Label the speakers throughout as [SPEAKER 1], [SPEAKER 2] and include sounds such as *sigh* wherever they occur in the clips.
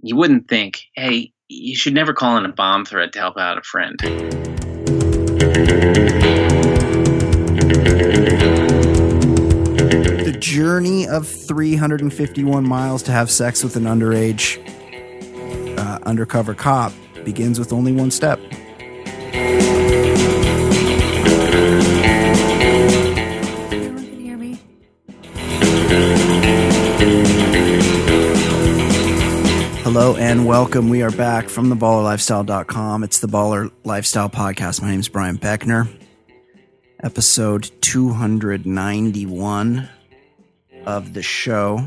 [SPEAKER 1] you wouldn't think, hey, you should never call in a bomb threat to help out a friend.
[SPEAKER 2] The journey of 351 miles to have sex with an underage uh, undercover cop begins with only one step. Hello and welcome. We are back from theballerlifestyle.com. It's the Baller Lifestyle Podcast. My name is Brian Beckner. Episode 291 of the show.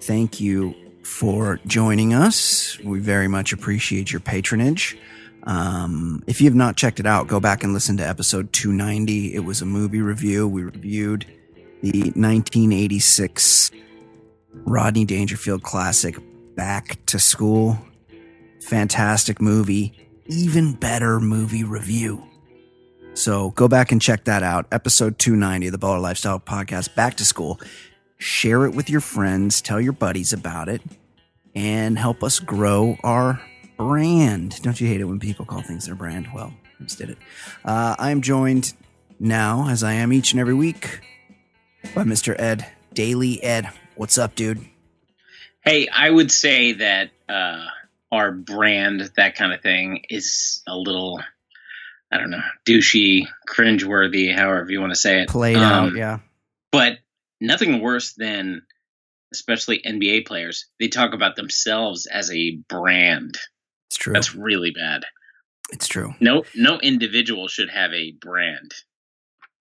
[SPEAKER 2] Thank you for joining us. We very much appreciate your patronage. Um, if you have not checked it out, go back and listen to episode 290. It was a movie review. We reviewed the 1986 Rodney Dangerfield classic Back to School. Fantastic movie. Even better movie review. So go back and check that out. Episode 290 of the Baller Lifestyle Podcast, Back to School. Share it with your friends, tell your buddies about it, and help us grow our brand. Don't you hate it when people call things their brand? Well, I just did it. Uh, I'm joined now, as I am each and every week, by Mr. Ed Daily. Ed, what's up, dude?
[SPEAKER 1] Hey, I would say that uh, our brand, that kind of thing, is a little, I don't know, douchey, cringeworthy, however you want to say it.
[SPEAKER 2] Played
[SPEAKER 1] Um,
[SPEAKER 2] out, yeah.
[SPEAKER 1] But nothing worse than, especially NBA players, they talk about themselves as a brand.
[SPEAKER 2] It's true.
[SPEAKER 1] That's really bad.
[SPEAKER 2] it's true.
[SPEAKER 1] No, no individual should have a brand.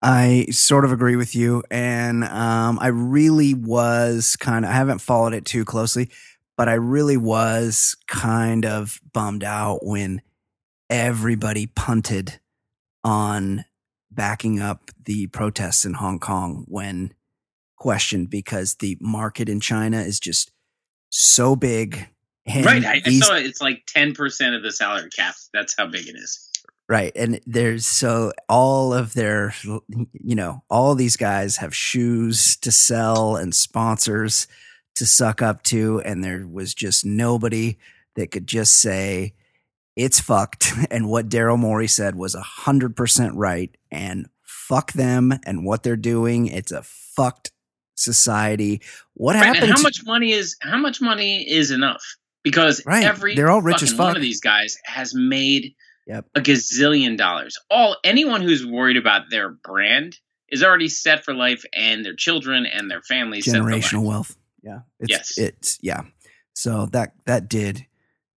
[SPEAKER 2] I sort of agree with you. And um, I really was kind of, I haven't followed it too closely, but I really was kind of bummed out when everybody punted on backing up the protests in Hong Kong when questioned because the market in China is just so big. And
[SPEAKER 1] right. I, I saw it's like 10% of the salary cap. That's how big it is.
[SPEAKER 2] Right. And there's so all of their, you know, all these guys have shoes to sell and sponsors to suck up to. And there was just nobody that could just say, it's fucked. *laughs* And what Daryl Morey said was a hundred percent right. And fuck them and what they're doing. It's a fucked society. What
[SPEAKER 1] Right,
[SPEAKER 2] happened?
[SPEAKER 1] and how
[SPEAKER 2] to-
[SPEAKER 1] much money is how much money is enough? Because
[SPEAKER 2] Right,
[SPEAKER 1] every
[SPEAKER 2] they're all rich as
[SPEAKER 1] fucking one of these guys has made
[SPEAKER 2] Yep.
[SPEAKER 1] a gazillion dollars. All anyone who's worried about their brand is already set for life, and their children and their families set for life.
[SPEAKER 2] generational wealth. Yeah. It's,
[SPEAKER 1] Yes.
[SPEAKER 2] It's yeah. So that that did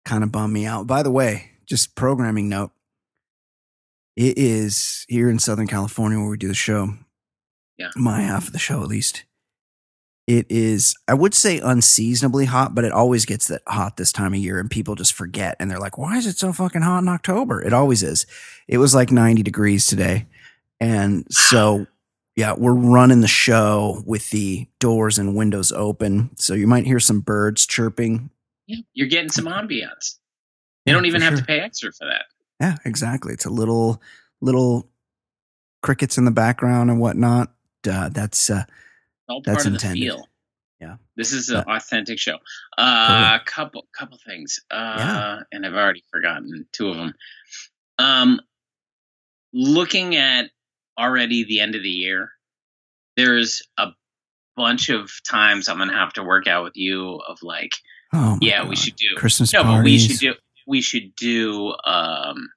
[SPEAKER 2] kind of bum me out. By the way, just programming note. It is here in Southern California where we do the show.
[SPEAKER 1] Yeah.
[SPEAKER 2] My half of the show at least. It is, I would say unseasonably hot, but it always gets that hot this time of year and people just forget and they're like, why is it so fucking hot in October? It always is. It was like 90 degrees today. And so *sighs* yeah, we're running the show with the doors and windows open. So you might hear some birds chirping.
[SPEAKER 1] Yeah, you're getting some ambiance. They
[SPEAKER 2] Yeah,
[SPEAKER 1] don't even have
[SPEAKER 2] sure.
[SPEAKER 1] to pay extra for that.
[SPEAKER 2] Yeah, exactly. It's a little, little crickets in the background and whatnot. Uh, that's, uh,
[SPEAKER 1] All
[SPEAKER 2] That's
[SPEAKER 1] part of
[SPEAKER 2] intended.
[SPEAKER 1] the feel.
[SPEAKER 2] Yeah.
[SPEAKER 1] This is an
[SPEAKER 2] Uh,
[SPEAKER 1] authentic show. Uh, couple couple things. Uh,
[SPEAKER 2] Yeah.
[SPEAKER 1] and I've already forgotten two of them. Um, looking at already the end of the year, there's a bunch of times I'm gonna have to work out with you of like,
[SPEAKER 2] oh,
[SPEAKER 1] yeah, we should do
[SPEAKER 2] Christmas
[SPEAKER 1] no,
[SPEAKER 2] parties.
[SPEAKER 1] but we should do we should do um,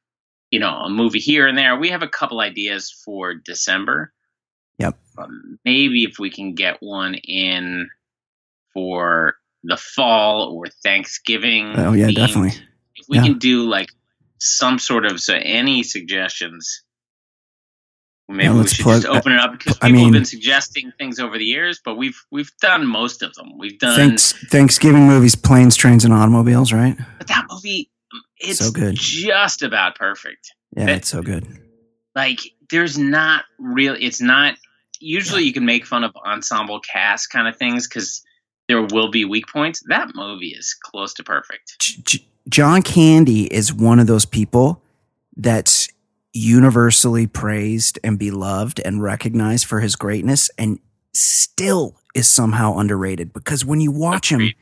[SPEAKER 1] you know, a movie here and there. We have a couple ideas for December.
[SPEAKER 2] Yep.
[SPEAKER 1] Um, maybe if we can get one in for the fall or Thanksgiving.
[SPEAKER 2] Oh, yeah,
[SPEAKER 1] themed.
[SPEAKER 2] definitely.
[SPEAKER 1] If we
[SPEAKER 2] Yeah.
[SPEAKER 1] can do like some sort of so any suggestions. Maybe
[SPEAKER 2] Yeah,
[SPEAKER 1] we should
[SPEAKER 2] plug-
[SPEAKER 1] just open it up because
[SPEAKER 2] I
[SPEAKER 1] people
[SPEAKER 2] mean-
[SPEAKER 1] have been suggesting things over the years, but we've we've done most of them. We've done
[SPEAKER 2] Thanks, Thanksgiving movies, planes, trains, and automobiles, right?
[SPEAKER 1] But that movie, um, it's
[SPEAKER 2] So good.
[SPEAKER 1] just about perfect.
[SPEAKER 2] Yeah,
[SPEAKER 1] That-
[SPEAKER 2] it's so good.
[SPEAKER 1] Like, there's not real. It's not. Usually, you can make fun of ensemble cast kind of things because there will be weak points. That movie is close to perfect.
[SPEAKER 2] J- J- John Candy is one of those people that's universally praised and beloved and recognized for his greatness and still is somehow underrated because when you watch him,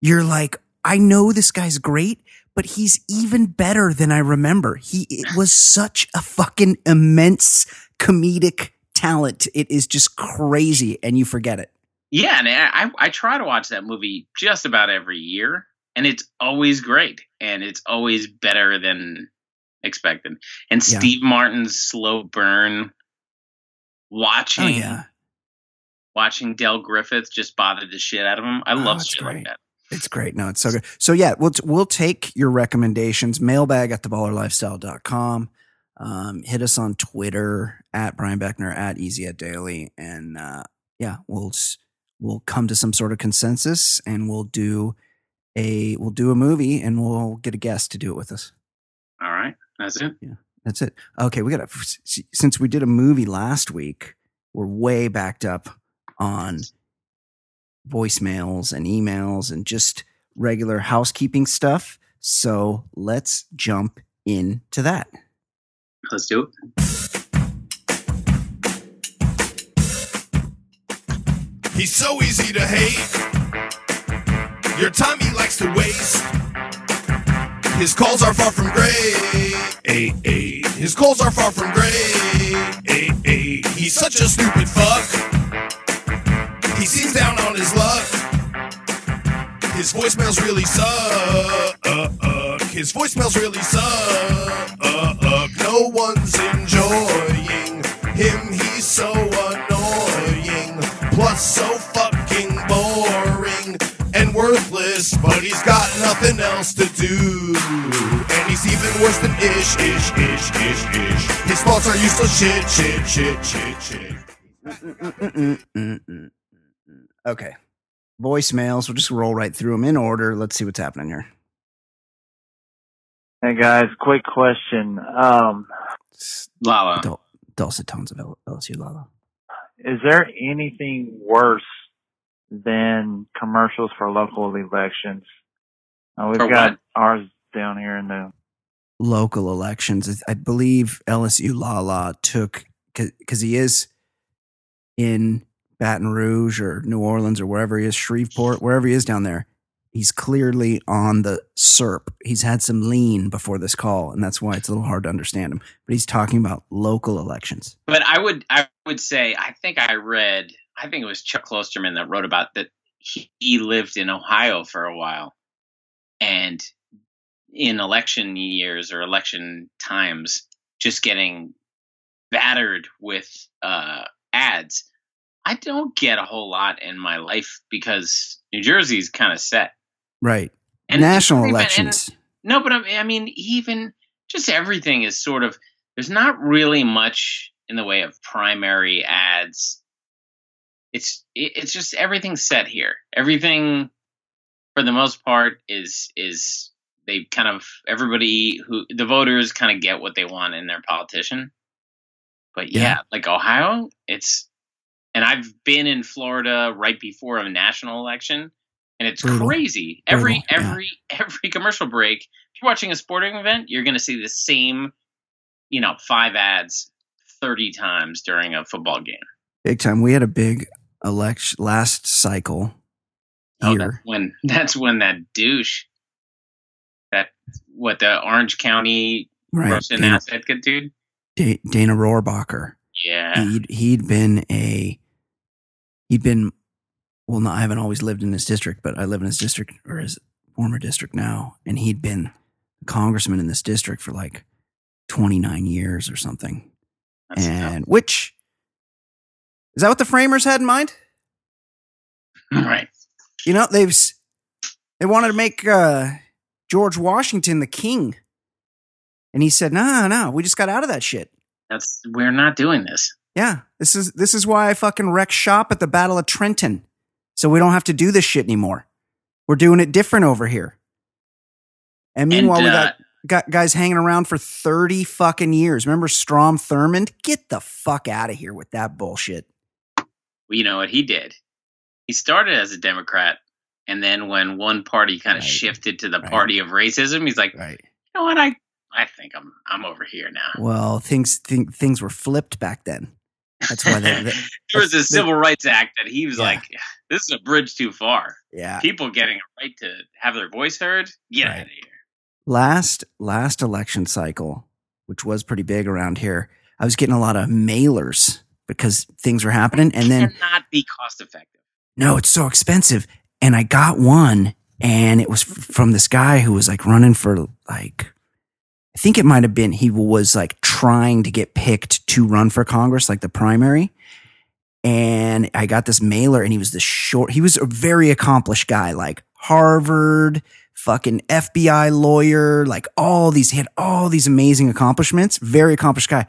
[SPEAKER 2] you're like, I know this guy's great, but he's even better than I remember. He it was such a fucking immense comedic talent. It is just crazy, and you forget it.
[SPEAKER 1] Yeah, and I, I try to watch that movie just about every year, and it's always great, and it's always better than expected. And
[SPEAKER 2] Yeah.
[SPEAKER 1] Steve Martin's slow burn, oh, watching
[SPEAKER 2] Oh yeah,
[SPEAKER 1] watching Del Griffith just bothered the shit out of him. I
[SPEAKER 2] Oh,
[SPEAKER 1] love shit
[SPEAKER 2] great.
[SPEAKER 1] like that.
[SPEAKER 2] It's great. No, it's so good. So yeah, we'll we'll take your recommendations. Mailbag at theballerlifestyle.com. Um, hit us on Twitter at Brian Beckner at Easy at Daily, and uh, yeah, we'll we'll come to some sort of consensus, and we'll do a we'll do a movie, and we'll get a guest to do it with us.
[SPEAKER 1] All right, that's it. Yeah.
[SPEAKER 2] That's it. Okay, we got to since we did a movie last week, we're way backed up on voicemails and emails and just regular housekeeping stuff. So let's jump into that.
[SPEAKER 1] Let's do it.
[SPEAKER 3] He's so easy to hate. Your time he likes to waste. His calls are far from great. His calls are far from great. He's such a stupid fuck. He seems down on his luck. His voicemails really suck. His voicemails really suck. No one's enjoying him. He's so annoying. Plus, so fucking boring and worthless. But he's got nothing else to do. And he's even worse than ish, ish, ish, ish, ish. His thoughts are useless shit, shit, shit, shit, shit.
[SPEAKER 2] Okay, voicemails. We'll just roll right through them in order. Let's see what's happening here.
[SPEAKER 4] Hey guys, quick question. Um,
[SPEAKER 1] Lala.
[SPEAKER 2] Dul- dulcet tones of L- LSU Lala.
[SPEAKER 4] is there anything worse than commercials for local elections? Uh, we've
[SPEAKER 1] For
[SPEAKER 4] got
[SPEAKER 1] what?
[SPEAKER 4] ours down here in the
[SPEAKER 2] local elections. I believe LSU Lala took because he is in Baton Rouge or New Orleans or wherever he is, Shreveport, wherever he is down there. He's clearly on the SERP. He's had some lean before this call, and that's why it's a little hard to understand him. But he's talking about local elections.
[SPEAKER 1] But I would I would say I think I read I think it was Chuck Klosterman that wrote about that he, lived in Ohio for a while and in election years or election times just getting battered with uh, ads. I don't get a whole lot in my life because New Jersey's kind of set.
[SPEAKER 2] Right.
[SPEAKER 1] And
[SPEAKER 2] National
[SPEAKER 1] even- and-
[SPEAKER 2] elections.
[SPEAKER 1] no, but I, I mean, even just everything is sort of. There's not really much in the way of primary ads. It's it's just everything's set here. Everything, for the most part, is is they kind of everybody who the voters kind of get what they want in their politician. But yeah,
[SPEAKER 2] Yeah.
[SPEAKER 1] like Ohio, it's and I've been in Florida right before a national election, and it's
[SPEAKER 2] Brutal.
[SPEAKER 1] crazy. Every
[SPEAKER 2] yeah.
[SPEAKER 1] every *laughs* every commercial break, if you're watching a sporting event, you're going to see the same, you know, five ads thirty times during a football game.
[SPEAKER 2] Big time. We had a big election last cycle
[SPEAKER 1] Oh, that's
[SPEAKER 2] here.
[SPEAKER 1] when *laughs* that's when that douche, that what the Orange County
[SPEAKER 2] right.
[SPEAKER 1] Russian
[SPEAKER 2] Dana,
[SPEAKER 1] asset dude.
[SPEAKER 2] Dana Rohrabacher.
[SPEAKER 1] Yeah,
[SPEAKER 2] he'd he'd been a he'd been well no, I haven't always lived in his district, but I live in his district or his former district now, and he'd been a congressman in this district for like twenty nine years or something.
[SPEAKER 1] That's
[SPEAKER 2] and which is that what the framers had in mind?
[SPEAKER 1] all *laughs* right.
[SPEAKER 2] You know, they've they wanted to make uh, George Washington the king, and he said, "No, no, we just got out of that shit."
[SPEAKER 1] That's we're not doing this.
[SPEAKER 2] Yeah, this is this is why I fucking wrecked shop at the Battle of Trenton, so we don't have to do this shit anymore. We're doing it different over here. And meanwhile,
[SPEAKER 1] and,
[SPEAKER 2] we
[SPEAKER 1] uh,
[SPEAKER 2] got got guys hanging around for thirty fucking years. Remember Strom Thurmond? Get the fuck out of here with that bullshit.
[SPEAKER 1] you know what he did? He started as a Democrat, and then when one party kind of
[SPEAKER 2] Right.
[SPEAKER 1] shifted to the
[SPEAKER 2] Right.
[SPEAKER 1] party of racism, he's like,
[SPEAKER 2] Right.
[SPEAKER 1] you know what? I I think I'm I'm over here now.
[SPEAKER 2] Well, things th- things were flipped back then. That's why they, they- *laughs*
[SPEAKER 1] there was a civil rights act that he was
[SPEAKER 2] Yeah.
[SPEAKER 1] like, this is a bridge too far.
[SPEAKER 2] Yeah.
[SPEAKER 1] People getting a right to have their voice heard. Get
[SPEAKER 2] Right.
[SPEAKER 1] out of here.
[SPEAKER 2] last last election cycle, which was pretty big around here, I was getting a lot of mailers because things were happening, and then
[SPEAKER 1] not be cost effective.
[SPEAKER 2] no, it's so expensive. And I got one, and it was from this guy who was like running for like, I think it might have been he was like trying to get picked to run for Congress, like the primary. And I got this mailer, and he was the short. He was a very accomplished guy, like Harvard, fucking FBI lawyer, like all these. He had all these amazing accomplishments. Very accomplished guy,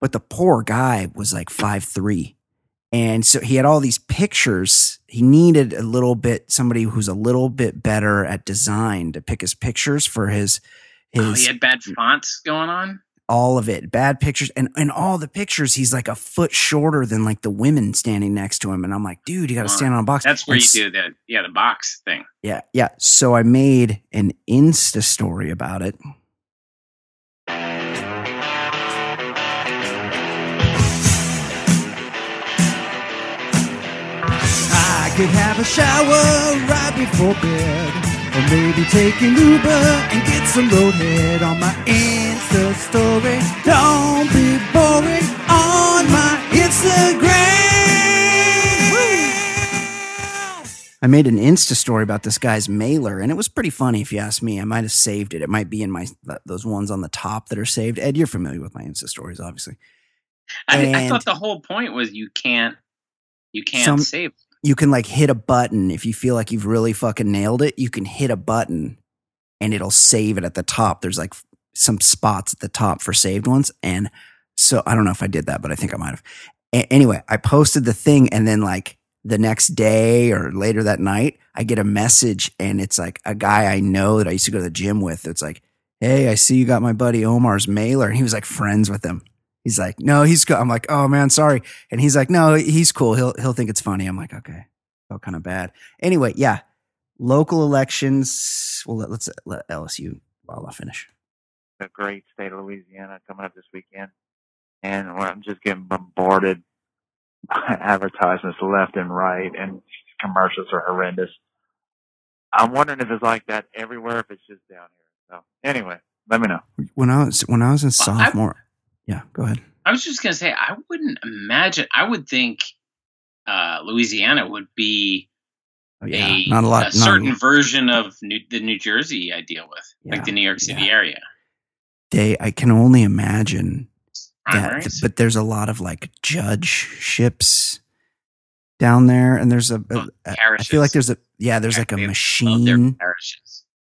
[SPEAKER 2] but the poor guy was like five three. And so he had all these pictures. He needed a little bit somebody who's a little bit better at design to pick his pictures for his his
[SPEAKER 1] Oh, he had bad fonts going on.
[SPEAKER 2] all of it. Bad pictures and and all the pictures he's like a foot shorter than like the women standing next to him and I'm like, "Dude, you got to stand on a box."
[SPEAKER 1] That's where
[SPEAKER 2] And
[SPEAKER 1] you
[SPEAKER 2] s-
[SPEAKER 1] do the yeah the box thing.
[SPEAKER 2] Yeah, yeah. So I made an Insta story about it.
[SPEAKER 5] I could have a shower right before bed. Or maybe take an Uber and get some roadhead on my Insta story. Don't be boring on my Instagram.
[SPEAKER 2] I made an Insta story about this guy's mailer, and it was pretty funny if you ask me. I might have saved it. It might be in my those ones on the top that are saved. Ed, you're familiar with my Insta stories, obviously.
[SPEAKER 1] I, I thought the whole point was you can't you can't
[SPEAKER 2] Some-
[SPEAKER 1] save.
[SPEAKER 2] You can like hit a button if you feel like you've really fucking nailed it. You can hit a button, and it'll save it at the top. There's like some spots at the top for saved ones, and so I don't know if I did that, but I think I might have. A- anyway, I posted the thing, and then like the next day or later that night, I get a message, and it's like a guy I know that I used to go to the gym with. It's like, "Hey, I see you got my buddy Omar's mailer," and he was like friends with him. He's like, "No, he's." Co-. I'm like, "Oh man, sorry," and he's like, "No, he's cool. He'll he'll think it's funny." I'm like, "Okay." Felt kind of bad. Anyway, yeah, local elections. Well, let, let's let LSU Lala finish.
[SPEAKER 4] A great state of Louisiana coming up this weekend, and I'm just getting bombarded by *laughs* advertisements left and right, and commercials are horrendous. I'm wondering if it's like that everywhere, if it's just down here. So anyway, let me know.
[SPEAKER 2] When I was when I was in
[SPEAKER 1] Well, I-
[SPEAKER 2] sophomore, yeah, go ahead.
[SPEAKER 1] I was just gonna say I wouldn't imagine. I would think uh, Louisiana would be
[SPEAKER 2] Oh, yeah,
[SPEAKER 1] a,
[SPEAKER 2] not a lot.
[SPEAKER 1] a certain
[SPEAKER 2] not,
[SPEAKER 1] version of New, the New Jersey I deal with,
[SPEAKER 2] Yeah,
[SPEAKER 1] like the New York City
[SPEAKER 2] yeah.
[SPEAKER 1] area.
[SPEAKER 2] they, I can only imagine that. But there's a lot of like judgeships down there, and there's a. a-
[SPEAKER 1] Oh,
[SPEAKER 2] I feel like there's a yeah. There's like a machine.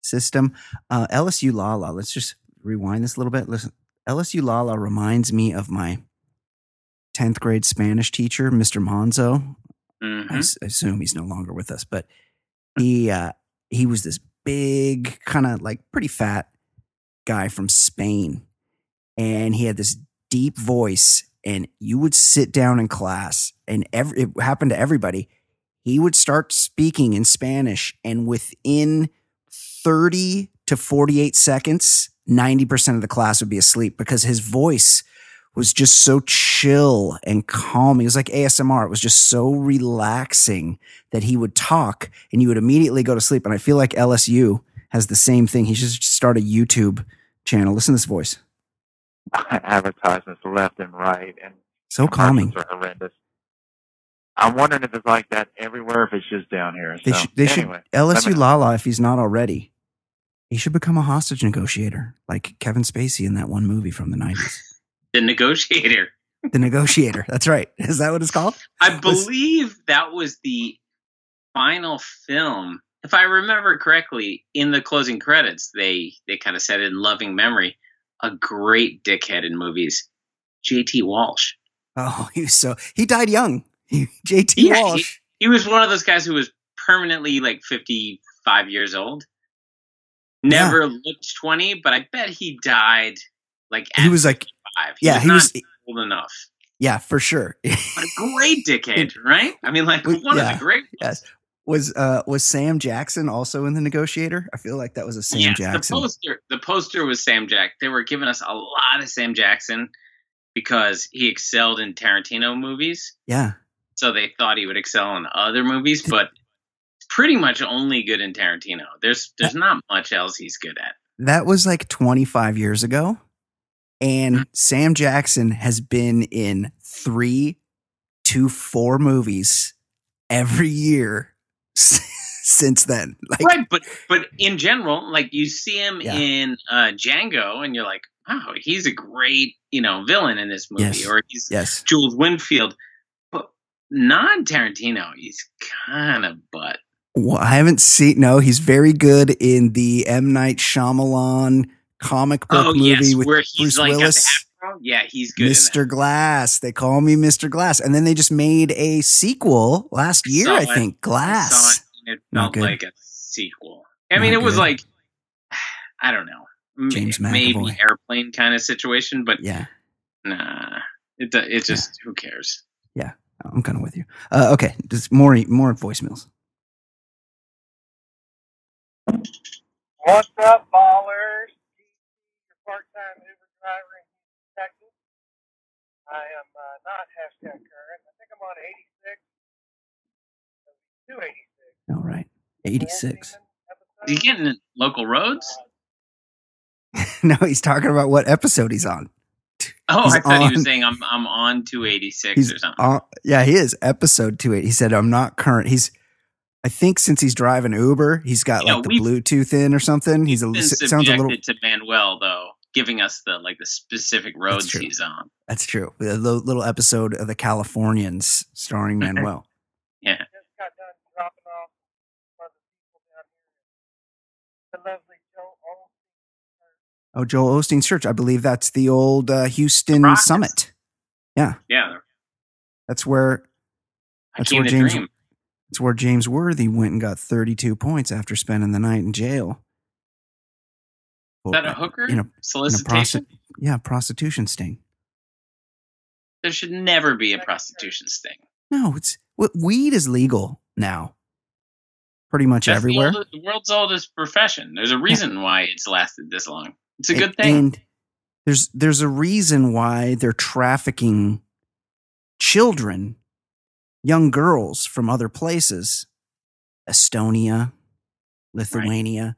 [SPEAKER 2] system. Uh, LSU Lala. Let's just rewind this a little bit. Listen, LSU Lala reminds me of my tenth grade Spanish teacher, Mr. Monzo. I
[SPEAKER 1] Mhm.
[SPEAKER 2] s- assume he's no longer with us, but he uh, he was this big, kind of like pretty fat guy from Spain, and he had this deep voice. And you would sit down in class, and every it happened to everybody. He would start speaking in Spanish, and within 30 to 48 seconds, 90% of the class would be asleep because his voice was just so chill and calm. It was like ASMR. It was just so relaxing that he would talk and you would immediately go to sleep. And I feel like LSU has the same thing. He should just start a YouTube channel. Listen to this voice. *laughs*
[SPEAKER 4] advertisements left and right, and
[SPEAKER 2] So calming.
[SPEAKER 4] are horrendous. I'm wondering if it's like that everywhere, if it's just down here.
[SPEAKER 2] They,
[SPEAKER 4] so,
[SPEAKER 2] should, they
[SPEAKER 4] anyway,
[SPEAKER 2] should, LSU Lala, if he's not already, he should become a hostage negotiator like Kevin Spacey in that one movie from the 90s. *laughs*
[SPEAKER 1] The negotiator.
[SPEAKER 2] the negotiator. That's right. Is that what it's called?
[SPEAKER 1] I
[SPEAKER 2] Was-
[SPEAKER 1] believe that was the final film. If I remember correctly, in the closing credits, they they kind of said in loving memory, a great dickhead in movies, J.T. Walsh.
[SPEAKER 2] Oh, *laughs* he was so he died young. JT
[SPEAKER 1] Yeah, he-
[SPEAKER 2] Walsh.
[SPEAKER 1] He was one of those guys who was permanently like fifty five years old. Never looked twenty, but I bet he died like
[SPEAKER 2] He was like
[SPEAKER 1] 55.
[SPEAKER 2] yeah, he
[SPEAKER 1] not
[SPEAKER 2] was
[SPEAKER 1] old enough.
[SPEAKER 2] yeah, for sure. *laughs*
[SPEAKER 1] But a great dickhead, right? I mean, like one
[SPEAKER 2] yeah,
[SPEAKER 1] of the great.
[SPEAKER 2] yes. was uh was Sam Jackson also in the negotiator? I feel like that was a Sam
[SPEAKER 1] Yes,
[SPEAKER 2] Jackson.
[SPEAKER 1] The poster, the poster was Sam Jack. They were giving us a lot of Sam Jackson because he excelled in Tarantino movies.
[SPEAKER 2] yeah.
[SPEAKER 1] So they thought he would excel in other movies, but pretty much only good in Tarantino. There's there's not much else he's good at.
[SPEAKER 2] That was like 25 years ago. And Sam Jackson has been in three to four movies every year *laughs* since then. Like,
[SPEAKER 1] right, but but in general, like you see him
[SPEAKER 2] Yeah.
[SPEAKER 1] in uh, Django, and you're like, wow, he's a great you know villain in this movie,
[SPEAKER 2] Yes.
[SPEAKER 1] or he's
[SPEAKER 2] yes.
[SPEAKER 1] Jules Winfield. But non Tarantino, he's kind of butt.
[SPEAKER 2] Well, I haven't seen, no, he's very good in the M. Night Shyamalan comic book
[SPEAKER 1] Oh
[SPEAKER 2] movie
[SPEAKER 1] yes,
[SPEAKER 2] with
[SPEAKER 1] where he's
[SPEAKER 2] Bruce
[SPEAKER 1] like
[SPEAKER 2] Willis.
[SPEAKER 1] Yeah, he's good.
[SPEAKER 2] Mr. Glass. They call me Mr. Glass. And then they just made a sequel last year,
[SPEAKER 1] saw
[SPEAKER 2] I think.
[SPEAKER 1] that. I
[SPEAKER 2] Glass.
[SPEAKER 1] it, it
[SPEAKER 2] Not
[SPEAKER 1] felt
[SPEAKER 2] good.
[SPEAKER 1] like a sequel. I mean,
[SPEAKER 2] Not
[SPEAKER 1] it was
[SPEAKER 2] good.
[SPEAKER 1] like *sighs* I don't know,
[SPEAKER 2] James
[SPEAKER 1] maybe
[SPEAKER 2] McAvoy.
[SPEAKER 1] airplane kind of situation, but
[SPEAKER 2] Yeah,
[SPEAKER 1] nah, it it just who cares.
[SPEAKER 2] Yeah, I'm kind of with you. Uh, okay, just more more voicemails.
[SPEAKER 6] What's up, ballers? Your part-time Uber driver in Houston, Texas. I am uh, not hashtag current. I think I'm on 86. 286.
[SPEAKER 2] All right, 86.
[SPEAKER 1] Are you getting local roads? *laughs*
[SPEAKER 2] no, he's talking about what episode he's on.
[SPEAKER 1] Oh,
[SPEAKER 2] He's
[SPEAKER 1] I thought he was
[SPEAKER 2] on-
[SPEAKER 1] saying I'm I'm on 286
[SPEAKER 2] He's
[SPEAKER 1] or something.
[SPEAKER 2] on, yeah, he is episode 28. He said, I'm not current. He's, I think since he's driving Uber, he's got
[SPEAKER 1] Yeah,
[SPEAKER 2] like the Bluetooth in or something. He's a,
[SPEAKER 1] been
[SPEAKER 2] s- sounds
[SPEAKER 1] subjected
[SPEAKER 2] a little,
[SPEAKER 1] to Manuel though, giving us the like the specific roads
[SPEAKER 2] true.
[SPEAKER 1] he's on.
[SPEAKER 2] that's true. A little, little episode of the Californians starring *laughs* Manuel.
[SPEAKER 1] Yeah,
[SPEAKER 6] Just got done dropping off one of the people down here. The lovely Joe Olsen.
[SPEAKER 2] Oh, Joel Osteen's church. I believe that's the old uh, Houston
[SPEAKER 1] Rockets.
[SPEAKER 2] Summit.
[SPEAKER 1] yeah. Yeah.
[SPEAKER 2] That's where That's
[SPEAKER 1] Hakeem
[SPEAKER 2] where
[SPEAKER 1] the
[SPEAKER 2] James-
[SPEAKER 1] Dream.
[SPEAKER 2] It's where James Worthy went and got 32 points after spending the night in jail.
[SPEAKER 1] Is that a hooker?
[SPEAKER 2] In a, in a
[SPEAKER 1] Solicitation?
[SPEAKER 2] prosti- yeah, prostitution sting.
[SPEAKER 1] there should never be a prostitution sting.
[SPEAKER 2] No, it's what weed is legal now. Pretty much
[SPEAKER 1] That's
[SPEAKER 2] everywhere.
[SPEAKER 1] The, oldest, the world's oldest profession. There's a reason why it's lasted this long. It's a
[SPEAKER 2] And-
[SPEAKER 1] good thing.
[SPEAKER 2] And there's there's a reason why they're trafficking children, young girls from other places, Estonia, Lithuania,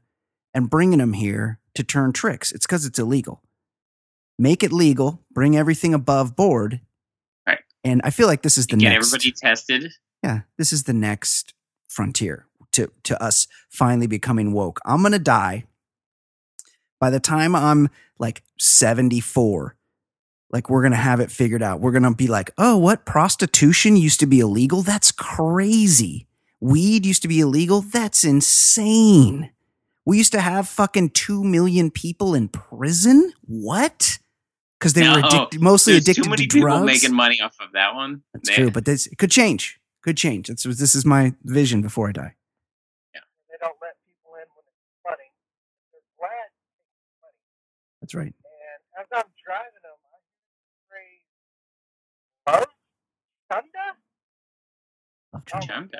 [SPEAKER 2] and bringing them here to turn tricks. It's because it's illegal. Make it legal. Bring everything above board.
[SPEAKER 1] Right.
[SPEAKER 2] And I feel like this is the
[SPEAKER 1] Get
[SPEAKER 2] next.
[SPEAKER 1] everybody tested.
[SPEAKER 2] Yeah, this is the next frontier to to us finally becoming woke. I'm gonna die. By the time I'm like 74, like we're gonna have it figured out. We're gonna be like, oh, what prostitution used to be illegal? That's crazy. Weed used to be illegal. That's insane. We used to have fucking two million people in prison. What? Because they were
[SPEAKER 1] No,
[SPEAKER 2] addicted, mostly
[SPEAKER 1] There's
[SPEAKER 2] addicted
[SPEAKER 1] too many
[SPEAKER 2] to
[SPEAKER 1] people
[SPEAKER 2] drugs.
[SPEAKER 1] making money off of that one.
[SPEAKER 2] That's
[SPEAKER 1] Yeah.
[SPEAKER 2] true, but this it could change. Could change. That's this is my vision before I die. Yeah.
[SPEAKER 6] They don't let people in when it's funny. They're glad it's funny.
[SPEAKER 2] That's right.
[SPEAKER 6] And as I'm driving them, I hear the Love Chunda?
[SPEAKER 2] Love
[SPEAKER 6] Oh
[SPEAKER 2] Chunda.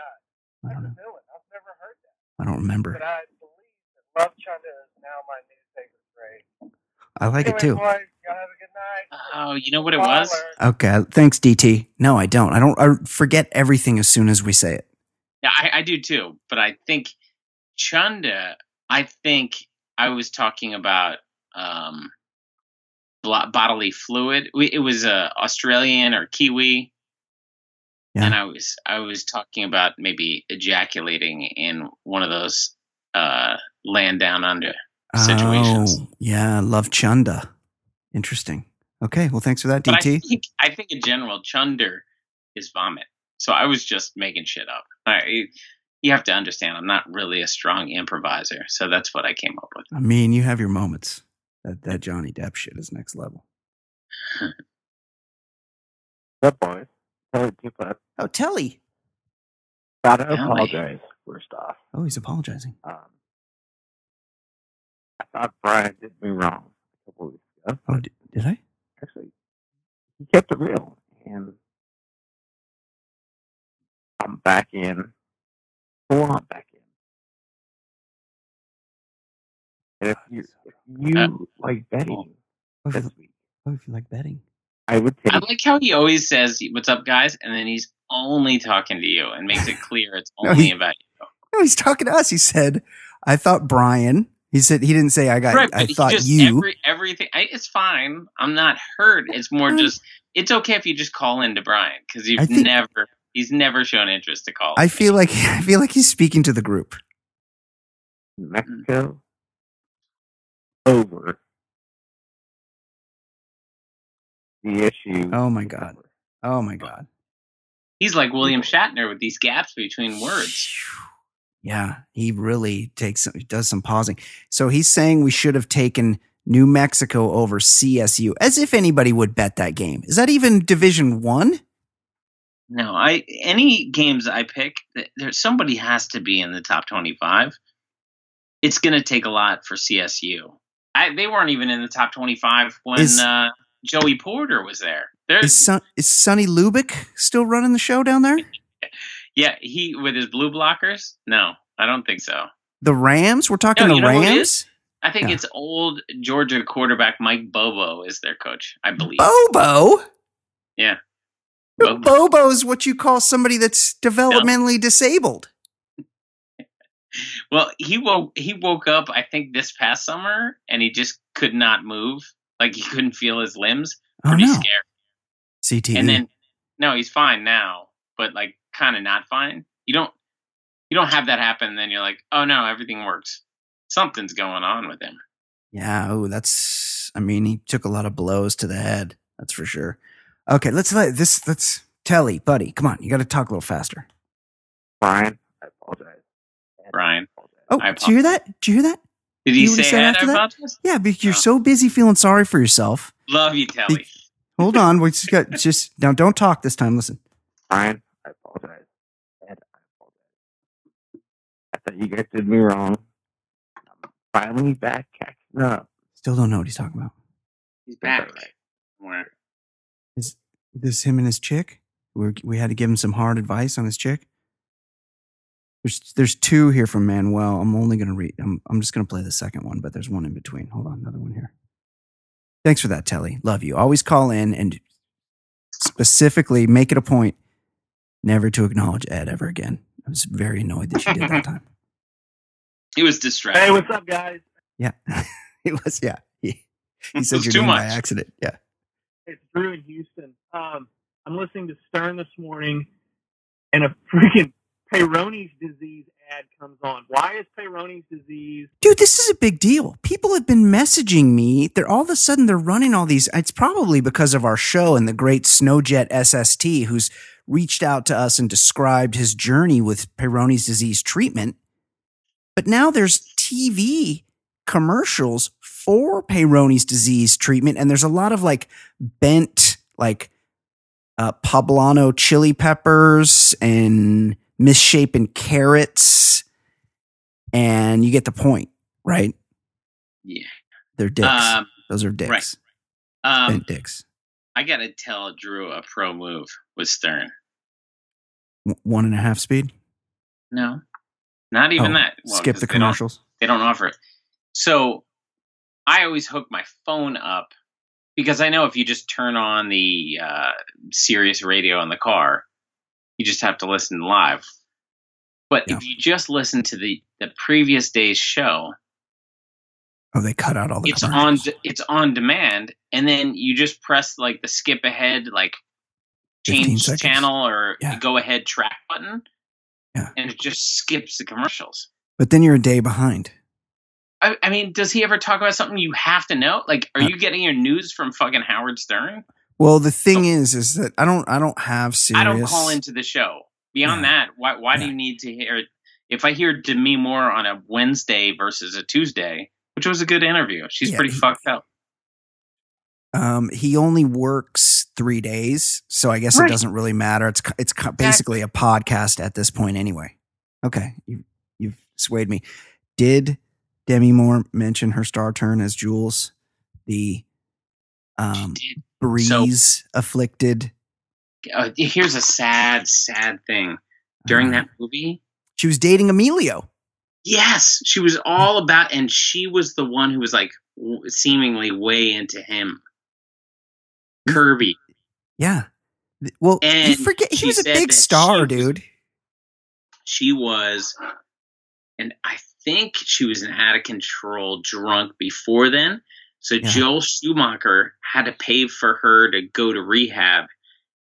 [SPEAKER 6] my
[SPEAKER 2] I don't know.
[SPEAKER 6] I've never heard that.
[SPEAKER 2] I don't remember.
[SPEAKER 6] But I believe that Love Chunda is now my new favorite phrase.
[SPEAKER 2] I like it too.
[SPEAKER 6] boys, have a good night.
[SPEAKER 1] Oh, you know what it was?
[SPEAKER 2] Okay. Thanks, DT. No, I don't. I don't. I forget everything as soon as we say it.
[SPEAKER 1] Yeah, I, I do too. But I think Chunda. I think I was talking about um, blo- bodily fluid. We, it was uh, Australian or Kiwi,
[SPEAKER 2] Yeah.
[SPEAKER 1] and I was I was talking about maybe ejaculating in one of those uh, land down under. Situations.
[SPEAKER 2] Oh, yeah. Love Chunda. Interesting. Okay. Well, thanks for that,
[SPEAKER 1] But I
[SPEAKER 2] DT.
[SPEAKER 1] think I think in general, chunder is vomit. So I was just making shit up. I, you have to understand, I'm not really a strong improviser, so that's what I came up with.
[SPEAKER 2] I mean, you have your moments. That that Johnny Depp shit is next level.
[SPEAKER 4] That boy, Tell it
[SPEAKER 2] Oh, Telly.
[SPEAKER 4] gotta
[SPEAKER 1] Tell me.
[SPEAKER 4] apologize first off.
[SPEAKER 2] Oh, he's apologizing.
[SPEAKER 4] Um, I thought Brian did me wrong a couple weeks ago.
[SPEAKER 2] Oh, did, did I?
[SPEAKER 4] Actually, he kept it real, and I'm back in. Full on back if you if you
[SPEAKER 1] Uh,
[SPEAKER 4] like betting
[SPEAKER 2] Oh, if,
[SPEAKER 4] this
[SPEAKER 2] you,
[SPEAKER 4] week,
[SPEAKER 2] oh, if you like betting.
[SPEAKER 4] I would take
[SPEAKER 1] I like how he always says, "What's up, guys?" and then he's only talking to you and makes it clear it's *laughs*
[SPEAKER 2] No,
[SPEAKER 1] only
[SPEAKER 2] he-
[SPEAKER 1] about you.
[SPEAKER 2] No, he's talking to us. He said, "I thought Brian." He said he didn't say I got.
[SPEAKER 1] right,
[SPEAKER 2] I thought
[SPEAKER 1] just
[SPEAKER 2] you.
[SPEAKER 1] Every, everything. I, it's fine. I'm not hurt. It's more
[SPEAKER 2] Mm. *laughs*
[SPEAKER 1] just. It's okay if you just call into Brian because you've
[SPEAKER 2] think-
[SPEAKER 1] never. He's never shown interest to call.
[SPEAKER 2] I feel like *laughs* I feel like he's speaking to the group.
[SPEAKER 4] Mexico over the issue.
[SPEAKER 2] Oh my god. Oh my god.
[SPEAKER 1] He's like William Shatner with these gaps between words.
[SPEAKER 2] Yeah, he really takes does some pausing. So he's saying we should have taken New Mexico over CSU, as if anybody would bet that game. Is that even Division One?
[SPEAKER 1] No, I any games I pick, th- there somebody has to be in the top twenty-five. It's going to take a lot for CSU. I, they weren't even in the top twenty-five when
[SPEAKER 2] Is-
[SPEAKER 1] uh, Joey Porter was there. There's
[SPEAKER 2] Is Son, is Sonny Lubick still running the show down there? *laughs*
[SPEAKER 1] yeah, he with his blue blockers. No, I don't think so.
[SPEAKER 2] The Rams? We're talking
[SPEAKER 1] No,
[SPEAKER 2] the
[SPEAKER 1] you know who it
[SPEAKER 2] Rams.
[SPEAKER 1] I think
[SPEAKER 2] Yeah.
[SPEAKER 1] it's old Georgia quarterback Mike Bobo is their coach. I believe.
[SPEAKER 2] Bobo.
[SPEAKER 1] Yeah. Bobo.
[SPEAKER 2] Bobo's what you call somebody that's developmentally disabled.
[SPEAKER 1] Well, he woke he woke up I think this past summer and he just could not move. Like he *laughs* couldn't feel his limbs.
[SPEAKER 2] Oh
[SPEAKER 1] Pretty
[SPEAKER 2] no,
[SPEAKER 1] scary.
[SPEAKER 2] CTE.
[SPEAKER 1] And then no, he's fine now, but like kind of not fine. You don't you don't have that happen and then you're like, "Oh no, everything works." Something's going on with him.
[SPEAKER 2] Yeah, oh, that's. I mean, he took a lot of blows to the head. That's for sure. Okay, let's let this. Let's Telly, buddy, come on. You got to talk a little faster.
[SPEAKER 4] Brian, I apologize.
[SPEAKER 1] Brian.
[SPEAKER 2] Oh,
[SPEAKER 1] I
[SPEAKER 2] did you hear that? Did you hear that?
[SPEAKER 1] Did
[SPEAKER 2] You
[SPEAKER 1] he
[SPEAKER 2] know what he
[SPEAKER 1] say that
[SPEAKER 2] after that?
[SPEAKER 1] about?
[SPEAKER 2] Yeah, because you're
[SPEAKER 1] Oh.
[SPEAKER 2] so busy feeling sorry for yourself.
[SPEAKER 1] Love you, Telly.
[SPEAKER 2] Hold on, we just got just now. Don't talk this time. Listen.
[SPEAKER 4] Brian, I apologize. And I apologize. I thought you guys did me wrong. I'm finally back catching up.
[SPEAKER 2] Still don't know what he's talking about.
[SPEAKER 1] He's back. Where?
[SPEAKER 2] Is this him and his chick? We we had to give him some hard advice on his chick. There's there's two here from Manuel. I'm only gonna read. I'm I'm just gonna play the second one, but there's one in between. Hold on, another one here. Thanks for that, Telly. Love you. Always call in and specifically make it a point never to acknowledge Ed ever again. I was very annoyed that you did that *laughs* time.
[SPEAKER 1] He was distracted.
[SPEAKER 6] Hey, what's up, guys?
[SPEAKER 2] Yeah, *laughs* it was. Yeah, he, he said
[SPEAKER 1] was
[SPEAKER 2] your
[SPEAKER 1] too
[SPEAKER 2] name by accident. Yeah.
[SPEAKER 6] It's Drew in Houston. Um, I'm listening to Stern this morning, and a freaking Peyronie's disease ad comes on. Why is Peyronie's disease?
[SPEAKER 2] dude this is a big deal people have been messaging me they're all of a sudden they're running all these it's probably because of our show and the great snowjet sst who's reached out to us and described his journey with peyronie's disease treatment but now there's tv commercials for peyronie's disease treatment and there's a lot of like bent like uh, poblano chili peppers and misshapen carrots and you get the point, right?
[SPEAKER 1] Yeah.
[SPEAKER 2] They're dicks.
[SPEAKER 1] Um,
[SPEAKER 2] Those are dicks.
[SPEAKER 1] right. um,
[SPEAKER 2] Bent dicks.
[SPEAKER 1] I gotta tell Drew a pro move with Stern.
[SPEAKER 2] W- One and a half speed.
[SPEAKER 1] No, not even
[SPEAKER 2] Oh,
[SPEAKER 1] that. Well,
[SPEAKER 2] Skip the
[SPEAKER 1] they don't-
[SPEAKER 2] commercials.
[SPEAKER 1] They don't offer it. So I always hook my phone up because I know if you just turn on the uh, Sirius radio in the car, you just have to listen live. But
[SPEAKER 2] Yeah.
[SPEAKER 1] if you just listen to the, the previous day's show,
[SPEAKER 2] Oh, they cut out all the
[SPEAKER 1] it's on it's on demand, and then you just press like the skip ahead, like change channel or
[SPEAKER 2] Yeah.
[SPEAKER 1] go ahead track button,
[SPEAKER 2] Yeah.
[SPEAKER 1] and it just skips the commercials.
[SPEAKER 2] But then you're a day behind.
[SPEAKER 1] I, I mean, does he ever talk about something you have to know? Like, are
[SPEAKER 2] Uh,
[SPEAKER 1] you getting your news from fucking Howard Stern?
[SPEAKER 2] Well, the thing is, is that I don't, I don't have Sirius.
[SPEAKER 1] I don't call into the show. Beyond that, why why do you need to hear? If I hear Demi Moore on a Wednesday versus a Tuesday, which was a good interview, she's
[SPEAKER 2] Yeah,
[SPEAKER 1] pretty
[SPEAKER 2] he-
[SPEAKER 1] fucked up.
[SPEAKER 2] Um, he only works three days, so I guess it doesn't really matter. It's it's basically a podcast at this point, anyway. Okay, you you've swayed me. Did Demi Moore mention her star turn as Jules, the um,
[SPEAKER 1] Dude,
[SPEAKER 2] breeze afflicted?
[SPEAKER 1] uh, here's a sad, sad thing. During
[SPEAKER 2] Uh,
[SPEAKER 1] that movie,
[SPEAKER 2] she was dating Emilio.
[SPEAKER 1] yes, she was all about, and she was the one who was like w- seemingly way into him. Kirby.
[SPEAKER 2] Yeah. Well, you forget he
[SPEAKER 1] she
[SPEAKER 2] was a big star,
[SPEAKER 1] she
[SPEAKER 2] dude.
[SPEAKER 1] she was and I think she was an out of control drunk before then. So
[SPEAKER 2] Yeah.
[SPEAKER 1] Joel Schumacher had to pay for her to go to rehab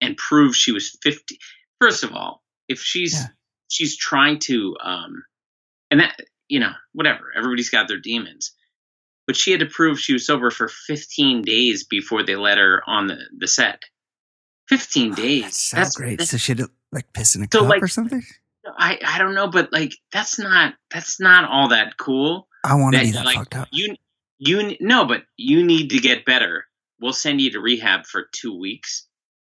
[SPEAKER 1] and prove she was 50. First of all, if she's
[SPEAKER 2] Yeah.
[SPEAKER 1] she's trying to um and that you know, whatever, everybody's got their demons. But she had to prove she was sober for 15 days before they let her on the, the set. 15 days.
[SPEAKER 2] That's
[SPEAKER 1] That's-
[SPEAKER 2] great.
[SPEAKER 1] that's-
[SPEAKER 2] so she had to like piss in a
[SPEAKER 1] So,
[SPEAKER 2] cup
[SPEAKER 1] like-
[SPEAKER 2] or something.
[SPEAKER 1] I, I don't know, but like that's not that's not all that cool.
[SPEAKER 2] I want to be that
[SPEAKER 1] like,
[SPEAKER 2] fucked up.
[SPEAKER 1] You you no, but you need to get better. We'll send you to rehab for two weeks.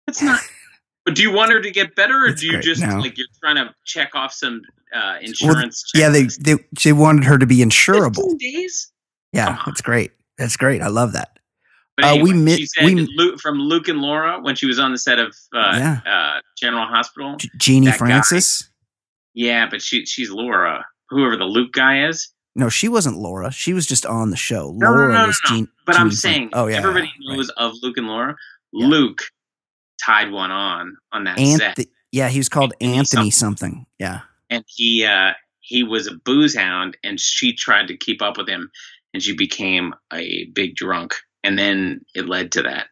[SPEAKER 1] That's not. *laughs* but do you want her to get better, or
[SPEAKER 2] That's
[SPEAKER 1] do you
[SPEAKER 2] great.
[SPEAKER 1] just
[SPEAKER 2] No.
[SPEAKER 1] like you're trying to check off some uh, insurance?
[SPEAKER 2] Yeah, they, they they wanted her to be insurable.
[SPEAKER 1] 15 days.
[SPEAKER 2] Yeah,
[SPEAKER 1] on.
[SPEAKER 2] that's great. That's great. I love that.
[SPEAKER 1] But
[SPEAKER 2] Uh,
[SPEAKER 1] anyway,
[SPEAKER 2] we mi-
[SPEAKER 1] she said
[SPEAKER 2] we-
[SPEAKER 1] from Luke and Laura when she was on the set of uh,
[SPEAKER 2] Yeah.
[SPEAKER 1] uh, General Hospital.
[SPEAKER 2] G- Genie
[SPEAKER 1] That guy.
[SPEAKER 2] Francis.
[SPEAKER 1] Yeah, but she she's Laura, whoever the Luke guy is.
[SPEAKER 2] No, she wasn't Laura. She was just on the show.
[SPEAKER 1] No, no,
[SPEAKER 2] Laura
[SPEAKER 1] no, no,
[SPEAKER 2] was
[SPEAKER 1] no.
[SPEAKER 2] Jean.
[SPEAKER 1] But I'm
[SPEAKER 2] Genie
[SPEAKER 1] saying,
[SPEAKER 2] oh yeah,
[SPEAKER 1] everybody
[SPEAKER 2] yeah,
[SPEAKER 1] knows of Luke and Laura.
[SPEAKER 2] Yeah.
[SPEAKER 1] Luke tied one on on that
[SPEAKER 2] right.
[SPEAKER 1] set,
[SPEAKER 2] yeah, he was called
[SPEAKER 1] Anthony
[SPEAKER 2] Anthony something. Yeah,
[SPEAKER 1] and he uh, he was a booze hound, and she tried to keep up with him, and she became a big drunk, and then it led to that.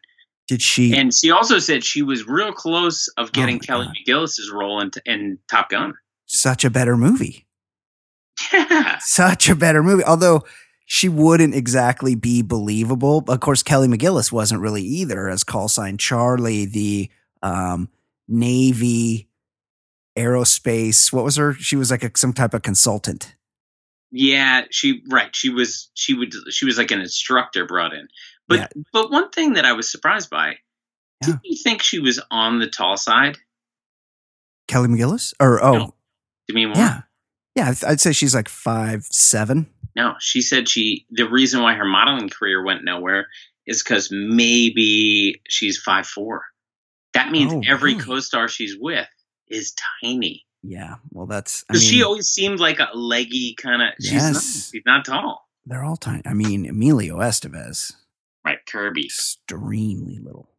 [SPEAKER 2] did she?
[SPEAKER 1] And she also said she was real close of getting
[SPEAKER 2] Oh
[SPEAKER 1] Kelly
[SPEAKER 2] God.
[SPEAKER 1] McGillis's role in, in Top Gun.
[SPEAKER 2] such a better movie.
[SPEAKER 1] Yeah. *laughs*
[SPEAKER 2] Such a better movie. Although she wouldn't exactly be believable. Of course, Kelly McGillis wasn't really either, as call sign Charlie, the um, Navy aerospace. What was her? She was like a, some type of consultant.
[SPEAKER 1] Yeah, she right. She was she would she was like an instructor brought in. But
[SPEAKER 2] Yeah.
[SPEAKER 1] but one thing that I was surprised by,
[SPEAKER 2] Yeah.
[SPEAKER 1] did you think she was on the tall side?
[SPEAKER 2] Kelly McGillis? Or oh,
[SPEAKER 1] No. Demi Moore?
[SPEAKER 2] yeah, yeah. I'd- say she's like five seven.
[SPEAKER 1] No, she said she the reason why her modeling career went nowhere is because maybe she's five four. That means
[SPEAKER 2] Oh,
[SPEAKER 1] every
[SPEAKER 2] really?
[SPEAKER 1] co-star she's with is tiny.
[SPEAKER 2] Yeah. Well, that's. I
[SPEAKER 1] Because she always seemed like a leggy kind of. She's not.
[SPEAKER 2] Yes.
[SPEAKER 1] She's not tall.
[SPEAKER 2] they're all tiny. I mean, Emilio Estevez,
[SPEAKER 1] Right, Kirby.
[SPEAKER 2] extremely little.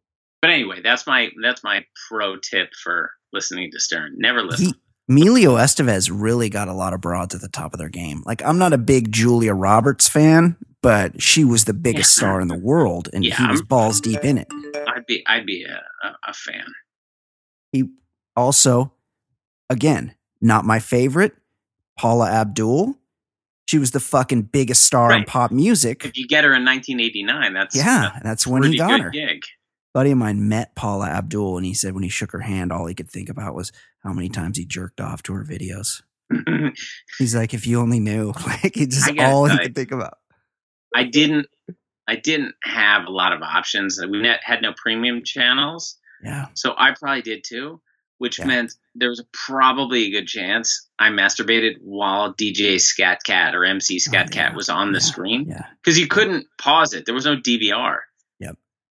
[SPEAKER 1] But anyway, that's my that's my pro tip for listening to Stern. Never listen.
[SPEAKER 2] He, Emilio Estevez really got a lot of broads at the top of their game. Like, I'm not a big Julia Roberts fan, but she was the biggest
[SPEAKER 1] Yeah.
[SPEAKER 2] star in the world, and
[SPEAKER 1] Yeah,
[SPEAKER 2] he was
[SPEAKER 1] I'm-
[SPEAKER 2] balls deep in it.
[SPEAKER 1] I'd be I'd be a, a, a fan.
[SPEAKER 2] He also, again, not my favorite, Paula Abdul. She was the fucking biggest star in pop music.
[SPEAKER 1] If you get her in 1989, that's
[SPEAKER 2] Yeah, that's when he got her.
[SPEAKER 1] gig.
[SPEAKER 2] Buddy of mine met Paula Abdul, and he said when he shook her hand, all he could think about was how many times he jerked off to her videos. *clears throat* He's like, if you only knew, *laughs* like, it's just
[SPEAKER 1] I gotta
[SPEAKER 2] all he
[SPEAKER 1] tell
[SPEAKER 2] could think about.
[SPEAKER 1] I didn't I didn't have a lot of options. We net, had no premium channels,
[SPEAKER 2] Yeah,
[SPEAKER 1] so I probably did too, which
[SPEAKER 2] Yeah.
[SPEAKER 1] meant there was probably a good chance I masturbated while DJ Skat Kat or MC oh, Scat
[SPEAKER 2] Oh,
[SPEAKER 1] Cat was on the
[SPEAKER 2] Yeah.
[SPEAKER 1] screen
[SPEAKER 2] yeah,
[SPEAKER 1] because you couldn't pause it. There was no DVR.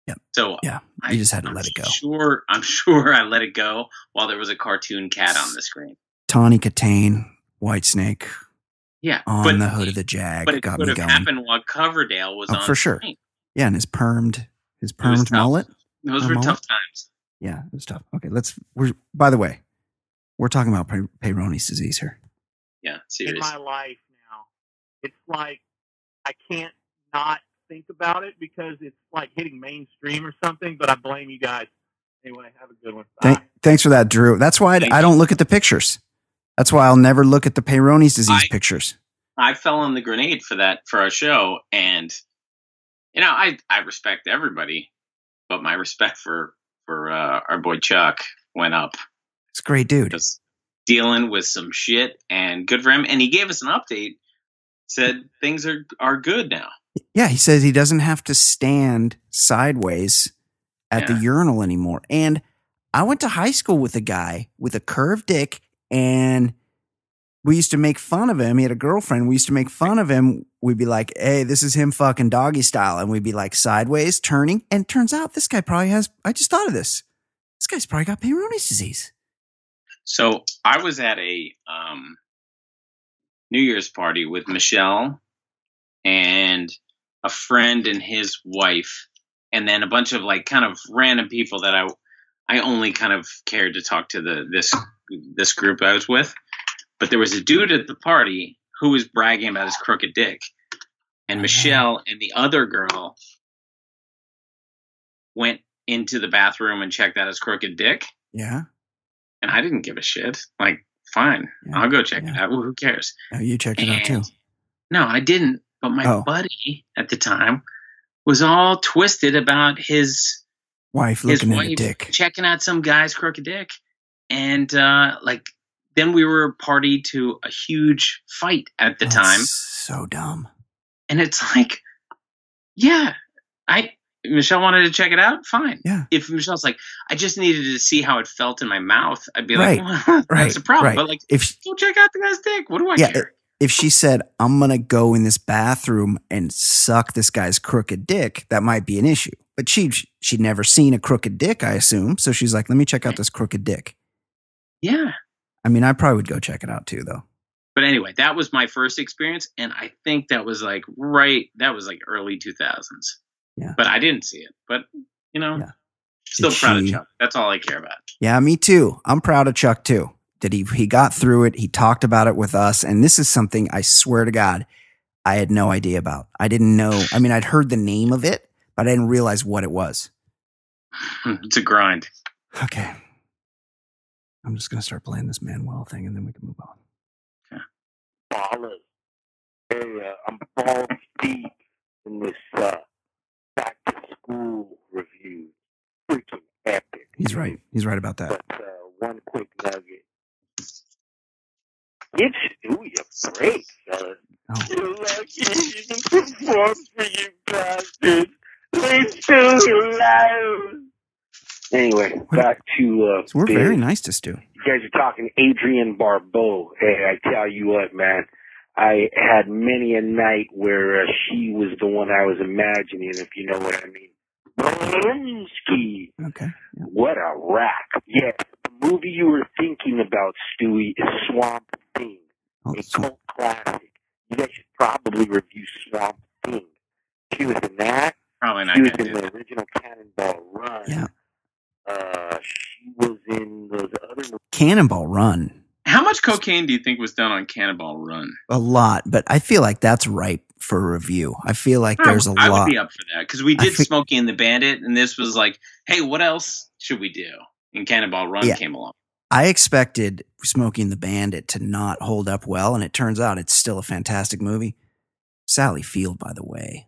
[SPEAKER 2] Yep. Yep.
[SPEAKER 1] So
[SPEAKER 2] yeah.
[SPEAKER 1] I
[SPEAKER 2] You just had to
[SPEAKER 1] I'm
[SPEAKER 2] let it go.
[SPEAKER 1] Sure, I'm *laughs* sure I let it go while there was a cartoon cat on the screen.
[SPEAKER 2] Tawny Kitaen, White Snake
[SPEAKER 1] Yeah,
[SPEAKER 2] on
[SPEAKER 1] but
[SPEAKER 2] the hood of the Jag
[SPEAKER 1] but it
[SPEAKER 2] got
[SPEAKER 1] could
[SPEAKER 2] me
[SPEAKER 1] have
[SPEAKER 2] going.
[SPEAKER 1] happened while Coverdale was
[SPEAKER 2] Oh,
[SPEAKER 1] on
[SPEAKER 2] for sure.
[SPEAKER 1] screen.
[SPEAKER 2] Yeah, and his permed, his
[SPEAKER 1] It was
[SPEAKER 2] permed
[SPEAKER 1] tough.
[SPEAKER 2] mullet.
[SPEAKER 1] Those were
[SPEAKER 2] mullet?
[SPEAKER 1] tough times.
[SPEAKER 2] Yeah, it was tough. Okay, let's. We're by the way, we're talking about Pey- Peyronie's disease here.
[SPEAKER 1] Yeah, seriously.
[SPEAKER 6] in my life now. It's like I can't not think about it because it's like hitting mainstream or something. But I blame you guys. Anyway, have a good one.
[SPEAKER 2] Thank, thanks for that, Drew. That's why I, I don't look at the pictures. That's why I'll never look at the Peyronie's disease
[SPEAKER 1] I-
[SPEAKER 2] pictures.
[SPEAKER 1] I fell on the grenade for that for our show, and you know, I I respect everybody, but my respect for for uh, our boy Chuck went up
[SPEAKER 2] It's a great dude.
[SPEAKER 1] just dealing with some shit, and good for him. And he gave us an update, said things are are good now.
[SPEAKER 2] Yeah, he says he doesn't have to stand sideways at the urinal anymore. And I went to high school with a guy with a curved dick, and we used to make fun of him. He had a girlfriend. We used to make fun of him. We'd be like, hey, this is him fucking doggy style. And we'd be like sideways, turning. And turns out this guy probably has, I just thought of this. This guy's probably got Peyronie's disease.
[SPEAKER 1] So I was at a um, New Year's party with Michelle and a friend and his wife, and then a bunch of like kind of random people that I I only kind of cared to talk to the this this group I was with. But there was a dude at the party who was bragging about his crooked dick. And uh-huh. Michelle and the other girl went into the bathroom and checked out his crooked dick.
[SPEAKER 2] Yeah.
[SPEAKER 1] And I didn't give a shit. Like, fine,
[SPEAKER 2] Yeah,
[SPEAKER 1] I'll go check it out. Well, who cares?
[SPEAKER 2] Oh, you checked it out too.
[SPEAKER 1] No, I didn't. But my
[SPEAKER 2] Oh.
[SPEAKER 1] buddy at the time was all twisted about his
[SPEAKER 2] Wife
[SPEAKER 1] his
[SPEAKER 2] looking at
[SPEAKER 1] wife
[SPEAKER 2] a dick.
[SPEAKER 1] checking out some guy's crooked dick. And uh like then we were party to a huge fight at the
[SPEAKER 2] Oh,
[SPEAKER 1] time.
[SPEAKER 2] So dumb.
[SPEAKER 1] And it's like, yeah, I Michelle wanted to check it out. Fine.
[SPEAKER 2] Yeah.
[SPEAKER 1] If Michelle's like, I just needed to see how it felt in my mouth, I'd be
[SPEAKER 2] Right,
[SPEAKER 1] like, well, *laughs* that's
[SPEAKER 2] right,
[SPEAKER 1] the problem.
[SPEAKER 2] right.
[SPEAKER 1] But like,
[SPEAKER 2] If
[SPEAKER 1] go check out the guy's dick. What do I
[SPEAKER 2] Yeah,
[SPEAKER 1] care?
[SPEAKER 2] If she said, I'm going to go in this bathroom and suck this guy's crooked dick, that might be an issue. But she, she'd never seen a crooked dick, I assume. So she's like, let me check out this crooked dick.
[SPEAKER 1] yeah.
[SPEAKER 2] I mean, I probably would go check it out too, though.
[SPEAKER 1] But anyway, that was my first experience, and I think that was like right. That was like early two thousands.
[SPEAKER 2] Yeah.
[SPEAKER 1] But I didn't see it. But you know,
[SPEAKER 2] Yeah.
[SPEAKER 1] still
[SPEAKER 2] Did
[SPEAKER 1] proud
[SPEAKER 2] she-
[SPEAKER 1] of Chuck. That's all I care about.
[SPEAKER 2] Yeah, me too. I'm proud of Chuck too. That he he got through it. He talked about it with us, and this is something I swear to God, I had no idea about. I didn't know. I mean, I'd heard the name of it, but I didn't realize what it was. *laughs*
[SPEAKER 1] It's a grind.
[SPEAKER 2] Okay, I'm just gonna start playing this Manuel thing, and then we can move on.
[SPEAKER 7] ballers. Hey, uh, I'm balls deep in this uh, back to school review. Freaking epic.
[SPEAKER 2] He's right. He's right about that.
[SPEAKER 7] But uh, one quick nugget. Give Stewie a break, fellas.
[SPEAKER 2] Oh.
[SPEAKER 7] You're lucky he even performed for you bastards. Leave Stewie alone. Anyway, back to uh,
[SPEAKER 2] So we're very nice to Stu.
[SPEAKER 7] You guys are talking Adrienne Barbeau. Hey, I tell you what, man. I had many a night where uh, she was the one I was imagining, if you know what I mean. Belinsky.
[SPEAKER 2] Okay.
[SPEAKER 7] What a rack. Yeah, the movie you were thinking about, Stewie, is Swamp Thing,
[SPEAKER 2] Oh,
[SPEAKER 7] a
[SPEAKER 2] so-
[SPEAKER 7] cult classic. You guys should probably review Swamp Thing. She was in that.
[SPEAKER 1] Probably not
[SPEAKER 7] She was in the
[SPEAKER 1] that.
[SPEAKER 7] original Cannonball Run.
[SPEAKER 2] Yeah.
[SPEAKER 7] Uh, she was in those other movies.
[SPEAKER 2] Cannonball Run.
[SPEAKER 1] How much cocaine do you think was done on Cannonball Run?
[SPEAKER 2] A lot, but I feel like that's ripe for review. I feel like there's a
[SPEAKER 1] I
[SPEAKER 2] lot.
[SPEAKER 1] I would be up for that because we did
[SPEAKER 2] fe-
[SPEAKER 1] Smokey and the Bandit, and this was like, hey, what else should we do? And Cannonball Run
[SPEAKER 2] Yeah.
[SPEAKER 1] came along.
[SPEAKER 2] I expected Smoking the Bandit to not hold up well, and it turns out it's still a fantastic movie. Sally Field, by the way,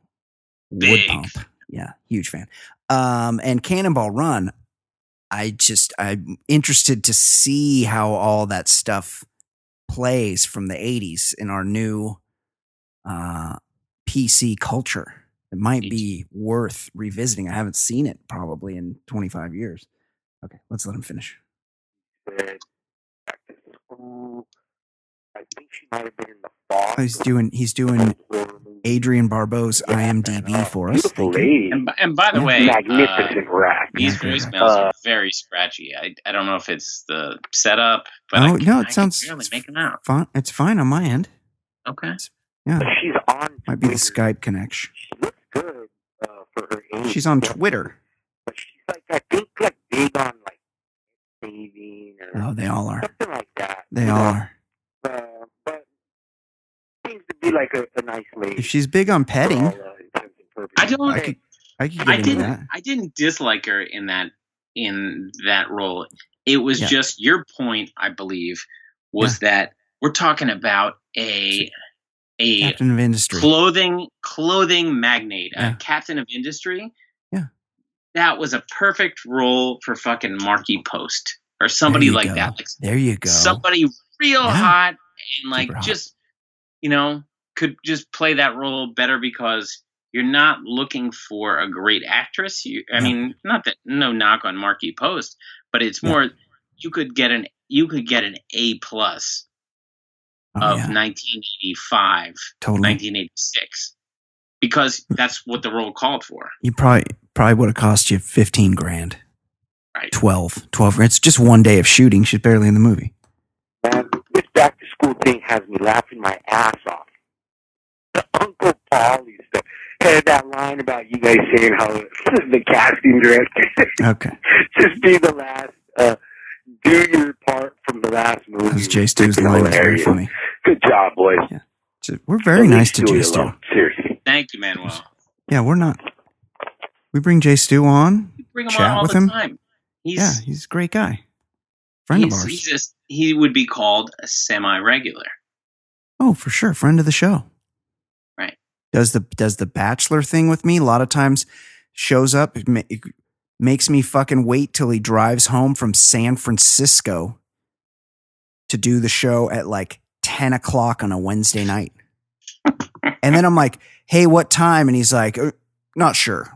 [SPEAKER 2] wood
[SPEAKER 1] Big.
[SPEAKER 2] pump, yeah, huge fan. Um, and Cannonball Run, I just I'm interested to see how all that stuff plays from the '80s in our new uh, PC culture. It might be worth revisiting. I haven't seen it probably in 25 years. Okay, let's let him finish.
[SPEAKER 7] Said back to school. I think she might have been in the fall.
[SPEAKER 2] He's doing he's doing Adrienne Barbeau's IMDb for us.
[SPEAKER 7] Beautiful
[SPEAKER 2] Thank you.
[SPEAKER 7] lady.
[SPEAKER 1] And, and by the
[SPEAKER 2] Yeah.
[SPEAKER 1] way, uh,
[SPEAKER 7] rack.
[SPEAKER 1] these voicemails
[SPEAKER 7] Uh,
[SPEAKER 1] are very scratchy. I, I don't know if it's the setup, but
[SPEAKER 2] Oh,
[SPEAKER 1] I,
[SPEAKER 2] no, it
[SPEAKER 1] I
[SPEAKER 2] sounds-
[SPEAKER 1] barely make them out.
[SPEAKER 2] Fine, it's fine on my end.
[SPEAKER 1] Okay.
[SPEAKER 2] Yeah,
[SPEAKER 7] But she's on.
[SPEAKER 2] might be the Skype connection.
[SPEAKER 7] She looks good uh, for her age.
[SPEAKER 2] She's on Twitter.
[SPEAKER 7] But she's like, I think, like big on like saving or
[SPEAKER 2] Oh, they all are.
[SPEAKER 7] something like that.
[SPEAKER 2] They all
[SPEAKER 7] know?
[SPEAKER 2] are.
[SPEAKER 7] Uh, but seems to be like a, a nice lady.
[SPEAKER 2] If she's big on petting,
[SPEAKER 7] all, uh, intents and purposes.
[SPEAKER 1] I don't.
[SPEAKER 2] I could I could
[SPEAKER 1] I didn't.
[SPEAKER 2] that.
[SPEAKER 1] I didn't dislike her in that in that role. It was
[SPEAKER 2] Yeah.
[SPEAKER 1] just your point, I believe, was that we're talking about a a
[SPEAKER 2] Captain of Industry.
[SPEAKER 1] clothing clothing magnate,
[SPEAKER 2] Yeah.
[SPEAKER 1] a captain of industry.
[SPEAKER 2] Yeah.
[SPEAKER 1] That was a perfect role for fucking Markie Post or somebody like
[SPEAKER 2] go.
[SPEAKER 1] that. Like
[SPEAKER 2] There you go.
[SPEAKER 1] somebody real
[SPEAKER 2] Yeah.
[SPEAKER 1] hot and like
[SPEAKER 2] hot.
[SPEAKER 1] just you know could just play that role better because you're not looking for a great actress you i
[SPEAKER 2] Yeah.
[SPEAKER 1] mean not that no knock on markie post but it's
[SPEAKER 2] Yeah.
[SPEAKER 1] more you could get an you could get an a plus
[SPEAKER 2] Oh,
[SPEAKER 1] of
[SPEAKER 2] yeah,
[SPEAKER 1] 1985
[SPEAKER 2] totally.
[SPEAKER 1] 1986 because that's what the role called for
[SPEAKER 2] You probably probably would have cost you 15 grand.
[SPEAKER 1] right
[SPEAKER 2] 12. 12. It's just one day of shooting. She's barely in the movie.
[SPEAKER 7] Man, this back to school thing has me laughing my ass off. The Uncle Paulie stuff. Had that line about you guys saying how *laughs* the casting director *laughs*
[SPEAKER 2] Okay.
[SPEAKER 7] just be the last, uh, do your part from the last movie.
[SPEAKER 2] That was Jay Stew's line. It's very funny.
[SPEAKER 7] Good job, boys.
[SPEAKER 2] So We're very nice to
[SPEAKER 7] Stewie
[SPEAKER 2] Jay Stu.
[SPEAKER 7] Seriously.
[SPEAKER 1] Thank you, Manuel.
[SPEAKER 2] Yeah, we're not. We bring Jay Stu on.
[SPEAKER 1] We bring him
[SPEAKER 2] Chat
[SPEAKER 1] on all
[SPEAKER 2] with
[SPEAKER 1] the
[SPEAKER 2] him?
[SPEAKER 1] time. He's,
[SPEAKER 2] yeah, he's a great guy. Friend of ours.
[SPEAKER 1] he's just he would be called a semi-regular.
[SPEAKER 2] Oh, for sure, friend of the show.
[SPEAKER 1] Right.
[SPEAKER 2] Does the does the Bachelor thing with me a lot of times. Shows up, ma- makes me fucking wait till he drives home from San Francisco to do the show at like ten o'clock on a Wednesday night. *laughs* and then I'm like, "Hey, what time?" And he's like, "Uh, "Not sure.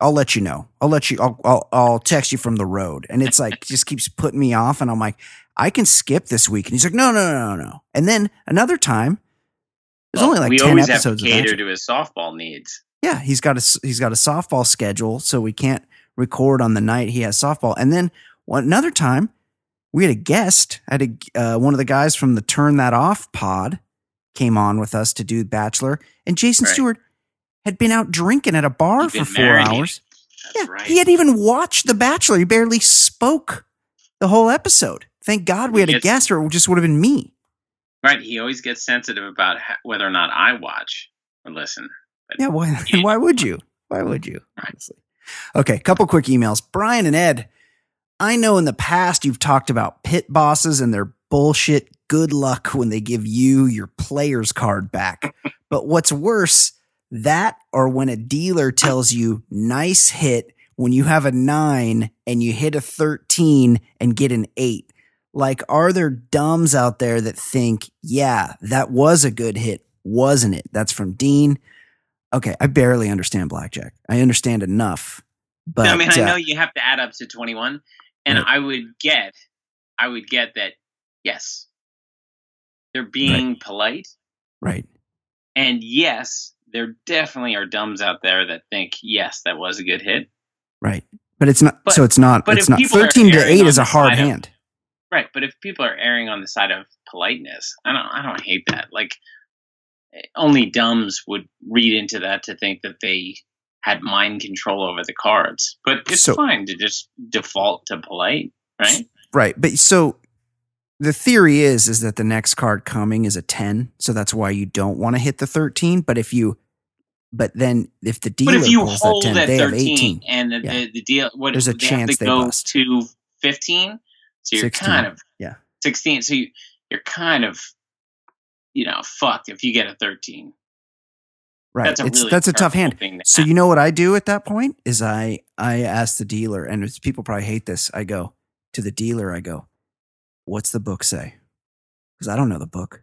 [SPEAKER 2] I'll let you know. I'll let you. I'll, I'll I'll text you from the road." And it's like *laughs* just keeps putting me off. And I'm like, "I can skip this week." And he's like, "No, no, no, no, no." And then another time, there's
[SPEAKER 1] Well,
[SPEAKER 2] only like
[SPEAKER 1] we
[SPEAKER 2] ten
[SPEAKER 1] always
[SPEAKER 2] episodes.
[SPEAKER 1] have to cater to his softball needs.
[SPEAKER 2] Yeah, he's got a he's got a softball schedule, so we can't record on the night he has softball. And then one, another time, we had a guest. I had a, uh, one of the guys from the Turn That Off pod came on with us to do Bachelor, and Jason
[SPEAKER 1] Right.
[SPEAKER 2] Stewart had been out drinking at a bar
[SPEAKER 1] He'd
[SPEAKER 2] for four
[SPEAKER 1] marinating.
[SPEAKER 2] hours.
[SPEAKER 1] That's
[SPEAKER 2] yeah,
[SPEAKER 1] right.
[SPEAKER 2] he hadn't even watched The Bachelor. He barely spoke the whole episode. Thank God we had a guest, or it just would have been me.
[SPEAKER 1] Right. He always gets sensitive about ha- whether or not I watch or listen. But
[SPEAKER 2] Yeah, why? *laughs* Why would you? Why would you? Honestly. Okay, couple quick emails. Brian and Ed, I know in the past you've talked about pit bosses and their bullshit good luck when they give you your player's card back. *laughs* but what's worse, that or when a dealer tells you nice hit when you have a nine and you hit a 13 and get an eight. Like, are there dumbs out there that think, yeah, that was a good hit, wasn't it? That's from Dean. Okay, I barely understand blackjack. I understand enough, but
[SPEAKER 1] I mean, I
[SPEAKER 2] uh,
[SPEAKER 1] know you have to add up to 21, and
[SPEAKER 2] Right.
[SPEAKER 1] I would get, I would get that, yes, they're being polite,
[SPEAKER 2] right.
[SPEAKER 1] and yes, there definitely are dumbs out there that think, yes, that was a good hit.
[SPEAKER 2] Right. But it's not
[SPEAKER 1] But-
[SPEAKER 2] so it's not
[SPEAKER 1] but
[SPEAKER 2] it's not 13 to 8 is a hard
[SPEAKER 1] side of-
[SPEAKER 2] hand.
[SPEAKER 1] Right, but if people are erring on the side of politeness, I don't, I don't hate that. Like, only dumbs would read into that to think that they had mind control over the cards. But it's
[SPEAKER 2] So-
[SPEAKER 1] fine to just default to polite, right?
[SPEAKER 2] Right. But so the theory is is that the next card coming is a 10, so that's why you don't want to hit the 13, but if you but then if the dealer
[SPEAKER 1] But if you
[SPEAKER 2] pulls that 10,
[SPEAKER 1] at
[SPEAKER 2] they have
[SPEAKER 1] 13
[SPEAKER 2] 18.
[SPEAKER 1] and the,
[SPEAKER 2] Yeah.
[SPEAKER 1] the, the deal, what
[SPEAKER 2] There's a
[SPEAKER 1] they have
[SPEAKER 2] chance
[SPEAKER 1] to
[SPEAKER 2] they
[SPEAKER 1] go
[SPEAKER 2] bust.
[SPEAKER 1] to 15, so you're
[SPEAKER 2] 16,
[SPEAKER 1] kind of
[SPEAKER 2] yeah.
[SPEAKER 1] 16. So you, you're kind of, you know, fucked if you get a 13.
[SPEAKER 2] Right.
[SPEAKER 1] That's a really
[SPEAKER 2] that's a tough hand.
[SPEAKER 1] to
[SPEAKER 2] So you know what I do at that point is I I ask the dealer, and it's, people probably hate this. I go to the dealer. I go, "What's the book say?" Because I don't know the book.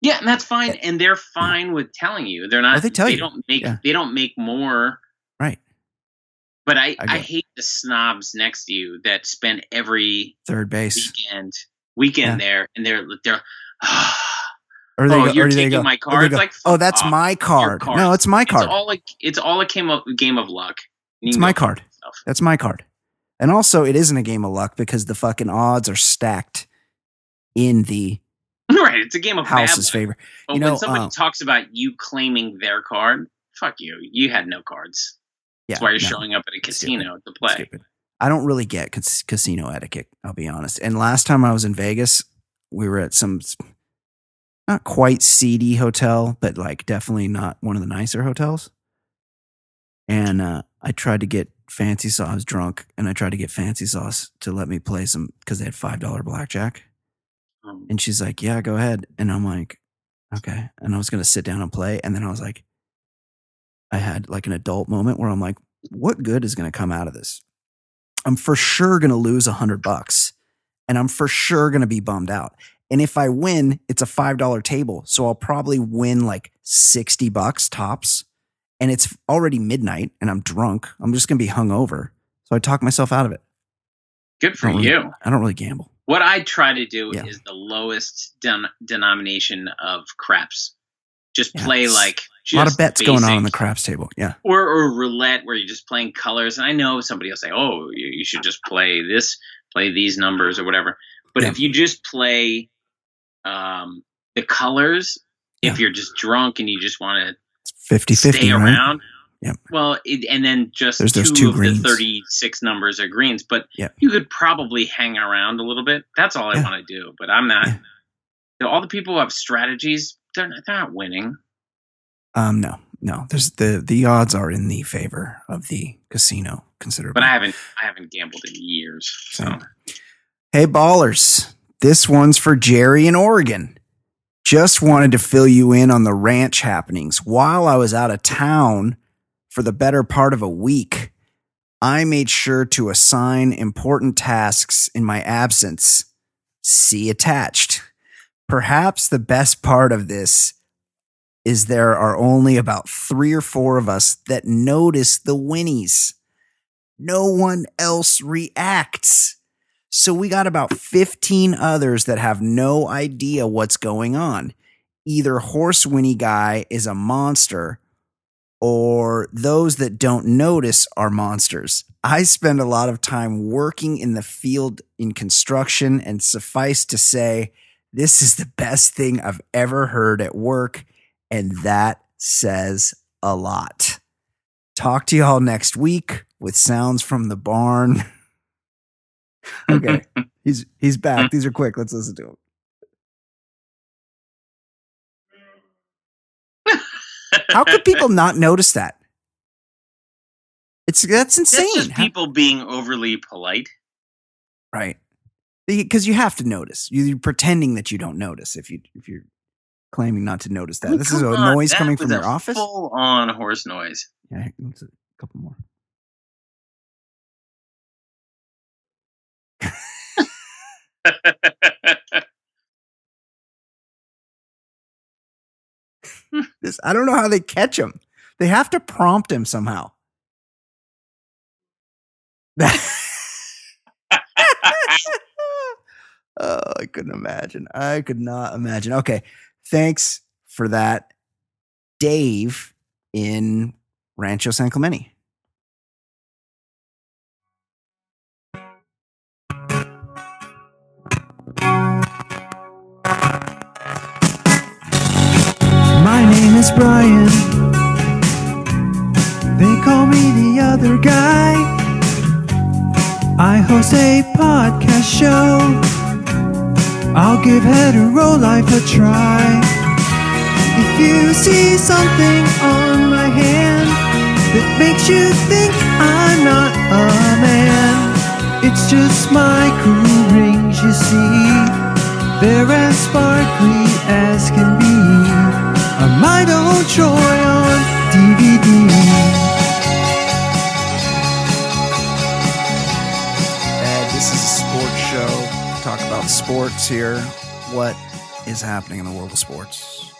[SPEAKER 1] Yeah, and that's fine, eh, and they're fine with telling you. They're not.
[SPEAKER 2] Oh, they tell you.
[SPEAKER 1] don't make.
[SPEAKER 2] Yeah.
[SPEAKER 1] They don't make more.
[SPEAKER 2] Right.
[SPEAKER 1] But I,
[SPEAKER 2] I
[SPEAKER 1] I, hate the snobs next to you that spend every
[SPEAKER 2] Third base.
[SPEAKER 1] weekend weekend there, and they're they're. *sighs*
[SPEAKER 2] Or they
[SPEAKER 1] Oh,
[SPEAKER 2] go,
[SPEAKER 1] you're taking
[SPEAKER 2] go,
[SPEAKER 1] my card?
[SPEAKER 2] go,
[SPEAKER 1] Like,
[SPEAKER 2] oh, that's
[SPEAKER 1] off.
[SPEAKER 2] my card.
[SPEAKER 1] card.
[SPEAKER 2] No, it's my card.
[SPEAKER 1] It's all like it's all a game of game of luck.
[SPEAKER 2] It's my card.
[SPEAKER 1] yourself.
[SPEAKER 2] That's my card. And also, it isn't a game of luck because the fucking odds are stacked in the
[SPEAKER 1] right, it's a game of
[SPEAKER 2] house's favor.
[SPEAKER 1] But
[SPEAKER 2] You
[SPEAKER 1] when
[SPEAKER 2] know,
[SPEAKER 1] somebody
[SPEAKER 2] um,
[SPEAKER 1] talks about you claiming their card, fuck you. You had no cards.
[SPEAKER 2] Yeah,
[SPEAKER 1] That's why you're
[SPEAKER 2] no,
[SPEAKER 1] showing up at a casino to play.
[SPEAKER 2] stupid. I don't really get cas- casino etiquette. I'll be honest. And last time I was in Vegas, we were at some not quite seedy hotel, but like definitely not one of the nicer hotels. And uh, I tried to get fancy sauce. Drunk, and I tried to get fancy sauce to let me play some because they had five dollar blackjack.
[SPEAKER 1] Um,
[SPEAKER 2] And she's like, "Yeah, go ahead." And I'm like, "Okay." And I was gonna sit down and play, and then I was like, I had like an adult moment where I'm like, "What good is gonna come out of this?" I'm for sure gonna lose a hundred bucks, and I'm for sure gonna be bummed out. And if I win, it's a five dollar table, so I'll probably win like sixty bucks tops. And it's already midnight, and I'm drunk. I'm just gonna be hungover, so I talk myself out of it.
[SPEAKER 1] Good for
[SPEAKER 2] I don't really-
[SPEAKER 1] you.
[SPEAKER 2] I don't really gamble.
[SPEAKER 1] What I try to do
[SPEAKER 2] Yeah.
[SPEAKER 1] is the lowest den- denomination of craps. Just
[SPEAKER 2] Yeah,
[SPEAKER 1] play like
[SPEAKER 2] a lot of
[SPEAKER 1] just
[SPEAKER 2] bets going on on the craps table. Yeah.
[SPEAKER 1] or or roulette where you're just playing colors. And I know somebody will say, "Oh, you, you should just play this, play these numbers or whatever." But
[SPEAKER 2] Yeah.
[SPEAKER 1] if you just play um, the colors, if you're just drunk and you just want to
[SPEAKER 2] 50
[SPEAKER 1] stay
[SPEAKER 2] 50, right?
[SPEAKER 1] around,
[SPEAKER 2] Yep.
[SPEAKER 1] well, it, and then just
[SPEAKER 2] There's
[SPEAKER 1] two,
[SPEAKER 2] those two
[SPEAKER 1] of
[SPEAKER 2] greens.
[SPEAKER 1] the 36 numbers are greens, but
[SPEAKER 2] Yep.
[SPEAKER 1] you could probably hang around a little bit. That's all I
[SPEAKER 2] Yeah.
[SPEAKER 1] want to do. But I'm not.
[SPEAKER 2] Yeah.
[SPEAKER 1] you know, all the people who have strategies, they're not, they're not winning.
[SPEAKER 2] Um, no, no. There's the the odds are in the favor of the casino considerably.
[SPEAKER 1] But I haven't I haven't gambled in years. So
[SPEAKER 2] Same. Hey, ballers. This one's for Jerry in Oregon. Just wanted to fill you in on the ranch happenings. While I was out of town for the better part of a week, I made sure to assign important tasks in my absence. See attached. Perhaps the best part of this is there are only about three or four of us that notice the whinnies. No one else reacts. So we got about 15 others that have no idea what's going on. Either Horse whinny Guy is a monster, or those that don't notice are monsters. I spend a lot of time working in the field in construction, and suffice to say, this is the best thing I've ever heard at work, and that says a lot. Talk to y'all next week with sounds from the barn. *laughs* okay, *laughs* he's he's back. Mm. These are quick. Let's listen to him. How could *laughs* people not notice that? It's that's insane.
[SPEAKER 1] that's
[SPEAKER 2] How-
[SPEAKER 1] people being overly polite.
[SPEAKER 2] right? Because you have to notice. You- You're pretending that you don't notice if you if you're claiming not to notice that.
[SPEAKER 1] I mean,
[SPEAKER 2] this is a
[SPEAKER 1] on,
[SPEAKER 2] noise coming from your office.
[SPEAKER 1] Full on horse noise.
[SPEAKER 2] Yeah, a uh, couple more. *laughs* *laughs* *laughs* This I don't know how they catch him. They have to prompt him somehow. *laughs* oh, I couldn't imagine. I could not imagine. Okay. Thanks for that, Dave in Rancho San Clemente.
[SPEAKER 5] Is Brian. They call me the other guy. I host a podcast show. I'll give hetero life a try. If you see something on my hand that makes you think I'm not a man, it's just my cool rings, you see. They're as sparkly as can be. A Milo Troy on DVD.
[SPEAKER 2] Ed, this is a sports show. Talk about sports here. What is happening in the world of sports?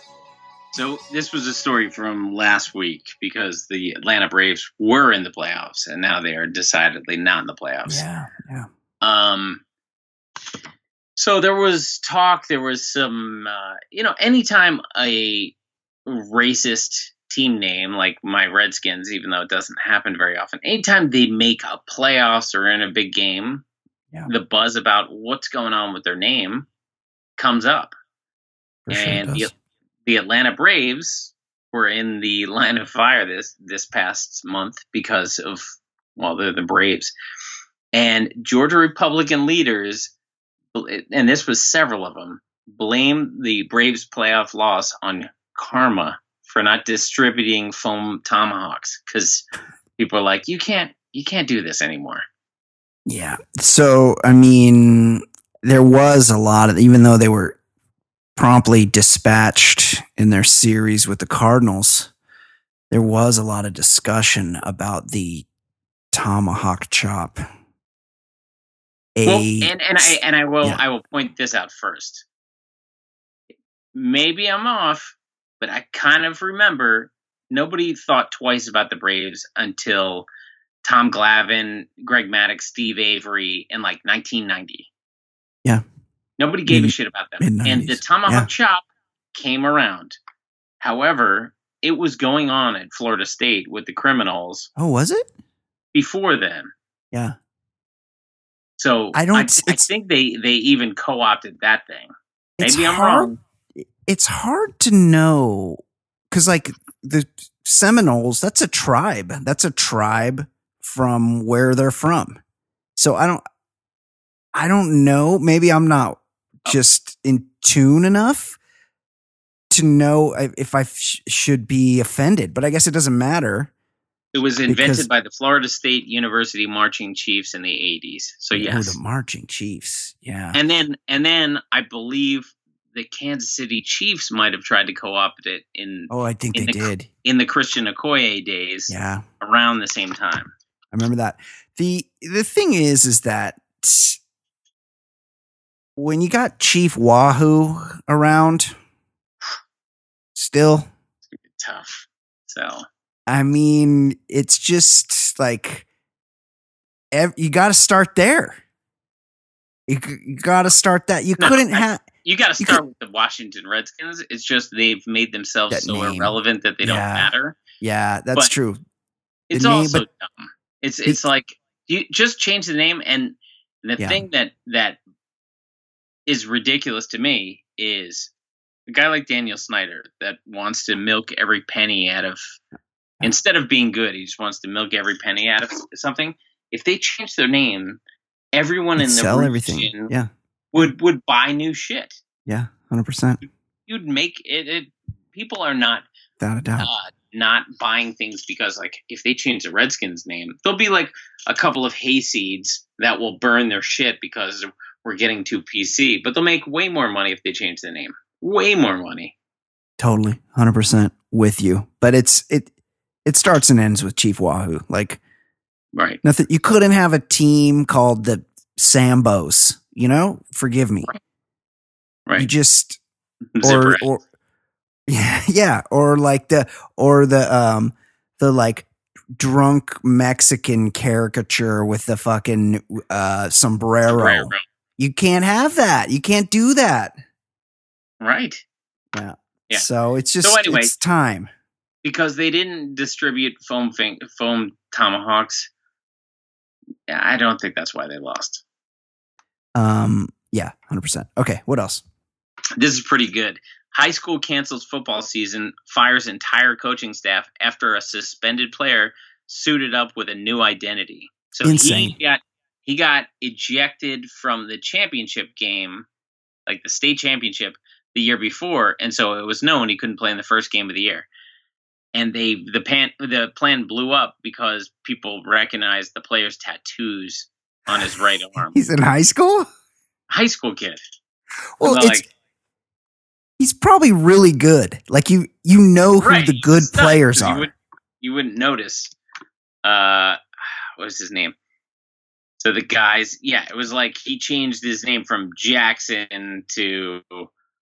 [SPEAKER 1] So this was a story from last week because the Atlanta Braves were in the playoffs and now they are decidedly not in the playoffs.
[SPEAKER 2] Yeah, yeah.
[SPEAKER 1] Um, so there was talk. There was some, uh, you know, anytime a racist team name like my Redskins, even though it doesn't happen very often, anytime they make a playoffs or in a big game,
[SPEAKER 2] Yeah.
[SPEAKER 1] the buzz about what's going on with their name comes up.
[SPEAKER 2] For sure
[SPEAKER 1] and the, the Atlanta Braves were in the *laughs* line of fire this this past month because of well, they're the Braves, and Georgia Republican leaders, and this was several of them, blamed the Braves' playoff loss on karma for not distributing foam tomahawks because people are like, you can't you can't do this anymore.
[SPEAKER 2] Yeah. So, I mean, there was a lot of, even though they were promptly dispatched in their series with the Cardinals, there was a lot of discussion about the tomahawk chop. A,
[SPEAKER 1] Well, and and I and I will
[SPEAKER 2] Yeah.
[SPEAKER 1] I will point this out first. Maybe I'm off, but I kind of remember nobody thought twice about the Braves until Tom Glavine, Greg Maddux, Steve Avery in like 1990.
[SPEAKER 2] Yeah.
[SPEAKER 1] Nobody gave a shit about them. And the. Tomahawk
[SPEAKER 2] Yeah.
[SPEAKER 1] Chop came around. However, it was going on at Florida State with the criminals
[SPEAKER 2] oh, was it?
[SPEAKER 1] before then.
[SPEAKER 2] Yeah.
[SPEAKER 1] So
[SPEAKER 2] I don't-
[SPEAKER 1] I, I think they they even co-opted that thing. Maybe I'm
[SPEAKER 2] hard-
[SPEAKER 1] wrong.
[SPEAKER 2] It's hard to know because, like, the Seminoles, that's a tribe. That's a tribe from where they're from. So I don't, I don't know. Maybe I'm not
[SPEAKER 1] Oh.
[SPEAKER 2] just in tune enough to know if I sh- should be offended, but I guess it doesn't matter.
[SPEAKER 1] It was invented by the Florida State University Marching Chiefs in the 80s. So
[SPEAKER 2] Oh,
[SPEAKER 1] yes.
[SPEAKER 2] the marching Chiefs. Yeah.
[SPEAKER 1] and then and then I believe the Kansas City Chiefs might have tried to co-opt it in
[SPEAKER 2] oh, I think
[SPEAKER 1] in
[SPEAKER 2] they
[SPEAKER 1] the-
[SPEAKER 2] did.
[SPEAKER 1] in the Christian Okoye days
[SPEAKER 2] Yeah.
[SPEAKER 1] around the same time.
[SPEAKER 2] I remember that. The the thing is is that when you got Chief Wahoo around still,
[SPEAKER 1] Tough. So
[SPEAKER 2] I mean, it's just like ev- you got to start there. You, you got to start that. You
[SPEAKER 1] No,
[SPEAKER 2] couldn't have
[SPEAKER 1] you got to start
[SPEAKER 2] could-
[SPEAKER 1] with the Washington Redskins. It's just they've made themselves so
[SPEAKER 2] name.
[SPEAKER 1] irrelevant that they don't matter.
[SPEAKER 2] Yeah, that's
[SPEAKER 1] But-
[SPEAKER 2] true.
[SPEAKER 1] It's
[SPEAKER 2] name,
[SPEAKER 1] also
[SPEAKER 2] but-
[SPEAKER 1] dumb. It's it's like you just change the name and the
[SPEAKER 2] Yeah.
[SPEAKER 1] thing that that is ridiculous to me is a guy like Daniel Snyder that wants to milk every penny out of instead of being good, he just wants to milk every penny out of something. If they change their name, everyone in the
[SPEAKER 2] Sell
[SPEAKER 1] region
[SPEAKER 2] everything. Yeah.
[SPEAKER 1] Would would buy new shit.
[SPEAKER 2] Yeah. 100%.
[SPEAKER 1] You'd make it, it people are not
[SPEAKER 2] Without a doubt.
[SPEAKER 1] uh, not buying things because like if they change the Redskins name, there'll be like a couple of hayseeds that will burn their shit because we're getting too PC, but they'll make way more money if they change the name. Way more money.
[SPEAKER 2] Totally, hundred percent with you. But it's it it starts and ends with Chief Wahoo. Like
[SPEAKER 1] Right.
[SPEAKER 2] nothing. You couldn't have a team called the Sambos. You know, forgive me. You
[SPEAKER 1] Right.
[SPEAKER 2] just or or yeah *laughs* yeah or like the or the um the like drunk Mexican caricature with the fucking uh sombrero.
[SPEAKER 1] Sombrero.
[SPEAKER 2] You can't have that. You can't do that.
[SPEAKER 1] Right.
[SPEAKER 2] Yeah.
[SPEAKER 1] Yeah.
[SPEAKER 2] So it's just
[SPEAKER 1] So anyway-
[SPEAKER 2] it's time.
[SPEAKER 1] Because they didn't distribute foam fin- foam tomahawks. Yeah, I don't think that's why they lost.
[SPEAKER 2] Um yeah, 100%. Okay, what else?
[SPEAKER 1] This is pretty good. High school cancels football season, fires entire coaching staff after a suspended player suited up with a new identity. So
[SPEAKER 2] Insane.
[SPEAKER 1] he got he got ejected from the championship game, like the state championship, the year before, and so it was known he couldn't play in the first game of the year. And they the pan the plan blew up because people recognized the player's tattoos on his right arm.
[SPEAKER 2] He's in high school?
[SPEAKER 1] High school kid.
[SPEAKER 2] Well, it's
[SPEAKER 1] like-
[SPEAKER 2] he's probably really good. Like you you know who
[SPEAKER 1] Right,
[SPEAKER 2] the good
[SPEAKER 1] nuts,
[SPEAKER 2] are.
[SPEAKER 1] You, would, you wouldn't notice. Uh, what was his name? So the guys, yeah, it was like he changed his name from Jackson to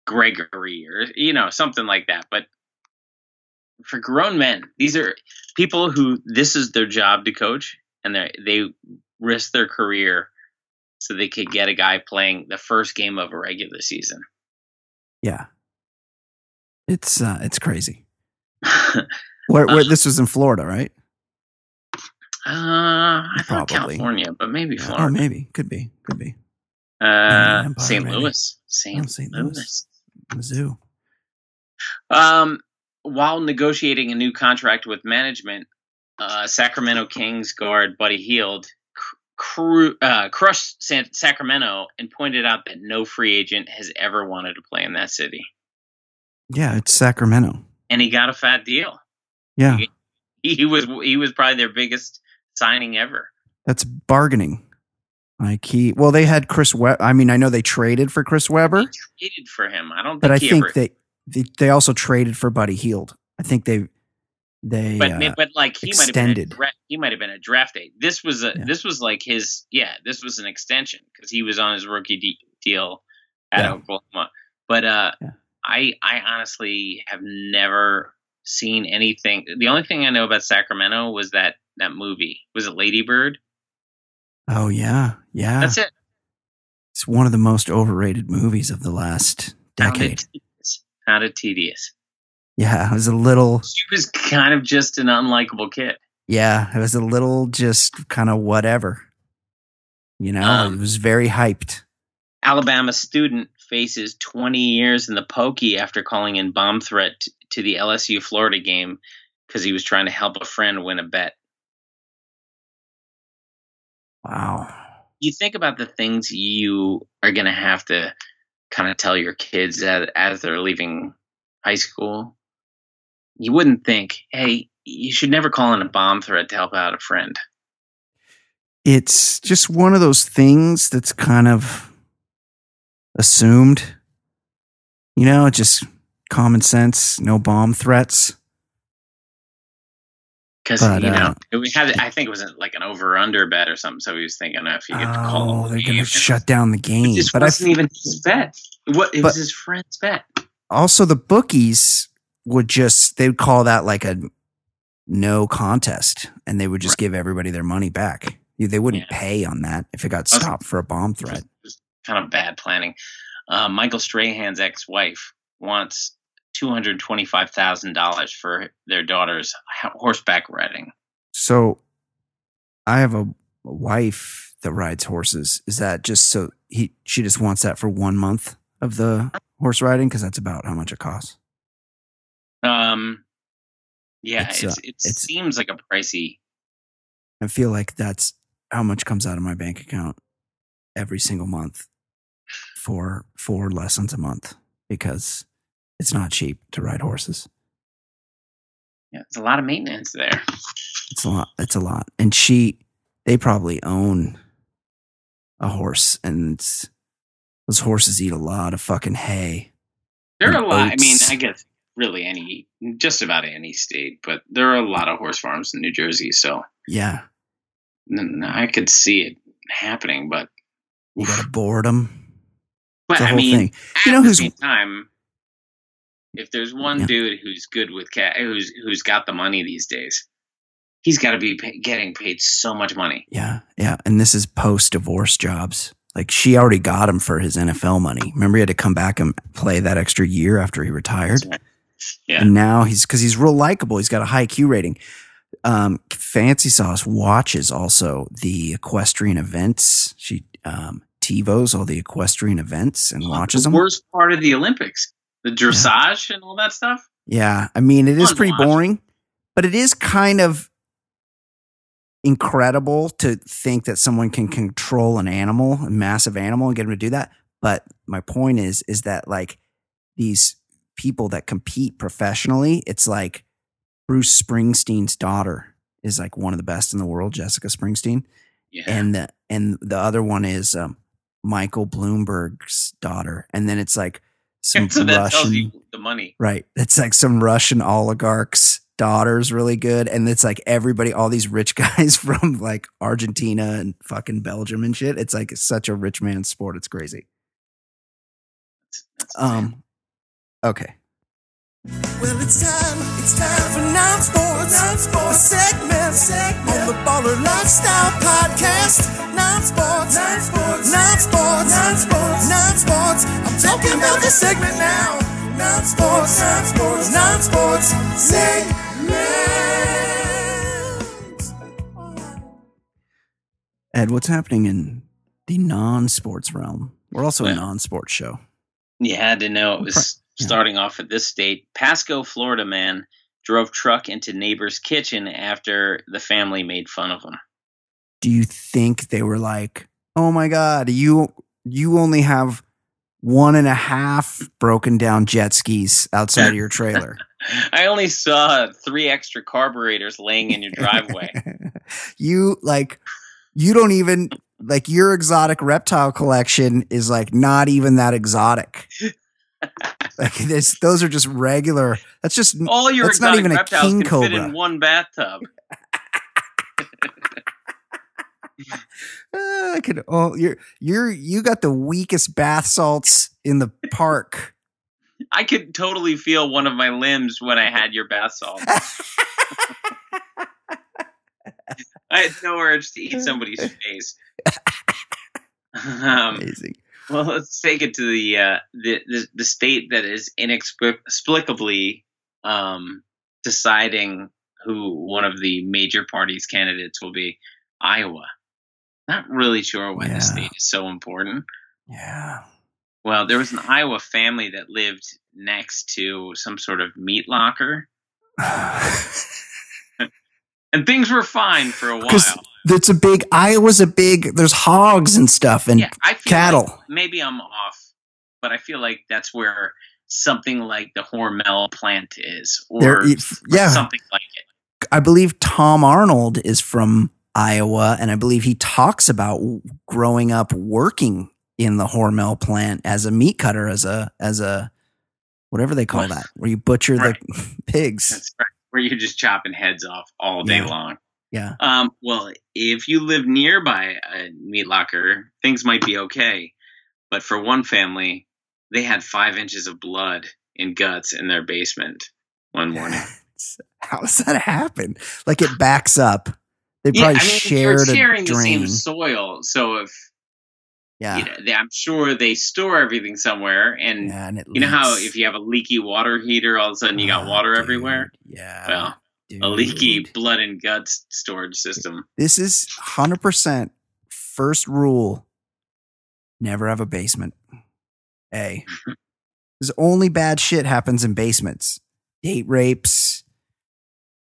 [SPEAKER 1] Gregory or you know something like that. But for grown men, these are people who this is their job to coach, and they they risk their career so they could get a guy playing the first game of a regular season.
[SPEAKER 2] yeah. It's uh it's crazy. *laughs* Where, where this was in Florida, right?
[SPEAKER 1] Uh, I thought
[SPEAKER 2] Probably.
[SPEAKER 1] California, but maybe Florida.
[SPEAKER 2] Oh, maybe. Could be. Could be.
[SPEAKER 1] Uh,
[SPEAKER 2] Empire,
[SPEAKER 1] St.
[SPEAKER 2] maybe.
[SPEAKER 1] Louis. St.
[SPEAKER 2] Oh, St.
[SPEAKER 1] Louis.
[SPEAKER 2] Louis. Mizzou.
[SPEAKER 1] Um, while negotiating a new contract with management, uh, Sacramento Kings guard Buddy Hield cru- uh, crushed San- Sacramento and pointed out that no free agent has ever wanted to play in that city,
[SPEAKER 2] Yeah, it's Sacramento.
[SPEAKER 1] and he got a fat deal.
[SPEAKER 2] Yeah.
[SPEAKER 1] He, he was he was probably their biggest signing ever.
[SPEAKER 2] That's bargaining. Like he well, they had Chris Webber. I mean, I know they traded for Chris Webber,
[SPEAKER 1] They traded for him. I don't think
[SPEAKER 2] but I think
[SPEAKER 1] ever.
[SPEAKER 2] they, they they also traded for Buddy Hield. I think they they
[SPEAKER 1] but
[SPEAKER 2] uh,
[SPEAKER 1] but like he might have been a he might have been a draft date. This was a
[SPEAKER 2] Yeah.
[SPEAKER 1] this was like his yeah this was an extension because he was on his rookie de- deal at
[SPEAKER 2] Yeah.
[SPEAKER 1] Oklahoma. But uh,
[SPEAKER 2] Yeah.
[SPEAKER 1] I I honestly have never seen anything. The only thing I know about Sacramento was that that movie was it Lady Bird.
[SPEAKER 2] Oh yeah, yeah.
[SPEAKER 1] That's it.
[SPEAKER 2] It's one of the most overrated movies of the last decade.
[SPEAKER 1] Sounded tedious.
[SPEAKER 2] Yeah, it was a little.
[SPEAKER 1] She was kind of just an unlikable kid.
[SPEAKER 2] Yeah, it was a little just kind of whatever. You know,
[SPEAKER 1] Um,
[SPEAKER 2] it was very hyped.
[SPEAKER 1] Alabama student faces 20 years in the pokey after calling in bomb threat to the LSU Florida game because he was trying to help a friend win a bet.
[SPEAKER 2] Wow.
[SPEAKER 1] You think about the things you are going to have to kind of tell your kids as, as they're leaving high school, you wouldn't think, hey, you should never call in a bomb threat to help out a friend.
[SPEAKER 2] It's just one of those things that's kind of assumed. You know, just common sense, no bomb threats.
[SPEAKER 1] Because you
[SPEAKER 2] uh,
[SPEAKER 1] know, it- we had. I think it was like an over under bet or something. So he was thinking if you call
[SPEAKER 2] Oh,
[SPEAKER 1] him,
[SPEAKER 2] they're going to shut down the game.
[SPEAKER 1] This
[SPEAKER 2] But I
[SPEAKER 1] wasn't even his bet. What it
[SPEAKER 2] But-
[SPEAKER 1] was his friend's bet.
[SPEAKER 2] also the bookies would just they would call that like a no contest and they would just give everybody their money back. They wouldn't
[SPEAKER 1] Yeah.
[SPEAKER 2] pay on that if it got stopped for a bomb threat.
[SPEAKER 1] Just kind of bad planning. Uh, Michael Strahan's ex-wife wants two hundred twenty-five thousand dollars for their daughter's horseback riding.
[SPEAKER 2] so i have a, a wife that rides horses. Is that just so he she just wants that for one month of the horse riding? Because that's about how much it costs
[SPEAKER 1] Um, yeah,
[SPEAKER 2] It's,
[SPEAKER 1] it's,
[SPEAKER 2] uh,
[SPEAKER 1] it
[SPEAKER 2] it's-
[SPEAKER 1] seems like a pricey.
[SPEAKER 2] i feel like that's how much comes out of my bank account every single month for four lessons a month because it's not cheap to ride horses
[SPEAKER 1] Yeah, it's a lot of maintenance there.
[SPEAKER 2] It's a lot. It's a lot. And she, they probably own a horse, and those horses eat a lot of fucking hay.
[SPEAKER 1] There are a lot. I mean. I guess really any, just about any state, but there are a lot of horse farms in New Jersey. So
[SPEAKER 2] Yeah,
[SPEAKER 1] I could see it happening, but
[SPEAKER 2] you got to board them.
[SPEAKER 1] but I mean,
[SPEAKER 2] thing.
[SPEAKER 1] at
[SPEAKER 2] You know
[SPEAKER 1] the
[SPEAKER 2] who's-
[SPEAKER 1] same time, if there's one
[SPEAKER 2] Yeah.
[SPEAKER 1] dude who's good with cat, who's who's got the money these days, he's got to be pay, getting paid so much money.
[SPEAKER 2] Yeah, yeah. And this is post divorce jobs. Like she already got him for his NFL money. Remember, he had to come back and play that extra year after he retired.
[SPEAKER 1] Yeah.
[SPEAKER 2] And now he's because he's real likable. He's got a high Q rating. Um, Fancy Sauce watches also the equestrian events. She um, TiVos all the equestrian events and watches
[SPEAKER 1] the
[SPEAKER 2] them.
[SPEAKER 1] worst part of the Olympics, the dressage and all that stuff.
[SPEAKER 2] Yeah, I mean it is pretty
[SPEAKER 1] watch.
[SPEAKER 2] boring, but it is kind of incredible to think that someone can control an animal, a massive animal, and get him to do that. But my point is, is that like these people that compete professionally, it's like Bruce Springsteen's daughter is like one of the best in the world, Jessica Springsteen,
[SPEAKER 1] Yeah.
[SPEAKER 2] and the and the other one is um, Michael Bloomberg's daughter, and then it's like *laughs* some
[SPEAKER 1] so that tells
[SPEAKER 2] Russian.
[SPEAKER 1] you the money.
[SPEAKER 2] Right. It's like some Russian oligarch's daughter's really good. And it's like everybody, all these rich *laughs* guys from like Argentina and fucking Belgium and shit. It's like such a rich man's sport. It's crazy.
[SPEAKER 1] That's-
[SPEAKER 2] Um, okay.
[SPEAKER 5] Well, it's time, it's time for non-sports, non-sports segment, segment on the Baller Lifestyle Podcast. Non-sports, non-sports, non-sports, non-sports, non-sports. I'm talking about this segment now. Non-sports, non-sports, non-sports segment.
[SPEAKER 2] Ed, what's happening in the non sports realm? We're also a non sports show.
[SPEAKER 1] You had to know it was
[SPEAKER 2] Yeah.
[SPEAKER 1] starting off at this state. Pasco, Florida man drove truck into neighbor's kitchen after the family made fun of him.
[SPEAKER 2] Do you think they were like, oh my God, you you only have one and a half broken down jet skis outside of your trailer? *laughs*
[SPEAKER 1] I only saw three extra carburetors laying in your driveway. *laughs*
[SPEAKER 2] you like you don't even like your exotic reptile collection is like not even that exotic. *laughs* like this those are just regular. That's just
[SPEAKER 1] All your
[SPEAKER 2] That's not even a
[SPEAKER 1] reptiles
[SPEAKER 2] king
[SPEAKER 1] can fit in one bathtub.
[SPEAKER 2] uh, *laughs* *laughs* I could oh you're you're you got the weakest bath salts in the park.
[SPEAKER 1] I could totally feel one of my limbs when I had your bath salts. *laughs* I had no urge to eat somebody's face. um,
[SPEAKER 2] Amazing.
[SPEAKER 1] Well, let's take it to the uh, the, the the state that is inexplicably um, deciding who one of the major parties' candidates will be. Iowa. Not really sure why
[SPEAKER 2] Yeah.
[SPEAKER 1] the state is so important.
[SPEAKER 2] Yeah.
[SPEAKER 1] Well, there was an Iowa family that lived next to some sort of meat locker, *sighs* and things were fine for a *laughs* while.
[SPEAKER 2] That's a big Iowa's a big there's hogs and stuff and
[SPEAKER 1] yeah, I feel
[SPEAKER 2] cattle.
[SPEAKER 1] like maybe I'm off, but I feel like that's where something like the Hormel plant is, or,
[SPEAKER 2] yeah.
[SPEAKER 1] something like it.
[SPEAKER 2] I believe Tom Arnold is from Iowa, and I believe he talks about growing up working in the Hormel plant as a meat cutter, as a as a whatever they call that, where you butcher
[SPEAKER 1] Right.
[SPEAKER 2] the *laughs* pigs.
[SPEAKER 1] That's right. Where you're just chopping heads off all day
[SPEAKER 2] Yeah.
[SPEAKER 1] long.
[SPEAKER 2] Yeah,
[SPEAKER 1] Um, well, if you live nearby a meat locker, things might be okay. But for one family, they had five inches of blood and guts in their basement one morning. *laughs*
[SPEAKER 2] how does that happen? Like it backs up. They
[SPEAKER 1] Yeah,
[SPEAKER 2] probably
[SPEAKER 1] I mean,
[SPEAKER 2] shared
[SPEAKER 1] sharing the same soil, so if
[SPEAKER 2] yeah,
[SPEAKER 1] you know, they, I'm sure they store everything somewhere, and
[SPEAKER 2] yeah, and
[SPEAKER 1] you know how if you have a leaky water heater, all of a sudden you got
[SPEAKER 2] Ah,
[SPEAKER 1] water
[SPEAKER 2] dude,
[SPEAKER 1] everywhere.
[SPEAKER 2] Yeah,
[SPEAKER 1] Well, a leaky blood and guts storage system.
[SPEAKER 2] This is hundred percent first rule: never have a basement. A. *laughs* Because only bad shit happens in basements. Date rapes.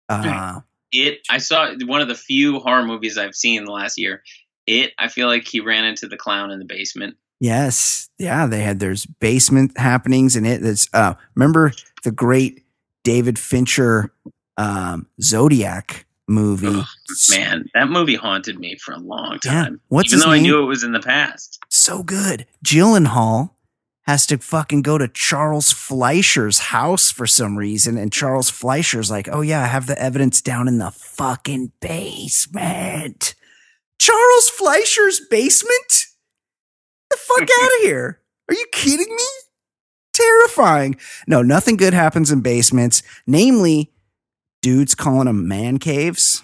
[SPEAKER 2] Uh,
[SPEAKER 1] It. I saw one of the few horror movies I've seen in the last year. It. I feel like he ran into the clown in the basement.
[SPEAKER 2] yes, yeah. They had there's basement happenings in it. That's uh, remember the great David Fincher um, Zodiac movie.
[SPEAKER 1] Man, that movie haunted me for a long
[SPEAKER 2] Yeah.
[SPEAKER 1] time.
[SPEAKER 2] What's
[SPEAKER 1] Even though I knew it was in the past.
[SPEAKER 2] so good. Gyllenhaal has to fucking go to Charles Fleischer's house for some reason, and Charles Fleischer's like, "Oh yeah, I have the evidence down in the fucking basement." Charles Fleischer's basement? the fuck *laughs* out of here! Are you kidding me? Terrifying. No, nothing good happens in basements. Namely, dudes calling them man caves.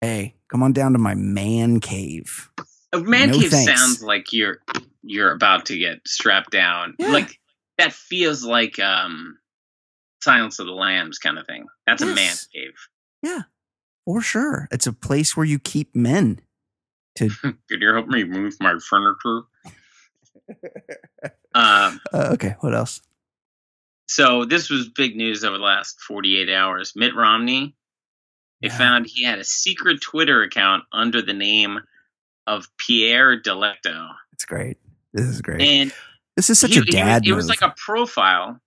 [SPEAKER 2] Hey, come on down to my man cave.
[SPEAKER 1] A man
[SPEAKER 2] No
[SPEAKER 1] cave
[SPEAKER 2] thanks.
[SPEAKER 1] sounds like you're you're about to get strapped down.
[SPEAKER 2] Yeah.
[SPEAKER 1] Like that feels like um Silence of the Lambs kind of thing. That's a man cave.
[SPEAKER 2] Yeah, for sure. It's a place where you keep men.
[SPEAKER 1] To *laughs* Could you help me move my furniture? *laughs* um,
[SPEAKER 2] Uh, okay, what else?
[SPEAKER 1] So this was big news over the last 48 hours. Mitt Romney, they
[SPEAKER 2] Yeah.
[SPEAKER 1] found he had a secret Twitter account under the name of Pierre Delecto.
[SPEAKER 2] It's great. This is great.
[SPEAKER 1] And
[SPEAKER 2] this is such
[SPEAKER 1] he-
[SPEAKER 2] a
[SPEAKER 1] he was-
[SPEAKER 2] dad
[SPEAKER 1] It was like a profile,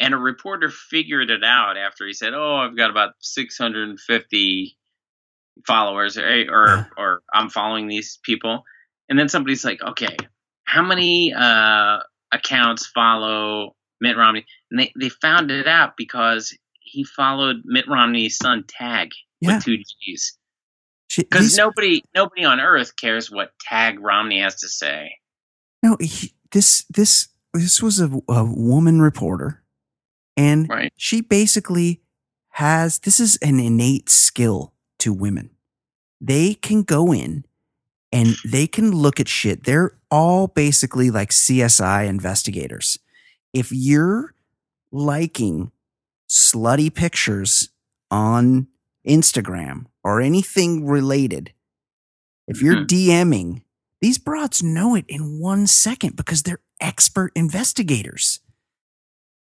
[SPEAKER 1] and a reporter figured it out after he said, "Oh, I've got about 650 followers, or or,
[SPEAKER 2] Yeah.
[SPEAKER 1] or I'm following these people." And then somebody's like, "Okay, how many uh, accounts follow Mitt Romney?" And they they found it out because he followed Mitt Romney's son Tag
[SPEAKER 2] Yeah.
[SPEAKER 1] with two G's. Because nobody nobody on earth cares what Tag Romney has to say.
[SPEAKER 2] no, he, this this this was a, a woman reporter, and
[SPEAKER 1] Right.
[SPEAKER 2] she basically has this is an innate skill to women. They can go in and they can look at shit. They're all basically like CSI investigators. If you're liking slutty pictures on Instagram or anything related, if you're
[SPEAKER 1] Mhm.
[SPEAKER 2] DMing, these broads know it in one second because they're expert investigators.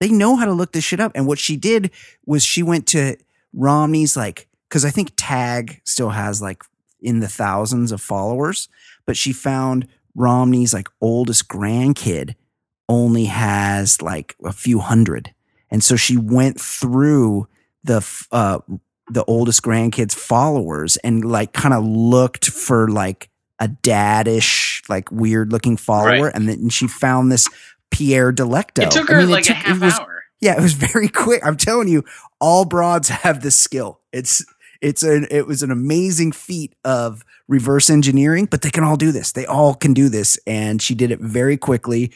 [SPEAKER 2] They know how to look this shit up. And what she did was she went to Romney's like, because I think Tag still has like in the thousands of followers, but she found Romney's like oldest grandkid only has like a few hundred. And so she went through the uh the oldest grandkid's followers and like kind of looked for like a daddish, like weird looking follower.
[SPEAKER 1] Right.
[SPEAKER 2] And then she found this Pierre Delecto.
[SPEAKER 1] It took
[SPEAKER 2] I
[SPEAKER 1] her
[SPEAKER 2] mean,
[SPEAKER 1] like a
[SPEAKER 2] took- it
[SPEAKER 1] half
[SPEAKER 2] was-
[SPEAKER 1] hour.
[SPEAKER 2] yeah, it was *laughs* very quick. I'm telling you, all broads have this skill. It's it's an it was an amazing feat of reverse engineering, but they can all do this. They all can do this, and she did it very quickly,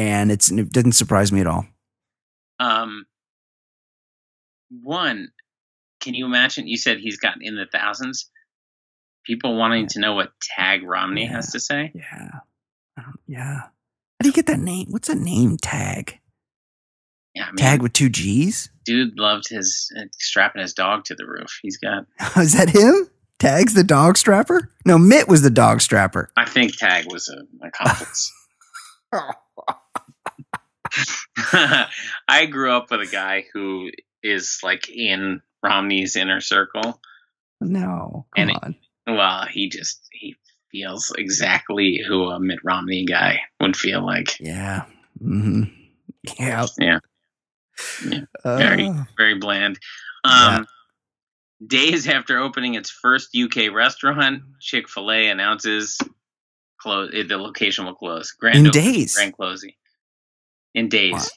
[SPEAKER 2] and it's it didn't surprise me at all.
[SPEAKER 1] Um, one, can you imagine? You said he's got in the thousands. People wanting to know what Tag Romney
[SPEAKER 2] Yeah.
[SPEAKER 1] has to say.
[SPEAKER 2] Yeah, Um, yeah. How do you get that name? What's that name? Tag.
[SPEAKER 1] Yeah, I mean,
[SPEAKER 2] Tag with two G's.
[SPEAKER 1] dude loved his uh, strapping his dog to the roof. He's got. *laughs*
[SPEAKER 2] Is that him? Tag's the dog strapper? No, Mitt was the dog strapper.
[SPEAKER 1] I think Tag was a accomplice. *laughs* *laughs* I grew up with a guy who is like in Romney's inner circle.
[SPEAKER 2] No, come
[SPEAKER 1] And it- Well, he just he feels exactly who a Mitt Romney guy would feel like.
[SPEAKER 2] Yeah. Mm-hmm. Yeah.
[SPEAKER 1] Yeah. very
[SPEAKER 2] Uh,
[SPEAKER 1] very bland. Um, Days after opening its first UK restaurant, Chick Fil A announces close the location will close. Grand
[SPEAKER 2] In
[SPEAKER 1] opening,
[SPEAKER 2] days?
[SPEAKER 1] grand closing. In days,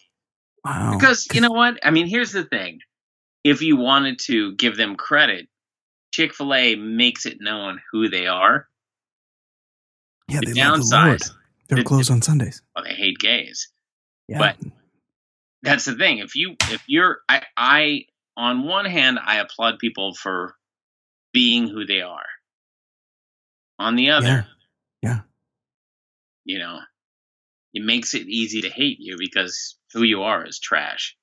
[SPEAKER 2] wow.
[SPEAKER 1] because you know what? I mean, here's the thing: if you wanted to give them credit, Chick Fil A makes it known who they are.
[SPEAKER 2] yeah,
[SPEAKER 1] the
[SPEAKER 2] they love the. They're
[SPEAKER 1] the-
[SPEAKER 2] closed on Sundays.
[SPEAKER 1] Well, they hate gays.
[SPEAKER 2] Yeah.
[SPEAKER 1] But that's the thing. If you if you're I I on one hand I applaud people for being who they are. On the other,
[SPEAKER 2] Yeah. Yeah.
[SPEAKER 1] you know, it makes it easy to hate you because who you are is trash.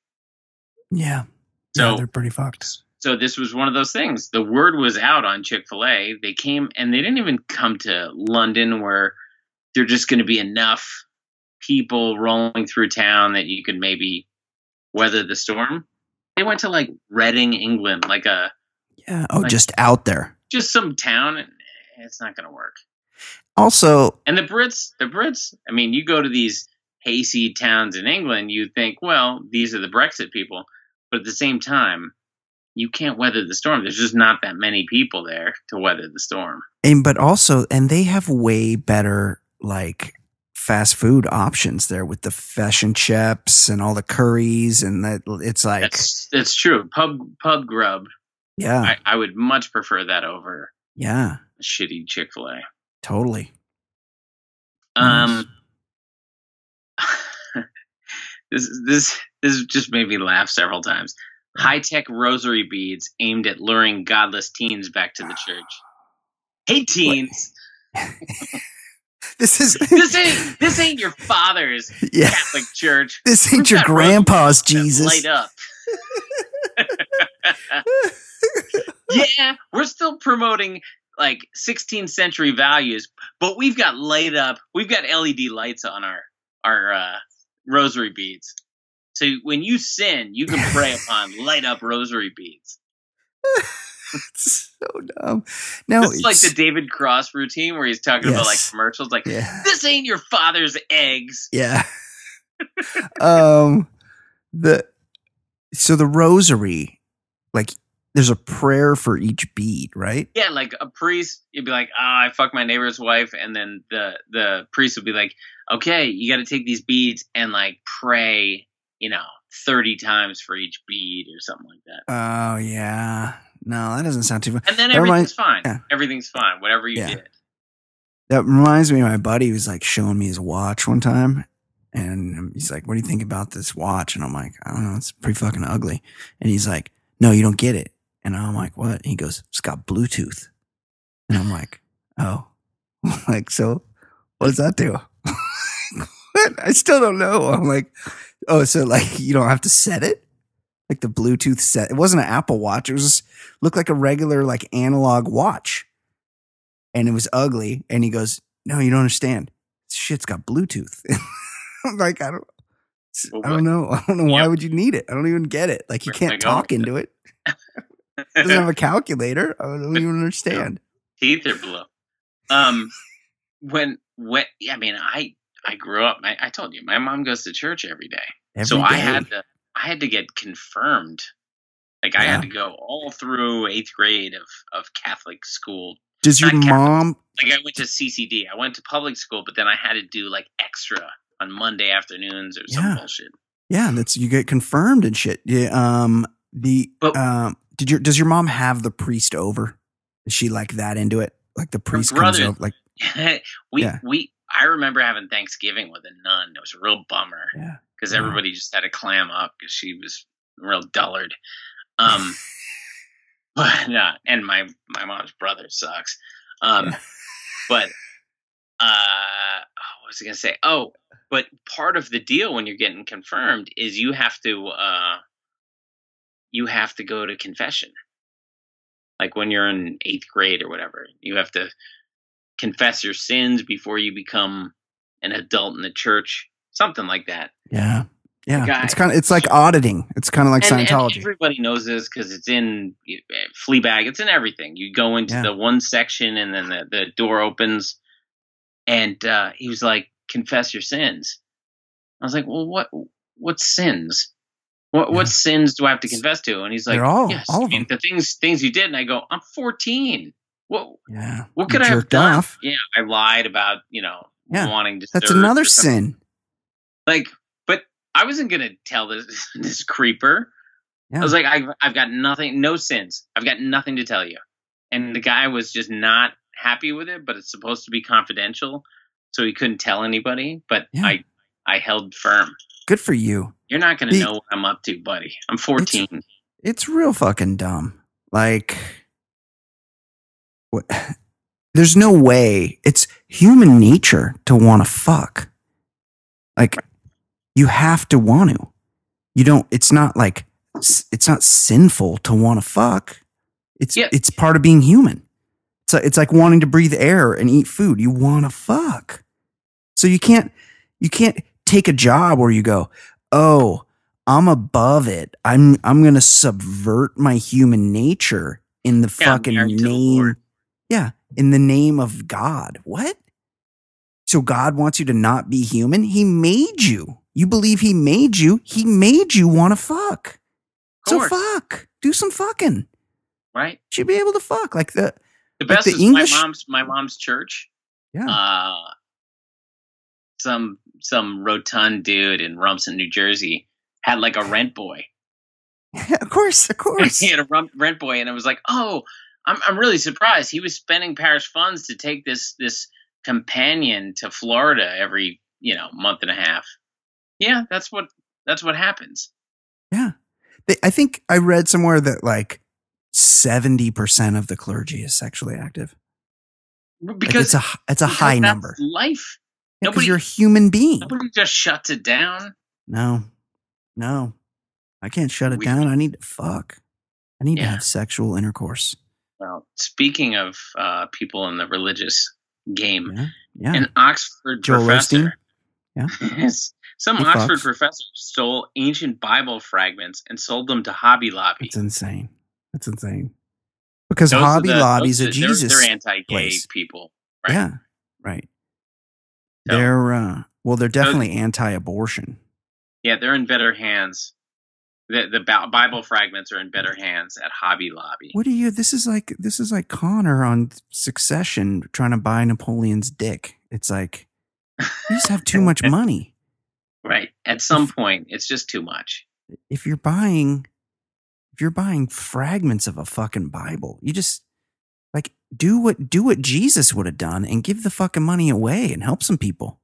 [SPEAKER 2] yeah.
[SPEAKER 1] So
[SPEAKER 2] yeah, they're pretty fucked.
[SPEAKER 1] so this was one of those things. The word was out on Chick Fil A. They came and they didn't even come to London where there're just going to be enough people rolling through town that you could maybe weather the storm. They went to like Reading, England, like a
[SPEAKER 2] Yeah. Oh,
[SPEAKER 1] Like-
[SPEAKER 2] just out there.
[SPEAKER 1] just some town. and It's not going to work.
[SPEAKER 2] Also,
[SPEAKER 1] And the Brits, the Brits. I mean, you go to these hayseed towns in England, you think, well, these are the Brexit people, but at the same time, you can't weather the storm. There's just not that many people there to weather the storm.
[SPEAKER 2] and but also, and they have way better like fast food options there with the fish and chips and all the curries and that. It's like,
[SPEAKER 1] That's that's true. Pub pub grub.
[SPEAKER 2] yeah,
[SPEAKER 1] I, I would much prefer that over
[SPEAKER 2] yeah,
[SPEAKER 1] shitty Chick Fil A.
[SPEAKER 2] totally.
[SPEAKER 1] Um, *laughs* this this this just made me laugh several times. High tech rosary beads aimed at luring godless teens back to the church. Hey teens, *laughs*
[SPEAKER 2] This is *laughs*
[SPEAKER 1] this ain't this ain't your father's
[SPEAKER 2] yeah.
[SPEAKER 1] Catholic church.
[SPEAKER 2] This ain't
[SPEAKER 1] We've
[SPEAKER 2] your grandpa's Jesus.
[SPEAKER 1] Light up. yeah, we're still promoting like 16th century values, but we've got light up. We've got LED lights on our our uh, rosary beads. So when you sin, you can *laughs* pray upon light up rosary beads.
[SPEAKER 2] It's so dumb. No,
[SPEAKER 1] this is like the David Cross routine where he's talking about like commercials, like
[SPEAKER 2] yeah,
[SPEAKER 1] this ain't your father's eggs.
[SPEAKER 2] yeah. *laughs* um, the so the rosary, like, there's a prayer for each bead, right?
[SPEAKER 1] Yeah, like a priest, you'd be like, "Ah, I fucked my neighbor's wife," and then the the priest would be like, "Okay, you got to take these beads and like pray, you know, thirty times for each bead or something like that."
[SPEAKER 2] Oh yeah. No, that doesn't sound too fun.
[SPEAKER 1] And then
[SPEAKER 2] That
[SPEAKER 1] everything's
[SPEAKER 2] reminds-
[SPEAKER 1] fine.
[SPEAKER 2] yeah.
[SPEAKER 1] Everything's fine. Whatever you
[SPEAKER 2] Yeah.
[SPEAKER 1] did.
[SPEAKER 2] That reminds me of my buddy who was like showing me his watch one time. And he's like, What do you think about this watch? And I'm like, I don't know, it's pretty fucking ugly. And he's like, No, you don't get it. And I'm like, What? And he goes, It's got Bluetooth. And I'm like, Oh. *laughs* like, so what does that do? *laughs* I still don't know. I'm like, Oh, so like you don't have to set it? Like the Bluetooth set. It wasn't an Apple watch. It was just looked like a regular like analog watch and it was ugly. And he goes, "No, you don't understand. This shit's got Bluetooth." *laughs* I'm like, I don't, I don't know. I don't know why
[SPEAKER 1] Yep.
[SPEAKER 2] would you need it. I don't even get it. Like you
[SPEAKER 1] Where
[SPEAKER 2] can't talk into it. Doesn't have a *laughs* calculator. I don't even understand.
[SPEAKER 1] Teeth are blue. Um, when when yeah, I mean, I I grew up. I, I told you, my mom goes to church every day.
[SPEAKER 2] Every
[SPEAKER 1] so I had to I had to get confirmed. Like I
[SPEAKER 2] Yeah.
[SPEAKER 1] had to go all through eighth grade of of Catholic school.
[SPEAKER 2] Does your
[SPEAKER 1] Catholic.
[SPEAKER 2] mom?
[SPEAKER 1] Like I went to CCD. I went to public school, but then I had to do like extra on Monday afternoons or some
[SPEAKER 2] Yeah.
[SPEAKER 1] bullshit.
[SPEAKER 2] Yeah, that's you get confirmed and shit. Yeah. Um. The
[SPEAKER 1] But-
[SPEAKER 2] um. Did your does your mom have the priest over? Is she like that into it? Like the priest comes
[SPEAKER 1] brother-
[SPEAKER 2] over. Like *laughs*
[SPEAKER 1] we
[SPEAKER 2] Yeah.
[SPEAKER 1] we I remember having Thanksgiving with a nun. It was a real bummer
[SPEAKER 2] yeah.
[SPEAKER 1] because
[SPEAKER 2] Wow.
[SPEAKER 1] everybody just had to clam up because she was real dullard. Um, *laughs* but uh, and my my mom's brother sucks. Um, but uh, what was I gonna say? Oh, but part of the deal when you're getting confirmed is you have to uh, you have to go to confession. Like when you're in eighth grade or whatever, you have to confess your sins before you become an adult in the church, something like that.
[SPEAKER 2] Yeah. Yeah.
[SPEAKER 1] guy-
[SPEAKER 2] It's kind of it's like auditing. It's kind of like
[SPEAKER 1] and, and
[SPEAKER 2] Scientology.
[SPEAKER 1] everybody knows this because it's in uh, Fleabag. It's in everything. You go into
[SPEAKER 2] Yeah.
[SPEAKER 1] the one section, and then the, the door opens, and uh, he was like, "Confess your sins." I was like, "Well, what what sins?" What what
[SPEAKER 2] Yeah.
[SPEAKER 1] sins do I have to confess to? And he's like,
[SPEAKER 2] They're all-
[SPEAKER 1] yes,
[SPEAKER 2] all
[SPEAKER 1] I
[SPEAKER 2] of
[SPEAKER 1] mean,
[SPEAKER 2] them.
[SPEAKER 1] the things things you did. And I go, I'm 14. What
[SPEAKER 2] Yeah.
[SPEAKER 1] what could I have done?
[SPEAKER 2] off.
[SPEAKER 1] Yeah, I lied about you know
[SPEAKER 2] Yeah.
[SPEAKER 1] wanting to.
[SPEAKER 2] That's another sin.
[SPEAKER 1] Like, but I wasn't gonna tell this *laughs* this creeper.
[SPEAKER 2] Yeah.
[SPEAKER 1] I was like, I've I've got nothing, no sins. I've got nothing to tell you. And the guy was just not happy with it, but it's supposed to be confidential, so he couldn't tell anybody. But
[SPEAKER 2] Yeah.
[SPEAKER 1] I I held firm.
[SPEAKER 2] Good for you.
[SPEAKER 1] You're not gonna know what I'm up to, buddy. I'm 14.
[SPEAKER 2] It's real fucking dumb. Like, what? *sighs* There's no way. It's human nature to want to fuck. Like, you have to want to. You don't. It's not like it's not sinful to want to fuck. It's
[SPEAKER 1] Yeah.
[SPEAKER 2] it's part of being human. So it's like wanting to breathe air and eat food. You want to fuck. So you can't you can't take a job where you go, "Oh, I'm above it. I'm I'm going to subvert my human nature in the
[SPEAKER 1] Yeah,
[SPEAKER 2] fucking name Yeah, in the name of God. What? So God wants you to not be human? He made you. You believe he made you? He made you want to fuck. So fuck. Do some fucking.
[SPEAKER 1] right?
[SPEAKER 2] Should be able to fuck like the
[SPEAKER 1] The
[SPEAKER 2] Like
[SPEAKER 1] best
[SPEAKER 2] the
[SPEAKER 1] is
[SPEAKER 2] English-
[SPEAKER 1] my mom's my mom's church.
[SPEAKER 2] yeah.
[SPEAKER 1] Uh, some some rotund dude in Rumson, New Jersey, had like a rent boy. *laughs*
[SPEAKER 2] of course, of *laughs* course.
[SPEAKER 1] he had a rent boy, and it was like, oh, I'm I'm really surprised. He was spending parish funds to take this this companion to Florida every you know month and a half. Yeah, that's what that's what happens.
[SPEAKER 2] Yeah. They, I think I read somewhere that like 70% of the clergy is sexually active. Like
[SPEAKER 1] Because
[SPEAKER 2] it's a it's a high number.
[SPEAKER 1] Life.
[SPEAKER 2] Because
[SPEAKER 1] nobody-
[SPEAKER 2] you're a human being.
[SPEAKER 1] Nobody just shuts it down.
[SPEAKER 2] No. No. I can't shut it
[SPEAKER 1] We-
[SPEAKER 2] down. I need to fuck. I need to have sexual intercourse.
[SPEAKER 1] Well, speaking of uh, people in the religious game,
[SPEAKER 2] Yeah. Yeah.
[SPEAKER 1] an Oxford
[SPEAKER 2] Joel
[SPEAKER 1] professor.
[SPEAKER 2] Yeah. *laughs*
[SPEAKER 1] Some
[SPEAKER 2] He
[SPEAKER 1] Oxford
[SPEAKER 2] fucks.
[SPEAKER 1] professor stole ancient Bible fragments and sold them to Hobby Lobby.
[SPEAKER 2] It's insane. It's insane. Because
[SPEAKER 1] Those
[SPEAKER 2] Hobby
[SPEAKER 1] the-
[SPEAKER 2] Lobby's a
[SPEAKER 1] are- they're-
[SPEAKER 2] Jesus.
[SPEAKER 1] They're, anti-gay
[SPEAKER 2] place.
[SPEAKER 1] people. Right.
[SPEAKER 2] Yeah. Right.
[SPEAKER 1] So-
[SPEAKER 2] They're uh well, they're definitely anti-abortion.
[SPEAKER 1] Yeah, they're in better hands. The the Bible fragments are in better hands at Hobby Lobby.
[SPEAKER 2] What are you? This is like this is like Connor on Succession trying to buy Napoleon's dick. It's like you just have too *laughs* much money.
[SPEAKER 1] Right. At some point, it's just too much.
[SPEAKER 2] If you're buying, if you're buying fragments of a fucking Bible, you just do what do what Jesus would have done and give the fucking money away and help some people.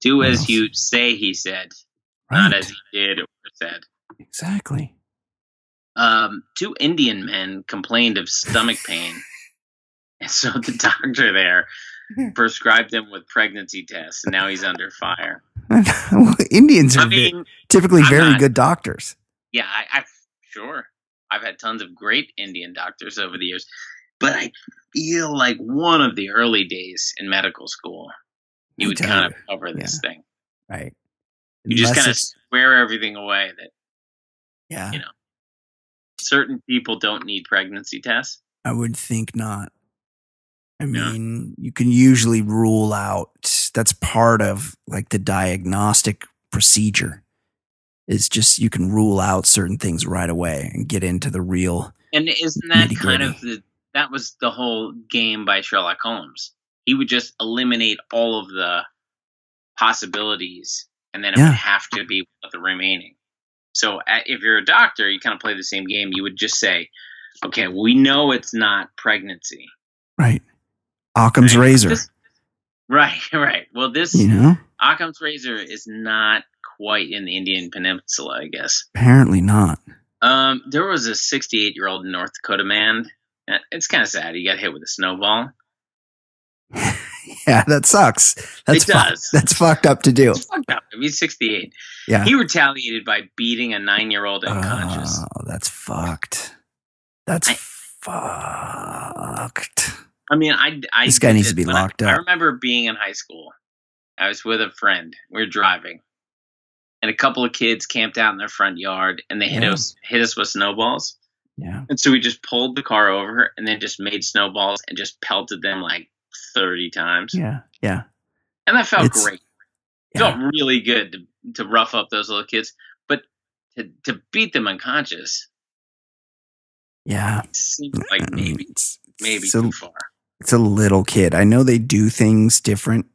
[SPEAKER 1] Do
[SPEAKER 2] What
[SPEAKER 1] as
[SPEAKER 2] else?
[SPEAKER 1] you say, he said, not as he did or said.
[SPEAKER 2] Exactly.
[SPEAKER 1] um, two Indian men complained of stomach pain. *laughs* and so the doctor there *laughs* prescribed him with pregnancy tests, and now he's under fire. *laughs*
[SPEAKER 2] Well, Indians are
[SPEAKER 1] I
[SPEAKER 2] ve-
[SPEAKER 1] mean,
[SPEAKER 2] typically
[SPEAKER 1] I'm
[SPEAKER 2] very
[SPEAKER 1] not-
[SPEAKER 2] good doctors.
[SPEAKER 1] yeah, I, I sure I've had tons of great Indian doctors over the years, but I feel like one of the early days in medical school, you would kind of cover this thing.
[SPEAKER 2] Right.
[SPEAKER 1] You just kind of swear everything away that
[SPEAKER 2] yeah.
[SPEAKER 1] you know. certain people don't need pregnancy tests.
[SPEAKER 2] I would think not. I
[SPEAKER 1] Yeah.
[SPEAKER 2] mean, you can usually rule out that's part of like the diagnostic procedure. Is just you can rule out certain things right away and get into the real.
[SPEAKER 1] And isn't that
[SPEAKER 2] Nitty-gritty.
[SPEAKER 1] kind of the that was the whole game by Sherlock Holmes? He would just eliminate all of the possibilities, and then it
[SPEAKER 2] Yeah.
[SPEAKER 1] would have to be the remaining. So if you're a doctor, you kind of play the same game. You would just say, "Okay, we know it's not pregnancy."
[SPEAKER 2] Right. Occam's
[SPEAKER 1] Right.
[SPEAKER 2] razor.
[SPEAKER 1] This- *laughs* right, right. Well, this
[SPEAKER 2] you know?
[SPEAKER 1] Occam's razor is not quite in the Indian Peninsula, I guess.
[SPEAKER 2] Apparently not.
[SPEAKER 1] Um, there was a 68 year old North Dakota man. Uh, It's kind of sad. He got hit with a snowball. *laughs*
[SPEAKER 2] Yeah, that sucks. That's
[SPEAKER 1] It does.
[SPEAKER 2] that's fucked up to do.
[SPEAKER 1] It's fucked up. He's 68.
[SPEAKER 2] Yeah.
[SPEAKER 1] He retaliated by beating a nine year old unconscious.
[SPEAKER 2] Oh, that's fucked. That's
[SPEAKER 1] I-
[SPEAKER 2] fucked.
[SPEAKER 1] I mean, I, I
[SPEAKER 2] This guy needs to be
[SPEAKER 1] locked I-
[SPEAKER 2] locked
[SPEAKER 1] I remember being in high school. I was with a friend. We were driving, and a couple of kids camped out in their front yard, and they hit
[SPEAKER 2] Yeah.
[SPEAKER 1] us hit us with snowballs.
[SPEAKER 2] Yeah.
[SPEAKER 1] And so we just pulled the car over, and then just made snowballs and just pelted them like 30 times.
[SPEAKER 2] Yeah. Yeah.
[SPEAKER 1] And that felt
[SPEAKER 2] It's-
[SPEAKER 1] great.
[SPEAKER 2] Yeah.
[SPEAKER 1] felt really good to, to rough up those little kids, but to to beat them unconscious
[SPEAKER 2] Yeah.
[SPEAKER 1] seems like maybe
[SPEAKER 2] It's,
[SPEAKER 1] maybe
[SPEAKER 2] it's a,
[SPEAKER 1] too far.
[SPEAKER 2] it's a little kid. I know they do things different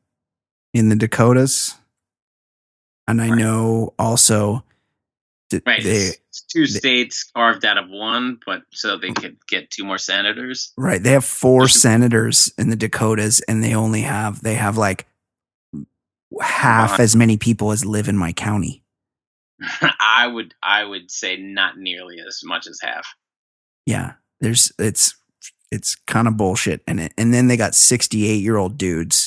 [SPEAKER 2] in the Dakotas. And I
[SPEAKER 1] Right.
[SPEAKER 2] know also that
[SPEAKER 1] Right,
[SPEAKER 2] they
[SPEAKER 1] it's two
[SPEAKER 2] they-
[SPEAKER 1] states carved out of one, but so they could get two more senators.
[SPEAKER 2] right, they have four senators in the Dakotas and they only have they have like half
[SPEAKER 1] Wow.
[SPEAKER 2] as many people as live in my county. *laughs*
[SPEAKER 1] I would I would say not nearly as much as half.
[SPEAKER 2] Yeah. There's it's it's kind of bullshit and it, and then they got 68 year old dudes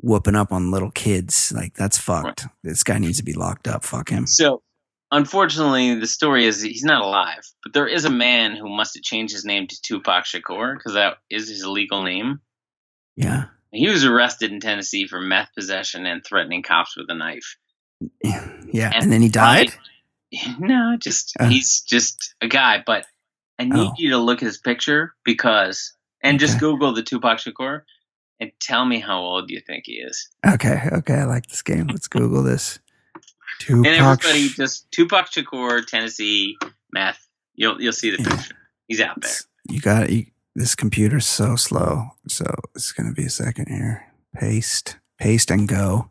[SPEAKER 2] whooping up on little kids like that's fucked this guy needs to be locked up fuck him
[SPEAKER 1] So, unfortunately, the story is he's not alive, but there is a man who must have changed his name to Tupac Shakur because that is his legal name.
[SPEAKER 2] yeah
[SPEAKER 1] He was arrested in Tennessee for meth possession and threatening cops with a knife. *sighs*
[SPEAKER 2] yeah
[SPEAKER 1] And
[SPEAKER 2] and then he died *laughs*
[SPEAKER 1] No, just
[SPEAKER 2] Uh.
[SPEAKER 1] he's just a guy. But I need
[SPEAKER 2] Oh.
[SPEAKER 1] you to look at his picture because, and just Google the Tupac Shakur and tell me how old you think he is.
[SPEAKER 2] okay okay i like this game let's google this *laughs*
[SPEAKER 1] And
[SPEAKER 2] Tupac
[SPEAKER 1] everybody just Tupac Shakur, Tennessee, meth. You'll you'll see the
[SPEAKER 2] Yeah.
[SPEAKER 1] picture. He's out there.
[SPEAKER 2] you got it this computer's so slow so it's gonna be a second here paste paste and go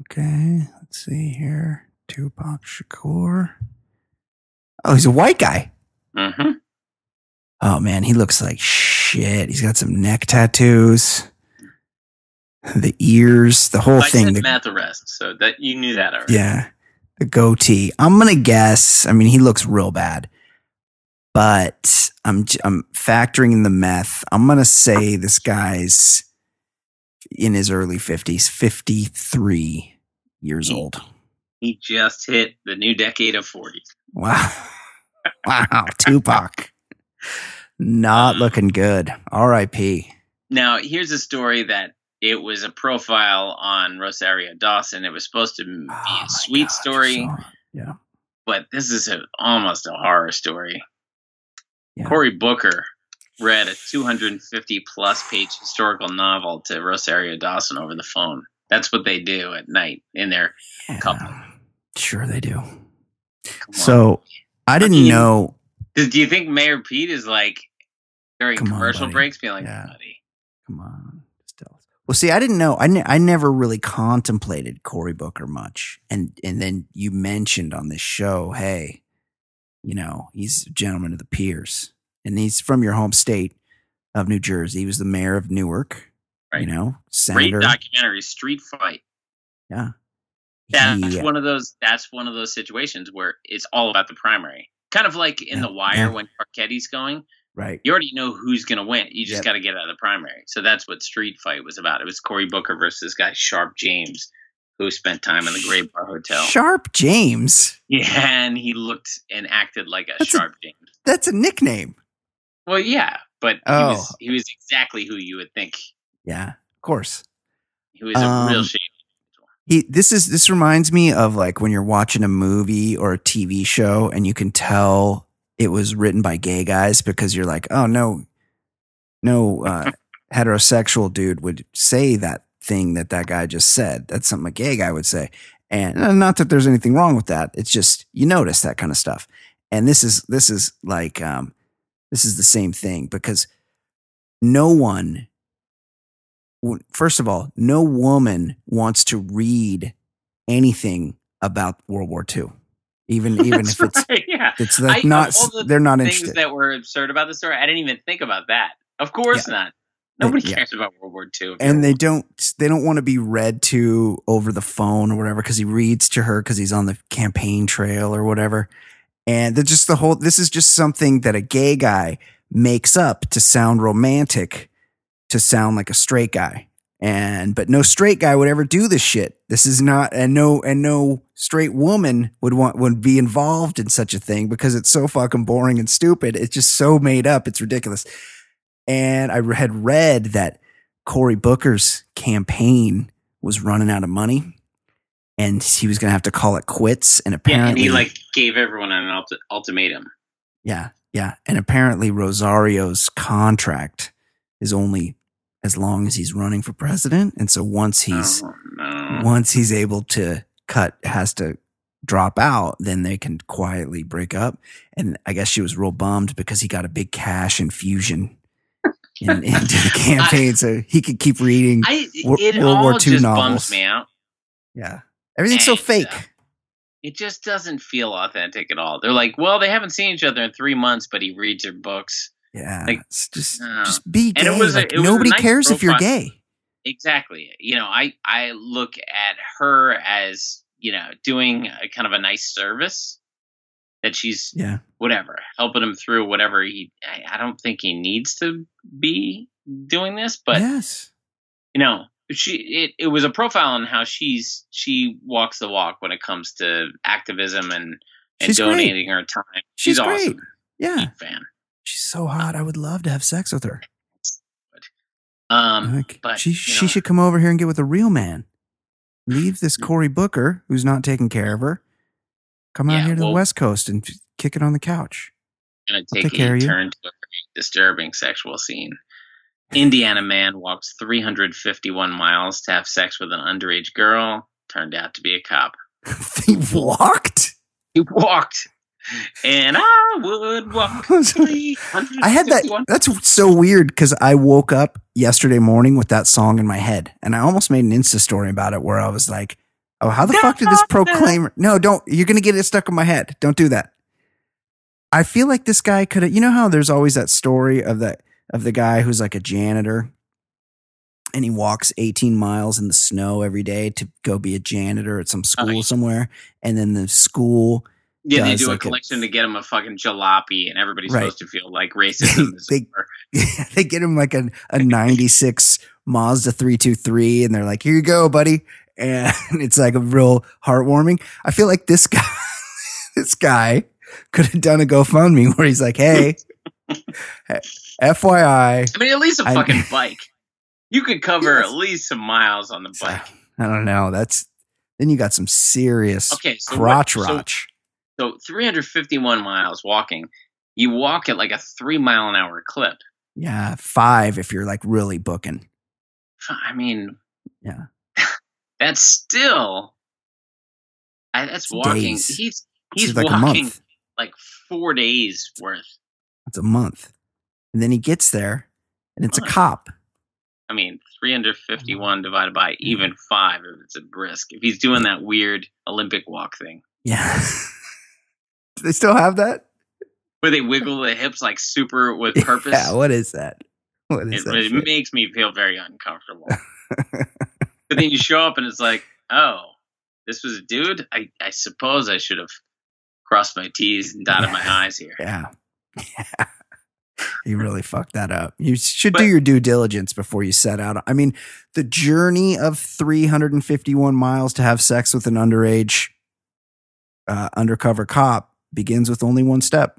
[SPEAKER 2] okay let's see here tupac shakur oh he's a white guy
[SPEAKER 1] hmm
[SPEAKER 2] Oh man, he looks like shit. He's got some neck tattoos, the ears, the whole
[SPEAKER 1] I
[SPEAKER 2] thing. The,
[SPEAKER 1] meth arrest, so that you knew that already.
[SPEAKER 2] yeah, the goatee. I'm gonna guess. I mean, he looks real bad, but I'm I'm factoring in the meth. I'm gonna say this guy's in his early fifties, 53 years old.
[SPEAKER 1] He just hit the new decade of forty.
[SPEAKER 2] Wow, *laughs* wow, Tupac, *laughs* not looking good. R.I.P.
[SPEAKER 1] Now, here's a story that it was a profile on Rosario Dawson. It was supposed to be
[SPEAKER 2] Oh
[SPEAKER 1] a sweet
[SPEAKER 2] God,
[SPEAKER 1] story,
[SPEAKER 2] yeah.
[SPEAKER 1] but this is a, almost a horror story.
[SPEAKER 2] Yeah.
[SPEAKER 1] Cory Booker read a 250 plus page historical novel to Rosario Dawson over the phone. That's what they do at night in their couple.
[SPEAKER 2] Sure, they do.
[SPEAKER 1] Come on.
[SPEAKER 2] So I didn't
[SPEAKER 1] mean,
[SPEAKER 2] know.
[SPEAKER 1] do you think Mayor Pete is like during
[SPEAKER 2] Come
[SPEAKER 1] commercial
[SPEAKER 2] buddy.
[SPEAKER 1] breaks being like,
[SPEAKER 2] Yeah.
[SPEAKER 1] buddy?
[SPEAKER 2] Come on, just tell us. Well, see, I didn't know. I, ne- I never really contemplated Cory Booker much, and and then you mentioned on this show, hey, you know, he's a gentleman of the peers, and he's from your home state of New Jersey. He was the mayor of Newark.
[SPEAKER 1] Right.
[SPEAKER 2] You know,
[SPEAKER 1] Great
[SPEAKER 2] senator.
[SPEAKER 1] documentary, Street Fight.
[SPEAKER 2] Yeah.
[SPEAKER 1] That's
[SPEAKER 2] He-
[SPEAKER 1] one of those. That's one of those situations where it's all about the primary. Kind of like in
[SPEAKER 2] Yeah,
[SPEAKER 1] The Wire
[SPEAKER 2] yeah.
[SPEAKER 1] when Marquette's going.
[SPEAKER 2] right.
[SPEAKER 1] You already know who's going to win. You just
[SPEAKER 2] Yep.
[SPEAKER 1] got to get out of the primary. So that's what Street Fight was about. It was Cory Booker versus this guy Sharpe James, who spent time in the Graybar Hotel.
[SPEAKER 2] Sharpe James.
[SPEAKER 1] Yeah, and he looked and acted like a
[SPEAKER 2] That's a-
[SPEAKER 1] Sharpe James.
[SPEAKER 2] That's a nickname.
[SPEAKER 1] Well, yeah, but he
[SPEAKER 2] Oh.
[SPEAKER 1] was he was exactly who you would think.
[SPEAKER 2] Yeah, of course.
[SPEAKER 1] He was a real
[SPEAKER 2] Um,
[SPEAKER 1] shame.
[SPEAKER 2] He this is this reminds me of like when you're watching a movie or a TV show and you can tell it was written by gay guys because you're like, oh no, no uh, *laughs* heterosexual dude would say that thing that that guy just said. That's something a gay guy would say, and uh, not that there's anything wrong with that. It's just you notice that kind of stuff, and this is this is like um, this is the same thing because no one first of all, no woman wants to read anything about World War II, even *laughs* even if it's
[SPEAKER 1] right, yeah.
[SPEAKER 2] it's like
[SPEAKER 1] I-
[SPEAKER 2] not
[SPEAKER 1] the
[SPEAKER 2] they're not
[SPEAKER 1] things
[SPEAKER 2] interested.
[SPEAKER 1] that were absurd about the story, I didn't even think about that. Of course not. Nobody
[SPEAKER 2] Yeah.
[SPEAKER 1] cares about World War II.
[SPEAKER 2] and they don't they don't want to be read to over the phone or whatever because he reads to her because he's on the campaign trail or whatever. And just the whole this is just something that a gay guy makes up to sound romantic, to sound like a straight guy. And but no straight guy would ever do this shit. This is not and no and no straight woman would want would be involved in such a thing because it's so fucking boring and stupid. It's just so made up. It's ridiculous. And I had read that Cory Booker's campaign was running out of money and he was going to have to call it quits. And
[SPEAKER 1] yeah,
[SPEAKER 2] apparently,
[SPEAKER 1] and he like gave everyone an ulti- ultimatum.
[SPEAKER 2] yeah, yeah. And apparently, Rosario's contract is only as long as he's running for president. And so once he's
[SPEAKER 1] oh, no.
[SPEAKER 2] Once he's able to cut has to drop out, then they can quietly break up. And I guess she was real bummed because he got a big cash infusion *laughs* in, into the campaign, so he could keep reading.
[SPEAKER 1] I
[SPEAKER 2] World
[SPEAKER 1] all
[SPEAKER 2] War II
[SPEAKER 1] just
[SPEAKER 2] novels.
[SPEAKER 1] bums me out.
[SPEAKER 2] yeah, everything's so fake.
[SPEAKER 1] uh, It just doesn't feel authentic at all. They're like, well, they haven't seen each other in three months, but he reads her books.
[SPEAKER 2] Yeah,
[SPEAKER 1] like,
[SPEAKER 2] it's just
[SPEAKER 1] no.
[SPEAKER 2] just be
[SPEAKER 1] And
[SPEAKER 2] gay.
[SPEAKER 1] it was
[SPEAKER 2] like,
[SPEAKER 1] it was
[SPEAKER 2] nobody
[SPEAKER 1] nice
[SPEAKER 2] cares if you're gay.
[SPEAKER 1] Exactly. You know, I I look at her as you know doing a kind of a nice service that she's
[SPEAKER 2] Yeah,
[SPEAKER 1] whatever helping him through whatever he. I, I don't think he needs to be doing this, but
[SPEAKER 2] yes,
[SPEAKER 1] you know she it, it was a profile on how she's she walks the walk when it comes to activism and and
[SPEAKER 2] She's great.
[SPEAKER 1] donating her time.
[SPEAKER 2] She's
[SPEAKER 1] She's,
[SPEAKER 2] great.
[SPEAKER 1] awesome.
[SPEAKER 2] yeah,
[SPEAKER 1] Big fan.
[SPEAKER 2] She's so hot. I would love to have sex with her.
[SPEAKER 1] Um,
[SPEAKER 2] Like,
[SPEAKER 1] but,
[SPEAKER 2] she she
[SPEAKER 1] know-
[SPEAKER 2] should come over here and get with a real man. Leave this Cory Booker, who's not taking care of her. Come out
[SPEAKER 1] Yeah,
[SPEAKER 2] here to the West Coast and kick it on the couch. I'll
[SPEAKER 1] take
[SPEAKER 2] take care
[SPEAKER 1] a
[SPEAKER 2] of you.
[SPEAKER 1] turn to a disturbing sexual scene. Indiana man walks 351 miles to have sex with an underage girl. Turned out to be a cop. *laughs*
[SPEAKER 2] he walked.
[SPEAKER 1] He walked, and I would walk. *laughs*
[SPEAKER 2] I had that. That's so weird because I woke up yesterday morning with that song in my head, and I almost made an Insta story about it where I was like, "Oh, how the fuck did this proclaimer? No, don't. You're gonna get it stuck in my head. Don't do that." I feel like this guy could have. You know how there's always that story of the of the guy who's like a janitor, and he walks 18 miles in the snow every day to go be a janitor at some school
[SPEAKER 1] yeah.
[SPEAKER 2] somewhere, and then the school
[SPEAKER 1] Yeah, they do a
[SPEAKER 2] like, a-
[SPEAKER 1] collection to get him a fucking jalopy, and everybody's
[SPEAKER 2] Right.
[SPEAKER 1] supposed to feel like *laughs* racism is
[SPEAKER 2] They-
[SPEAKER 1] over. *laughs*
[SPEAKER 2] they get him like a, a 96 Mazda 323 and they're like, here you go, buddy. And *laughs* it's like a real heartwarming. I feel like this guy, this guy could have done a GoFundMe where he's like, hey, FYI,
[SPEAKER 1] I mean, at least a fucking bike. You could cover
[SPEAKER 2] Yes.
[SPEAKER 1] at least some miles on the bike.
[SPEAKER 2] I don't know. That's, then you got some serious
[SPEAKER 1] Okay, so
[SPEAKER 2] crotch
[SPEAKER 1] what- so-
[SPEAKER 2] rotch.
[SPEAKER 1] So 351 miles walking. You walk at like a three mile an hour clip.
[SPEAKER 2] yeah. Five if you're like really booking.
[SPEAKER 1] I mean,
[SPEAKER 2] Yeah. *laughs*
[SPEAKER 1] that's still. I, that's
[SPEAKER 2] It's
[SPEAKER 1] walking.
[SPEAKER 2] days.
[SPEAKER 1] He's he's
[SPEAKER 2] like
[SPEAKER 1] walking like four days worth.
[SPEAKER 2] It's a month. And then he gets there and it's a cop.
[SPEAKER 1] I mean, 351 divided by even five if it's a brisk. If he's doing that weird Olympic walk thing
[SPEAKER 2] Yeah. *laughs* Do they still have that?
[SPEAKER 1] where they wiggle the hips like super with *laughs* purpose,
[SPEAKER 2] Yeah, what is that? What is
[SPEAKER 1] it,
[SPEAKER 2] that?
[SPEAKER 1] it
[SPEAKER 2] shit?
[SPEAKER 1] makes me feel very uncomfortable. *laughs* but then you show up and it's like, oh, this was a dude. I, I suppose I should have crossed my T's and dotted my I's here. *laughs*
[SPEAKER 2] yeah. Yeah. You really fucked that up. You should
[SPEAKER 1] But-
[SPEAKER 2] do your due diligence before you set out. I mean, the journey of 351 miles to have sex with an underage uh, undercover cop begins with only one step.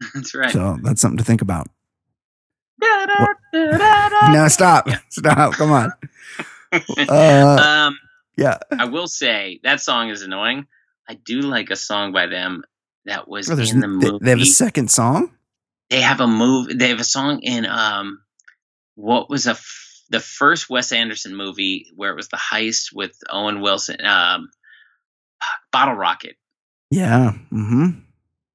[SPEAKER 2] *laughs*
[SPEAKER 1] That's right.
[SPEAKER 2] So that's something to think about. No, stop.
[SPEAKER 1] Yeah. *laughs*
[SPEAKER 2] Stop. Come on. *laughs* Uh,
[SPEAKER 1] um,
[SPEAKER 2] yeah.
[SPEAKER 1] I will say that song is annoying. I do like a song by them that was
[SPEAKER 2] Oh,
[SPEAKER 1] in the movie.
[SPEAKER 2] they have a second song?
[SPEAKER 1] they have a move. They have a song in um, what was a f- the first Wes Anderson movie where it was the heist with Owen Wilson, um, Bottle Rocket,
[SPEAKER 2] Yeah. Mm-hmm.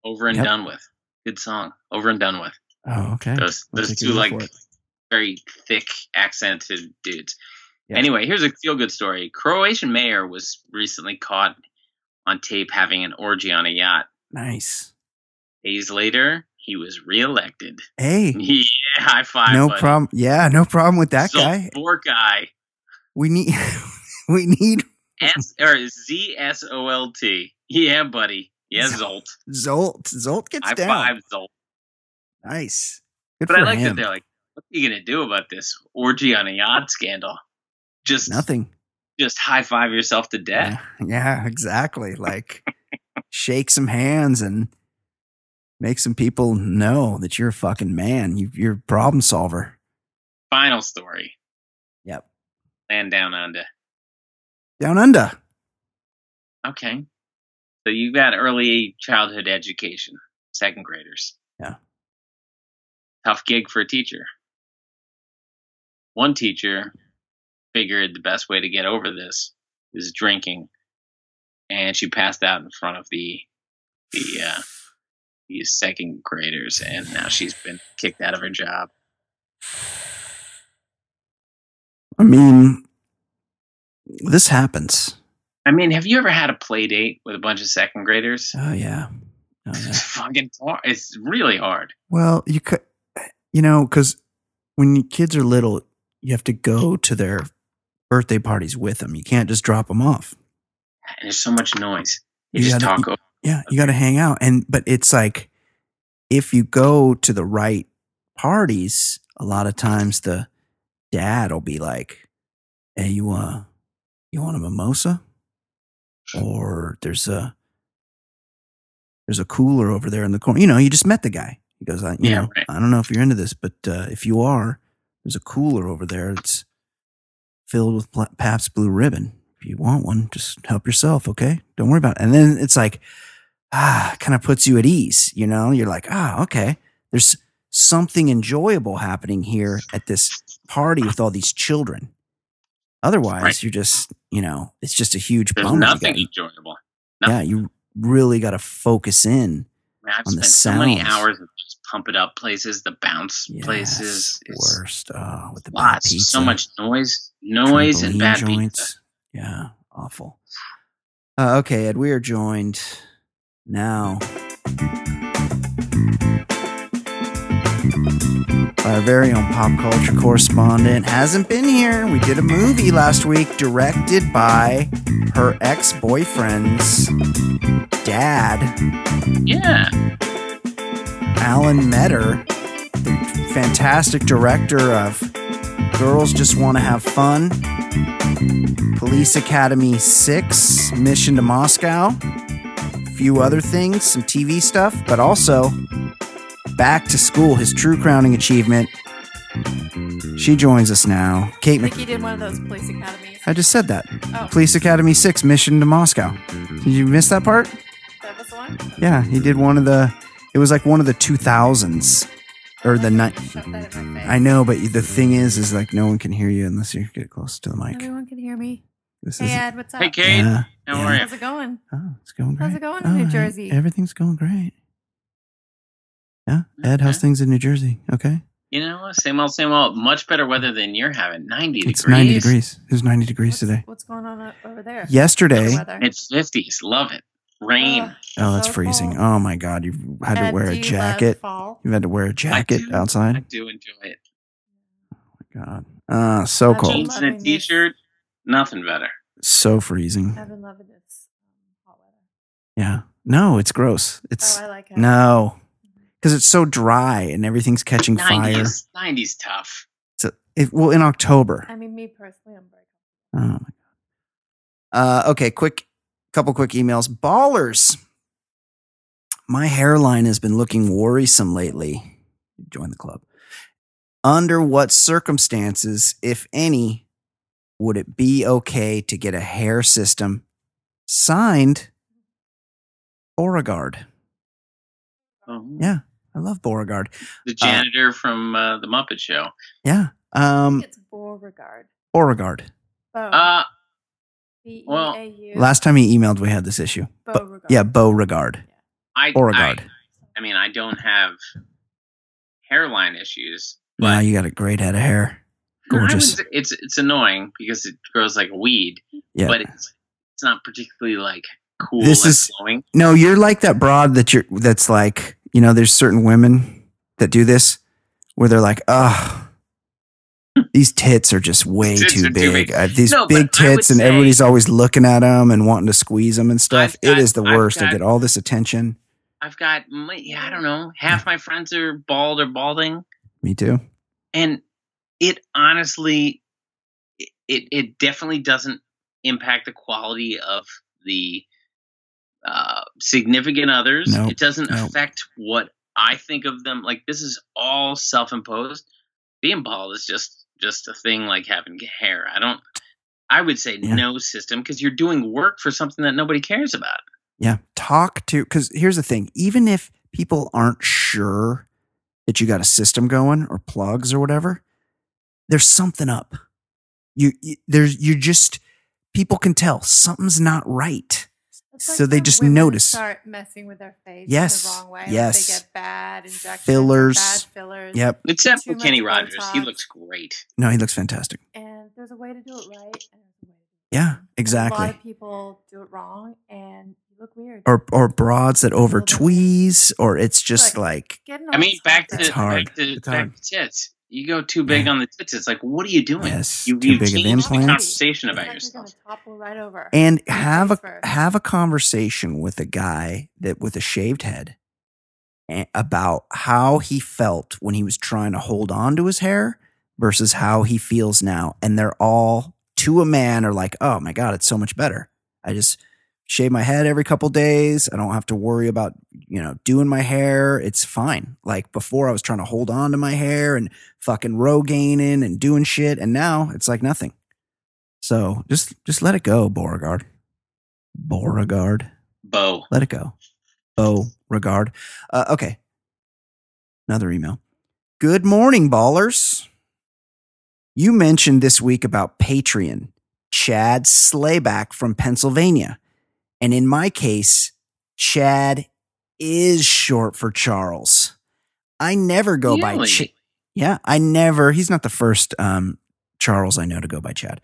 [SPEAKER 1] over and
[SPEAKER 2] Yep.
[SPEAKER 1] done with. Good song, over and done with.
[SPEAKER 2] Oh, okay.
[SPEAKER 1] Those those two like very thick accented dudes.
[SPEAKER 2] Yeah.
[SPEAKER 1] Anyway, here's a feel good story. Croatian mayor was recently caught on tape having an orgy on a yacht.
[SPEAKER 2] Nice.
[SPEAKER 1] Days later, he was reelected.
[SPEAKER 2] Hey, *laughs*
[SPEAKER 1] Yeah, high five.
[SPEAKER 2] no problem. Yeah, no problem with that guy.
[SPEAKER 1] Poor guy.
[SPEAKER 2] We need, *laughs* we need
[SPEAKER 1] S or Z S O L T. Yeah, buddy. Yeah, Zolt.
[SPEAKER 2] Zolt. Zolt gets
[SPEAKER 1] High
[SPEAKER 2] down.
[SPEAKER 1] five, Zolt.
[SPEAKER 2] Nice. Good
[SPEAKER 1] But I like
[SPEAKER 2] him.
[SPEAKER 1] that they're like, what are you gonna do about this orgy on a yacht scandal? Just
[SPEAKER 2] Nothing.
[SPEAKER 1] just high five yourself to death.
[SPEAKER 2] Yeah, yeah, exactly. Like, shake some hands and make some people know that you're a fucking man. You, you're a problem solver.
[SPEAKER 1] Final story.
[SPEAKER 2] Yep.
[SPEAKER 1] Land down under.
[SPEAKER 2] Down under.
[SPEAKER 1] Okay. So you got early childhood education, second graders.
[SPEAKER 2] Yeah.
[SPEAKER 1] Tough gig for a teacher. One teacher figured the best way to get over this is drinking, and she passed out in front of the the uh, these second graders, and now she's been kicked out of her job.
[SPEAKER 2] I mean, this happens.
[SPEAKER 1] I mean, have you ever had a play date with a bunch of second graders?
[SPEAKER 2] Oh yeah. Oh, yeah.
[SPEAKER 1] It's *laughs* fucking hard. It's really hard.
[SPEAKER 2] Well, you could, you know, because when kids are little, you have to go to their birthday parties with them. You can't just drop them off.
[SPEAKER 1] And there's so much noise. You,
[SPEAKER 2] You
[SPEAKER 1] just
[SPEAKER 2] gotta-
[SPEAKER 1] talk over.
[SPEAKER 2] Yeah, you got to hang out. And but it's like if you go to the right parties, a lot of times the dad will be like, "Hey, you uh, you want a mimosa?" Or there's a there's a cooler over there in the corner. You know, you just met the guy. He goes, I, you
[SPEAKER 1] Yeah,
[SPEAKER 2] know,
[SPEAKER 1] right.
[SPEAKER 2] I don't know if you're into this, but uh, if you are, there's a cooler over there. It's filled with Pabst Blue Ribbon. If you want one, just help yourself, okay? Don't worry about it. And then it's like, ah, kind of puts you at ease. You know, you're like, ah, okay. There's something enjoyable happening here at this party with all these children. Otherwise,
[SPEAKER 1] Right.
[SPEAKER 2] you're just, you know, it's just a huge
[SPEAKER 1] There's
[SPEAKER 2] bummer. You
[SPEAKER 1] nothing
[SPEAKER 2] gotta-
[SPEAKER 1] enjoyable.
[SPEAKER 2] yeah, you really got to focus in.
[SPEAKER 1] I mean, I've
[SPEAKER 2] on the
[SPEAKER 1] spent so many hours at those pump it up places, the bounce
[SPEAKER 2] Yes,
[SPEAKER 1] places. It's
[SPEAKER 2] worst. Oh, with the bad
[SPEAKER 1] lots,
[SPEAKER 2] pizza,
[SPEAKER 1] so much noise, noise and bad pizza.
[SPEAKER 2] Yeah, awful. Uh, okay, Ed, we are joined now our very own pop culture correspondent. Hasn't been here. We did a movie last week directed by her ex boyfriend's dad,
[SPEAKER 1] Yeah,
[SPEAKER 2] Alan Metter, the fantastic director of Girls Just Want to Have Fun, Police Academy 6, Mission to Moscow, a few other things, some TV stuff, but also Back to School, his true crowning achievement. She joins us now. Kate
[SPEAKER 8] I
[SPEAKER 2] Mc-
[SPEAKER 8] think did one of those police academies.
[SPEAKER 2] I just said that.
[SPEAKER 8] Oh,
[SPEAKER 2] Police Academy 6, Mission to Moscow. Did you miss that part?
[SPEAKER 8] that was the one?
[SPEAKER 2] Yeah, he did one of the. It was like one of the two thousands, or the night.
[SPEAKER 8] Shove that in my face.
[SPEAKER 2] I know, but the thing is, is like no one can hear you unless you get close to the mic.
[SPEAKER 8] Everyone can hear me.
[SPEAKER 2] This
[SPEAKER 8] Hey,
[SPEAKER 2] is
[SPEAKER 8] Ed, what's up?
[SPEAKER 1] Hey, Kate.
[SPEAKER 2] yeah.
[SPEAKER 1] how
[SPEAKER 2] yeah.
[SPEAKER 1] are you?
[SPEAKER 8] How's it going?
[SPEAKER 2] Oh, it's going great.
[SPEAKER 8] How's it going in
[SPEAKER 2] Oh,
[SPEAKER 8] New Jersey?
[SPEAKER 2] Everything's going great. Yeah, Ed, how's things in New Jersey? Okay,
[SPEAKER 1] You know, same old, same old. Much better weather than you're having. Ninety
[SPEAKER 2] it's
[SPEAKER 1] degrees.
[SPEAKER 2] ninety degrees. It was ninety degrees
[SPEAKER 8] What's,
[SPEAKER 2] today.
[SPEAKER 8] what's going on over there?
[SPEAKER 2] Yesterday,
[SPEAKER 8] The.
[SPEAKER 1] It's fifties. Love it. Rain.
[SPEAKER 8] Ugh,
[SPEAKER 2] oh, that's
[SPEAKER 8] so
[SPEAKER 2] freezing.
[SPEAKER 8] cold.
[SPEAKER 2] Oh my god, you've had to wear a jacket.
[SPEAKER 8] fall?
[SPEAKER 2] You've had to wear a jacket
[SPEAKER 1] do.
[SPEAKER 2] outside.
[SPEAKER 1] I do enjoy it.
[SPEAKER 2] Oh my god, ah, so
[SPEAKER 8] I've
[SPEAKER 2] cold,
[SPEAKER 1] Jeans and a
[SPEAKER 8] loving this.
[SPEAKER 1] t-shirt. Nothing better.
[SPEAKER 2] so freezing.
[SPEAKER 8] I've been loving this um, hot weather.
[SPEAKER 2] Yeah, no, it's gross. It's
[SPEAKER 8] oh, I like it.
[SPEAKER 2] No, because it's so dry and everything's catching fire.
[SPEAKER 1] Nineties. Nineties tough.
[SPEAKER 2] So it, well, in October.
[SPEAKER 8] I mean, me personally, I'm very
[SPEAKER 2] Oh my god. Uh, okay, quick, couple quick emails. Ballers. My hairline has been looking worrisome lately. Join the club. Under what circumstances, if any, would it be okay to get a hair system signed Beauregard?
[SPEAKER 1] Oh,
[SPEAKER 2] Yeah, I love Beauregard.
[SPEAKER 1] The janitor from uh, the Muppet Show.
[SPEAKER 2] Yeah,
[SPEAKER 8] I
[SPEAKER 2] um,
[SPEAKER 8] think it's Beauregard.
[SPEAKER 2] Beauregard.
[SPEAKER 8] Bo.
[SPEAKER 1] Uh,
[SPEAKER 8] B E
[SPEAKER 1] well,
[SPEAKER 2] Last time he emailed, we had this issue. But,
[SPEAKER 8] Beauregard.
[SPEAKER 2] yeah, Beauregard.
[SPEAKER 1] I,
[SPEAKER 2] Beauregard.
[SPEAKER 1] I, I mean, I don't have hairline issues.
[SPEAKER 2] Wow, you got a great head of hair.
[SPEAKER 1] I wouldn't
[SPEAKER 2] Gorgeous.
[SPEAKER 1] say- It's it's annoying because it grows like a weed,
[SPEAKER 2] Yeah.
[SPEAKER 1] but it's it's not particularly like cool
[SPEAKER 2] This
[SPEAKER 1] and
[SPEAKER 2] is-
[SPEAKER 1] flowing.
[SPEAKER 2] no, you're like that broad that you're that's like, you know, there's certain women that do this where they're like, oh, these tits are just way
[SPEAKER 1] Tits
[SPEAKER 2] too
[SPEAKER 1] are too
[SPEAKER 2] big.
[SPEAKER 1] big.
[SPEAKER 2] I have these
[SPEAKER 1] No,
[SPEAKER 2] big
[SPEAKER 1] but I would
[SPEAKER 2] tits, and
[SPEAKER 1] say-
[SPEAKER 2] everybody's always looking at them and wanting to squeeze them and stuff.
[SPEAKER 1] I've got-
[SPEAKER 2] is the
[SPEAKER 1] I've
[SPEAKER 2] worst. I get all this attention.
[SPEAKER 1] I've got yeah, I don't know. Half my friends are bald or balding,
[SPEAKER 2] Me too.
[SPEAKER 1] and it honestly, it it, it definitely doesn't impact the quality of the uh, significant others.
[SPEAKER 2] Nope,
[SPEAKER 1] it doesn't
[SPEAKER 2] nope.
[SPEAKER 1] affect what I think of them. Like this is all self-imposed. Being bald is just just a thing like having hair. I don't. I would say
[SPEAKER 2] Yeah.
[SPEAKER 1] no system because you're doing work for something that nobody cares about.
[SPEAKER 2] Yeah. Talk to, because here's the thing even if people aren't sure that you got a system going or plugs or whatever, there's something up. you, you there's you just people can tell something's not right.
[SPEAKER 8] It's like
[SPEAKER 2] So they just
[SPEAKER 8] women
[SPEAKER 2] notice.
[SPEAKER 8] Start messing with their face
[SPEAKER 2] Yes,
[SPEAKER 8] the wrong way.
[SPEAKER 2] yes.
[SPEAKER 8] They get bad injections,
[SPEAKER 2] Fillers.
[SPEAKER 8] bad fillers.
[SPEAKER 2] Yep.
[SPEAKER 1] Except
[SPEAKER 8] Too
[SPEAKER 1] for Kenny
[SPEAKER 8] much
[SPEAKER 1] Rogers, he looks great.
[SPEAKER 2] No, he looks fantastic.
[SPEAKER 8] And there's a way to do it right, and there's a way to do it
[SPEAKER 2] Yeah,
[SPEAKER 8] wrong. A lot
[SPEAKER 2] exactly.
[SPEAKER 8] of people do it wrong, and look weird.
[SPEAKER 2] Or or broads that over
[SPEAKER 8] Little
[SPEAKER 2] tweeze, or it's just
[SPEAKER 8] Look,
[SPEAKER 2] like
[SPEAKER 1] I mean, back to
[SPEAKER 2] It's hard.
[SPEAKER 1] back to back to tits. You go too big
[SPEAKER 2] Yeah.
[SPEAKER 1] on the tits. It's like, what are you doing?
[SPEAKER 2] Yes,
[SPEAKER 1] you
[SPEAKER 2] too
[SPEAKER 1] you
[SPEAKER 2] big of
[SPEAKER 1] changed the
[SPEAKER 2] implants.
[SPEAKER 1] conversation about
[SPEAKER 8] like
[SPEAKER 1] yourself.
[SPEAKER 8] You're gonna topple right over.
[SPEAKER 2] and
[SPEAKER 8] Your
[SPEAKER 2] have a
[SPEAKER 8] first.
[SPEAKER 2] have a conversation with a guy that with a shaved head about how he felt when he was trying to hold on to his hair versus how he feels now and they're all to a man are like oh my god it's so much better i just shave my head every couple days i don't have to worry about you know doing my hair it's fine like before i was trying to hold on to my hair and fucking rogaining and doing shit and now it's like nothing so just just let it go beauregard beauregard
[SPEAKER 1] Bo.
[SPEAKER 2] let it go. Oh, regard. Uh, okay. Another email. Good morning, ballers. You mentioned this week about Patreon, Chad Slayback from Pennsylvania. And in my case, Chad is short for Charles. I never go by
[SPEAKER 1] Really?
[SPEAKER 2] Ch- yeah, I never. He's not the first um, Charles I know to go by Chad.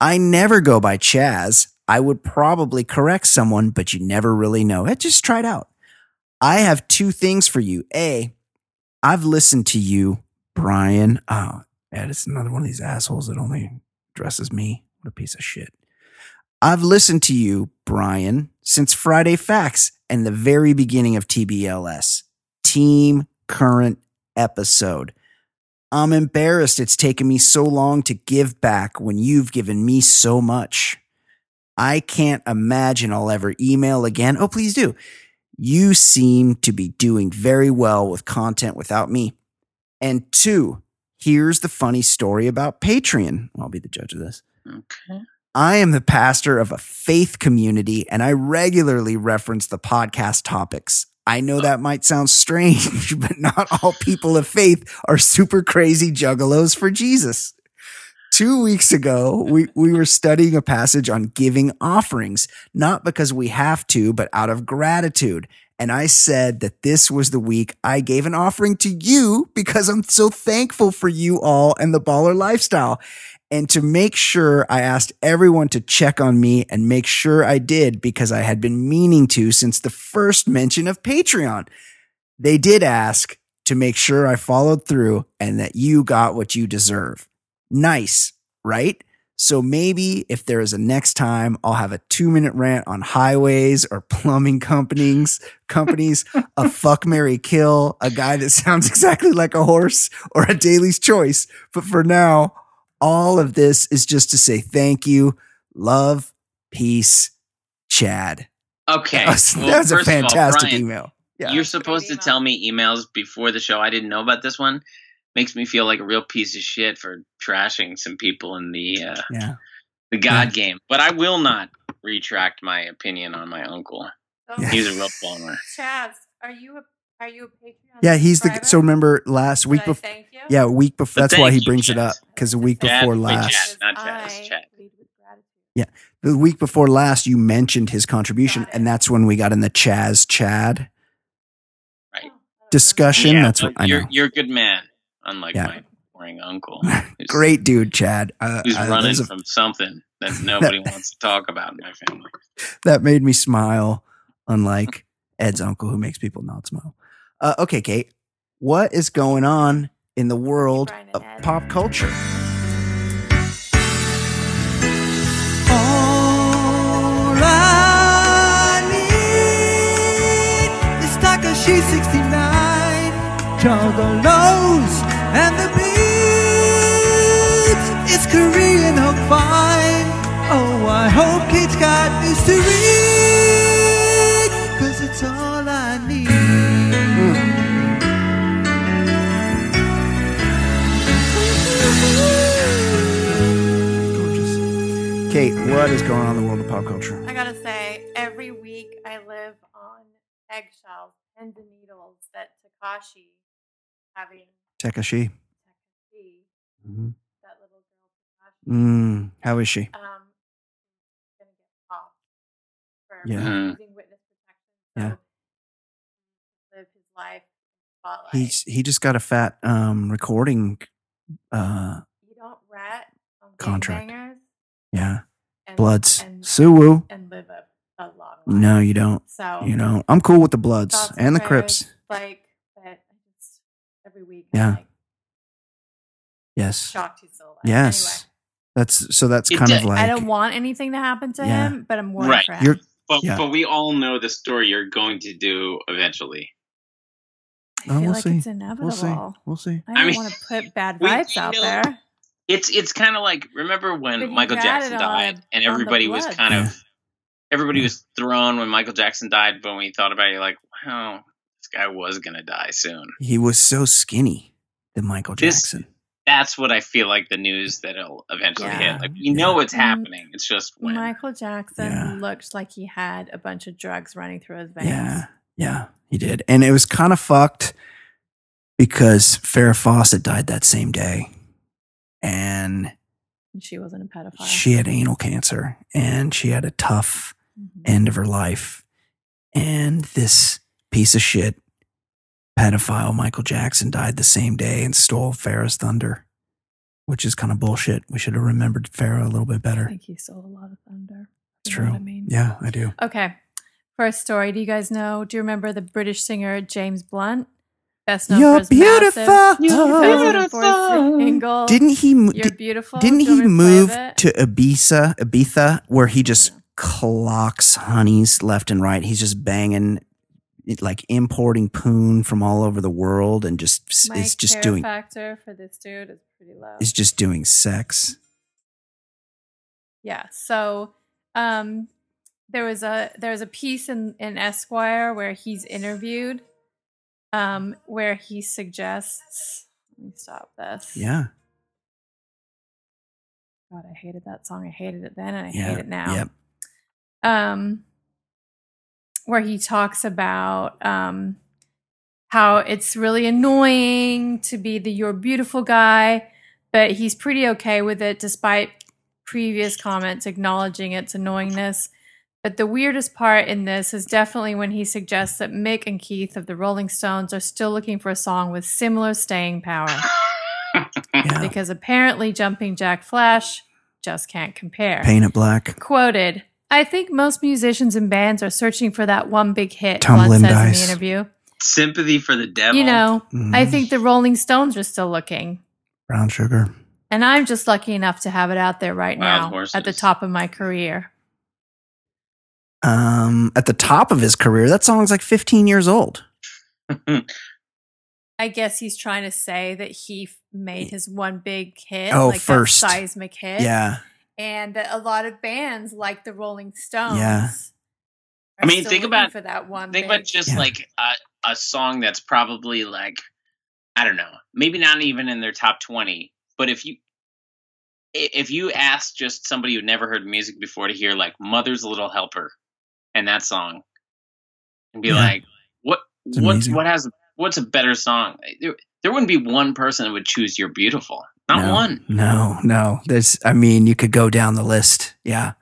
[SPEAKER 2] I never go by Chaz. I would probably correct someone, but you never really know. Eh, Just try it out. I have two things for you. A, I've listened to you, Brian. Oh, Ed, it's another one of these assholes that only dresses me. What a piece of shit. I've listened to you, Brian, since Friday Facts and the very beginning of TBLS. Team current episode. I'm embarrassed it's taken me so long to give back when you've given me so much. I can't imagine I'll ever email again. Oh, please do. You seem to be doing very well with content without me. And two, here's the funny story about Patreon. I'll be the judge of this.
[SPEAKER 1] Okay.
[SPEAKER 2] I am the pastor of a faith community and I regularly reference the podcast topics. I know that might sound strange, *laughs* but not all people of faith are super crazy juggalos for Jesus. Two weeks ago, we, we were studying a passage on giving offerings, not because we have to, but out of gratitude. And I said that this was the week I gave an offering to you because I'm so thankful for you all and the baller lifestyle. And to make sure, I asked everyone to check on me and make sure I did because I had been meaning to since the first mention of Patreon. They did ask to make sure I followed through and that you got what you deserve. Nice, right? So maybe if there is a next time, I'll have a two minute rant on highways or *laughs* plumbing companies, companies, a fuck Mary kill, a guy that *laughs* sounds exactly like a horse or a daily's choice. But for now, all of this is just to say thank you, love, peace, Chad.
[SPEAKER 1] Okay.
[SPEAKER 2] That was,
[SPEAKER 1] Well,
[SPEAKER 2] that was a
[SPEAKER 1] first of all,
[SPEAKER 2] fantastic
[SPEAKER 1] Brian,
[SPEAKER 2] email. Yeah.
[SPEAKER 1] You're supposed to tell me emails before the show. I didn't know about this one. Makes me feel like a real piece of shit for trashing some people in the uh,
[SPEAKER 2] Yeah.
[SPEAKER 1] the God game. But I will not retract my opinion on my uncle.
[SPEAKER 8] So,
[SPEAKER 2] Yeah.
[SPEAKER 1] He's a real bummer.
[SPEAKER 8] Chaz, are you a are you a Patreon?
[SPEAKER 2] Yeah. He's the, so remember last week before, yeah, a week before, that's why
[SPEAKER 1] thank
[SPEAKER 2] he
[SPEAKER 1] you,
[SPEAKER 2] brings it up because the week
[SPEAKER 1] Chad,
[SPEAKER 2] before last,
[SPEAKER 1] Chad. not Chaz,
[SPEAKER 8] I
[SPEAKER 1] Chad.
[SPEAKER 8] lead with gratitude. Yeah.
[SPEAKER 2] The week before last, you mentioned his contribution and that's when we got in the Chaz Chad
[SPEAKER 1] Right.
[SPEAKER 8] Oh,
[SPEAKER 2] discussion.
[SPEAKER 1] Yeah,
[SPEAKER 2] that's what
[SPEAKER 1] but
[SPEAKER 2] I
[SPEAKER 1] you're
[SPEAKER 2] know.
[SPEAKER 1] you're a good man, unlike
[SPEAKER 2] Yeah.
[SPEAKER 1] my boring uncle. *laughs*
[SPEAKER 2] Great dude, Chad. Uh,
[SPEAKER 1] Who's
[SPEAKER 2] uh,
[SPEAKER 1] running
[SPEAKER 2] a-
[SPEAKER 1] from something *laughs* that nobody wants to talk about in my family. *laughs*
[SPEAKER 2] that made me smile, unlike Ed's uncle who makes people not smile. Uh, okay, Kate, what is going on in the world of
[SPEAKER 8] Ed.
[SPEAKER 2] pop culture?
[SPEAKER 5] All I need is Tekashi 69, juggalos and the beats. It's Korean hook fine. Oh, I hope Kate's got news to read,
[SPEAKER 2] Kate, what is going on in the world of pop culture?
[SPEAKER 8] I gotta say, every week I live on eggshells, pins and needles that Tekashi having
[SPEAKER 2] Tekashi.
[SPEAKER 8] Tekashi,
[SPEAKER 2] Mhm.
[SPEAKER 8] that little girl Tekashi,
[SPEAKER 2] Mm, how is she?
[SPEAKER 8] um, going to get off for
[SPEAKER 2] Yeah.
[SPEAKER 1] Mhm.
[SPEAKER 8] refusing witness protection. So
[SPEAKER 2] Yeah.
[SPEAKER 8] he live his life spotlight.
[SPEAKER 2] He's he just got a fat um recording. Uh,
[SPEAKER 8] you don't rat on
[SPEAKER 2] Contract.
[SPEAKER 8] gangbangers
[SPEAKER 2] yeah,
[SPEAKER 8] and,
[SPEAKER 2] Bloods.
[SPEAKER 8] and,
[SPEAKER 2] Suwoo.
[SPEAKER 8] and live a, a long life.
[SPEAKER 2] No, you don't.
[SPEAKER 8] So
[SPEAKER 2] You know, I'm cool with the Bloods and the Crips.
[SPEAKER 8] Like, but I just every week.
[SPEAKER 2] Yeah.
[SPEAKER 8] Like
[SPEAKER 2] Yes,
[SPEAKER 8] shocked he's still alive.
[SPEAKER 2] yes. That's so. That's
[SPEAKER 1] It
[SPEAKER 2] kind
[SPEAKER 1] did-
[SPEAKER 2] of like
[SPEAKER 8] I don't want anything to happen to
[SPEAKER 2] Yeah.
[SPEAKER 8] him, but I'm worried
[SPEAKER 1] Right.
[SPEAKER 8] for him.
[SPEAKER 2] You're-
[SPEAKER 1] But,
[SPEAKER 2] Yeah.
[SPEAKER 1] but we all know the story you're going to do eventually.
[SPEAKER 8] I
[SPEAKER 2] Oh,
[SPEAKER 8] feel
[SPEAKER 2] we'll
[SPEAKER 8] like
[SPEAKER 2] see.
[SPEAKER 8] it's
[SPEAKER 2] We'll see. We'll see.
[SPEAKER 8] I
[SPEAKER 1] I
[SPEAKER 8] don't
[SPEAKER 1] mean,
[SPEAKER 8] want to put bad
[SPEAKER 1] we-
[SPEAKER 8] vibes
[SPEAKER 1] we
[SPEAKER 8] out
[SPEAKER 1] know-
[SPEAKER 8] there.
[SPEAKER 1] It's it's kind of like remember when Michael Jackson died
[SPEAKER 8] the-
[SPEAKER 1] and everybody was kind of *laughs* everybody was thrown when Michael Jackson died, but when you thought about it, you're like, wow, this guy was gonna die soon.
[SPEAKER 2] He was so skinny, the Michael
[SPEAKER 1] This-
[SPEAKER 2] Jackson.
[SPEAKER 1] That's what I feel like the news that'll eventually
[SPEAKER 8] Yeah.
[SPEAKER 1] hit. Like we know it's
[SPEAKER 8] Mm.
[SPEAKER 1] happening. It's just when.
[SPEAKER 8] Michael Jackson
[SPEAKER 2] Yeah.
[SPEAKER 8] looked like he had a bunch of drugs running through his veins.
[SPEAKER 2] Yeah, yeah, he did, and it was kind of fucked because Farrah Fawcett died that same day, and
[SPEAKER 8] she wasn't a pedophile.
[SPEAKER 2] she had anal cancer, and she had a tough
[SPEAKER 8] Mhm.
[SPEAKER 2] end of her life, and this piece of shit pedophile Michael Jackson died the same day and stole Farrah's thunder, which is kind of bullshit. We should have remembered Farrah a little bit better.
[SPEAKER 8] I think he stole a lot of thunder.
[SPEAKER 2] It's
[SPEAKER 8] know
[SPEAKER 2] true.
[SPEAKER 8] what I mean?
[SPEAKER 2] Yeah, I do.
[SPEAKER 8] Okay. First story. Do you guys know? Do you remember the British singer James Blunt? Best known
[SPEAKER 2] You're
[SPEAKER 8] for his
[SPEAKER 2] beautiful.
[SPEAKER 8] massive
[SPEAKER 2] You're
[SPEAKER 8] 2004 single.
[SPEAKER 2] Didn't he? mo-
[SPEAKER 8] You're beautiful.
[SPEAKER 2] Didn't
[SPEAKER 8] Do you
[SPEAKER 2] he
[SPEAKER 8] want me to play
[SPEAKER 2] move to Ibiza, Ibiza, where he just clocks honeys left and right? He's just banging, like importing poon from all over the world, and just
[SPEAKER 8] My
[SPEAKER 2] is just
[SPEAKER 8] care
[SPEAKER 2] doing
[SPEAKER 8] factor for this dude is pretty low.
[SPEAKER 2] is just doing sex.
[SPEAKER 8] Yeah. So um there was a there was a piece in, in Esquire where he's interviewed um where he suggests let me stop this.
[SPEAKER 2] Yeah,
[SPEAKER 8] God, I hated that song. I hated it then and I
[SPEAKER 2] yeah,
[SPEAKER 8] hate it now.
[SPEAKER 2] Yep.
[SPEAKER 8] Um where he talks about um how it's really annoying to be the you're beautiful guy, but he's pretty okay with it despite previous comments acknowledging its annoyingness. But the weirdest part in this is definitely when he suggests that Mick and Keith of the Rolling Stones are still looking for a song with similar staying power *laughs*
[SPEAKER 2] Yeah.
[SPEAKER 8] because apparently Jumping Jack Flash just can't compare.
[SPEAKER 2] Paint it black.
[SPEAKER 8] Quoted, I think most musicians and bands are searching for that one big hit,
[SPEAKER 2] Tumbling
[SPEAKER 8] Blunt says
[SPEAKER 2] dice.
[SPEAKER 8] in the interview.
[SPEAKER 1] Sympathy for the devil.
[SPEAKER 8] You know, I
[SPEAKER 2] Mhm.
[SPEAKER 8] think the Rolling Stones are still looking.
[SPEAKER 2] Brown sugar.
[SPEAKER 8] And I'm just lucky enough to have it out there right
[SPEAKER 1] Wild
[SPEAKER 8] now at the top of my career.
[SPEAKER 2] Um, at the top of his career, that song's like 15 years old. *laughs*
[SPEAKER 8] I guess he's trying to say that he made his one big hit,
[SPEAKER 2] Oh,
[SPEAKER 8] like
[SPEAKER 2] first.
[SPEAKER 8] that seismic hit,
[SPEAKER 2] Yeah,
[SPEAKER 8] and that a lot of bands like the Rolling Stones.
[SPEAKER 2] Yeah.
[SPEAKER 1] I mean, think about-
[SPEAKER 8] for that one.
[SPEAKER 1] Think
[SPEAKER 8] big,
[SPEAKER 1] about just
[SPEAKER 2] Yeah.
[SPEAKER 1] like a, a song that's probably like I don't know, maybe not even in their top twenty. But if you if you ask just somebody who never heard music before to hear like "Mother's Little Helper" and that song, and be
[SPEAKER 2] Yeah.
[SPEAKER 1] like, what
[SPEAKER 2] It's
[SPEAKER 1] what
[SPEAKER 2] amazing.
[SPEAKER 1] what has what's a better song? There, there wouldn't be one person that would choose "You're Beautiful." Not
[SPEAKER 2] no,
[SPEAKER 1] one.
[SPEAKER 2] No, no. There's. I mean, you could go down the list. Yeah.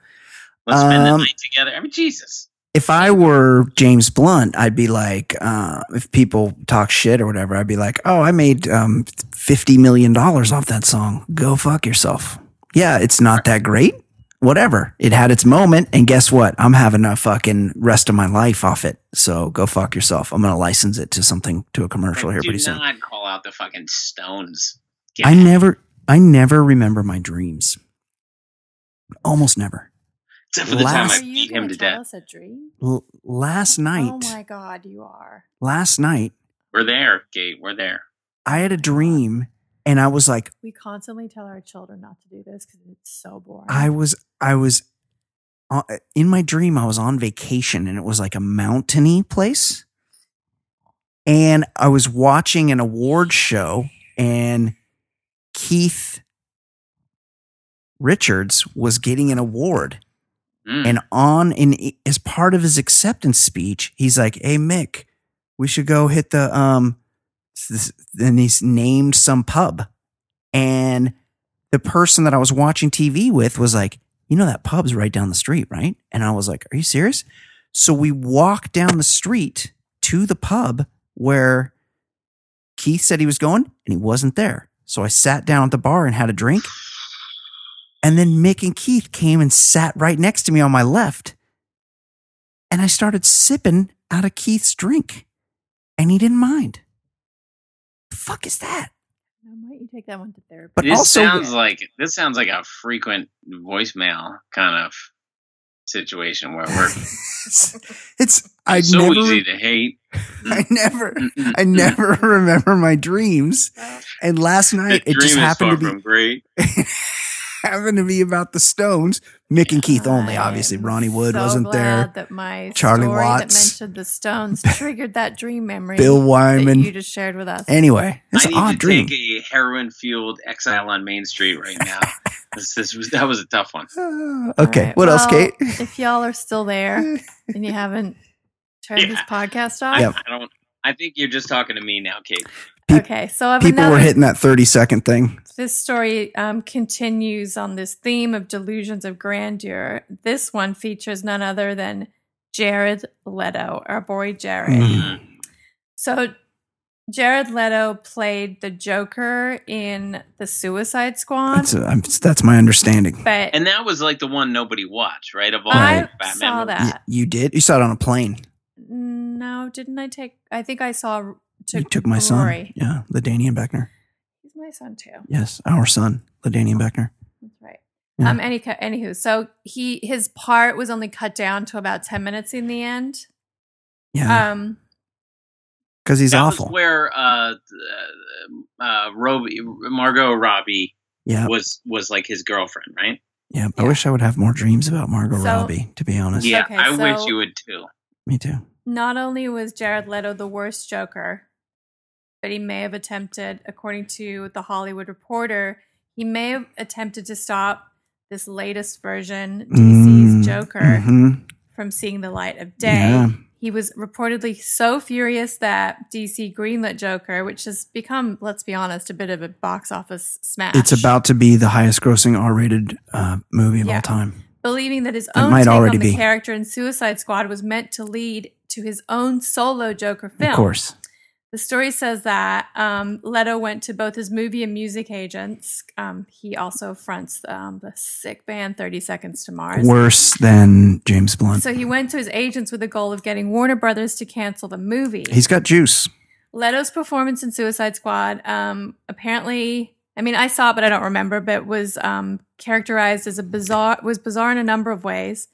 [SPEAKER 1] Let's spend the
[SPEAKER 2] Um,
[SPEAKER 1] night together. I mean, Jesus.
[SPEAKER 2] if I were James Blunt, I'd be like, uh, if people talk shit or whatever, I'd be like, oh, I made um, $50 million off that song. Go fuck yourself. Yeah, it's not that great. Whatever. It had its moment. And guess what? I'm having a fucking rest of my life off it. So go fuck yourself. I'm going to license it to something, to a commercial
[SPEAKER 1] Like,
[SPEAKER 2] here
[SPEAKER 1] do
[SPEAKER 2] pretty soon.
[SPEAKER 1] not call out the fucking Stones. Get
[SPEAKER 2] I never, I never remember my dreams. Almost never.
[SPEAKER 1] Except for the time
[SPEAKER 2] last-
[SPEAKER 1] I
[SPEAKER 8] you
[SPEAKER 1] beat him
[SPEAKER 8] gonna tell
[SPEAKER 1] death.
[SPEAKER 8] us a dream?
[SPEAKER 2] L- last oh night,
[SPEAKER 8] Oh my god, you are.
[SPEAKER 2] last night,
[SPEAKER 1] We're there, Kate. We're there.
[SPEAKER 2] I had a dream and I was like,
[SPEAKER 8] We constantly tell our children not to do this because it's so boring.
[SPEAKER 2] I was I was uh, in my dream I was on vacation and it was like a mountainy place. And I was watching an award show and Keith Richards was getting an award
[SPEAKER 1] Mm.
[SPEAKER 2] and on in as part of his acceptance speech he's like, "Hey Mick, we should go hit the um then he's named some pub and the person that I was watching TV with was like, you know, that pub's right down the street, right? And I was like, are you serious? So we walked down the street to the pub where Keith said he was going and he wasn't there. So I sat down at the bar and had a drink. And then Mick and Keith came and sat right next to me on my left. And I started sipping out of Keith's drink. And he didn't mind. The fuck is that?
[SPEAKER 8] Why might you take that one to therapy?
[SPEAKER 2] But
[SPEAKER 1] this
[SPEAKER 2] also,
[SPEAKER 1] sounds like this sounds like a frequent voicemail kind of situation where we're *laughs*
[SPEAKER 2] it's I
[SPEAKER 1] so
[SPEAKER 2] never
[SPEAKER 1] easy to hate.
[SPEAKER 2] I never I never remember my dreams. And last night
[SPEAKER 1] The
[SPEAKER 2] it just happened to be
[SPEAKER 1] great. *laughs*
[SPEAKER 2] happened to be about the Stones. Mick and Keith only,
[SPEAKER 8] I
[SPEAKER 2] obviously.
[SPEAKER 8] am
[SPEAKER 2] Ronnie Wood
[SPEAKER 8] so
[SPEAKER 2] wasn't
[SPEAKER 8] glad
[SPEAKER 2] there.
[SPEAKER 8] That my
[SPEAKER 2] Charlie
[SPEAKER 8] story that
[SPEAKER 2] Watts.
[SPEAKER 8] mentioned the Stones *laughs* triggered that dream memory.
[SPEAKER 2] Bill
[SPEAKER 8] that
[SPEAKER 2] Wyman.
[SPEAKER 8] you just shared with us.
[SPEAKER 2] Anyway, it's
[SPEAKER 1] I
[SPEAKER 2] an
[SPEAKER 1] need
[SPEAKER 2] odd
[SPEAKER 1] to
[SPEAKER 2] dream.
[SPEAKER 1] take a heroin fueled exile on Main Street right now. *laughs* this, this was that was a tough one.
[SPEAKER 2] Uh, *sighs* okay,
[SPEAKER 8] All right,
[SPEAKER 2] what else, Kate?
[SPEAKER 8] if y'all are still there *laughs* and you haven't turned this
[SPEAKER 1] Yeah.
[SPEAKER 8] podcast
[SPEAKER 1] I,
[SPEAKER 8] off,
[SPEAKER 2] Yep.
[SPEAKER 1] I don't. I think you're just talking to me now, Kate.
[SPEAKER 2] Pe-
[SPEAKER 8] okay. So I have
[SPEAKER 2] People
[SPEAKER 8] another,
[SPEAKER 2] were hitting that 30 second thing.
[SPEAKER 8] This story um, continues on this theme of delusions of grandeur. This one features none other than Jared Leto, our boy Jared.
[SPEAKER 2] Mm.
[SPEAKER 8] So Jared Leto played the Joker in the Suicide Squad,
[SPEAKER 2] That's, a, I'm, that's my understanding.
[SPEAKER 8] but
[SPEAKER 1] And that was like the one nobody watched, right? Of all
[SPEAKER 8] I
[SPEAKER 1] the Batman
[SPEAKER 8] saw
[SPEAKER 1] movies.
[SPEAKER 2] Y-
[SPEAKER 8] that.
[SPEAKER 2] you did? You saw it on a plane.
[SPEAKER 8] No, didn't I take? I think I saw. Took
[SPEAKER 2] you took my son.
[SPEAKER 8] Rory.
[SPEAKER 2] Yeah, Ladanian Beckner.
[SPEAKER 8] He's my son too.
[SPEAKER 2] Yes, our son, Ladanian Beckner.
[SPEAKER 8] That's right.
[SPEAKER 2] Yeah.
[SPEAKER 8] Um. Any anywho, so he his part was only cut down to about ten minutes in the end.
[SPEAKER 2] Yeah,
[SPEAKER 8] Um.
[SPEAKER 2] because he's
[SPEAKER 1] that
[SPEAKER 2] awful.
[SPEAKER 1] was where uh, uh, uh, Robbie, Margot Robbie
[SPEAKER 2] yeah,
[SPEAKER 1] was was like his girlfriend, right?
[SPEAKER 2] yeah. I wish I would have more dreams about Margot
[SPEAKER 8] So-
[SPEAKER 2] Robbie. To be honest,
[SPEAKER 1] Yeah,
[SPEAKER 8] Okay,
[SPEAKER 1] I wish you would too.
[SPEAKER 2] me too.
[SPEAKER 8] Not only was Jared Leto the worst Joker, but he may have attempted, according to the Hollywood Reporter, he may have attempted to stop this latest version, DC's
[SPEAKER 2] Mm,
[SPEAKER 8] Joker,
[SPEAKER 2] mhm.
[SPEAKER 8] from seeing the light of day.
[SPEAKER 2] Yeah.
[SPEAKER 8] He was reportedly so furious that DC greenlit Joker, which has become, let's be honest, a bit of a box office smash.
[SPEAKER 2] It's about to be the highest grossing R rated uh, movie of
[SPEAKER 8] Yeah.
[SPEAKER 2] all time.
[SPEAKER 8] believing that his
[SPEAKER 2] It
[SPEAKER 8] own
[SPEAKER 2] might
[SPEAKER 8] take
[SPEAKER 2] already
[SPEAKER 8] on the
[SPEAKER 2] be.
[SPEAKER 8] character in Suicide Squad was meant to lead to his own solo Joker film.
[SPEAKER 2] Of course.
[SPEAKER 8] The story says that um, Leto went to both his movie and music agents. Um, he also fronts um, the sick band 30 Seconds to Mars.
[SPEAKER 2] Worse than James Blunt.
[SPEAKER 8] So he went to his agents with the goal of getting Warner Brothers to cancel the movie.
[SPEAKER 2] He's got juice.
[SPEAKER 8] Leto's performance in Suicide Squad um, apparently, I mean, I saw it, but I don't remember, but was um, characterized as a bizarre, was bizarre in a number of ways.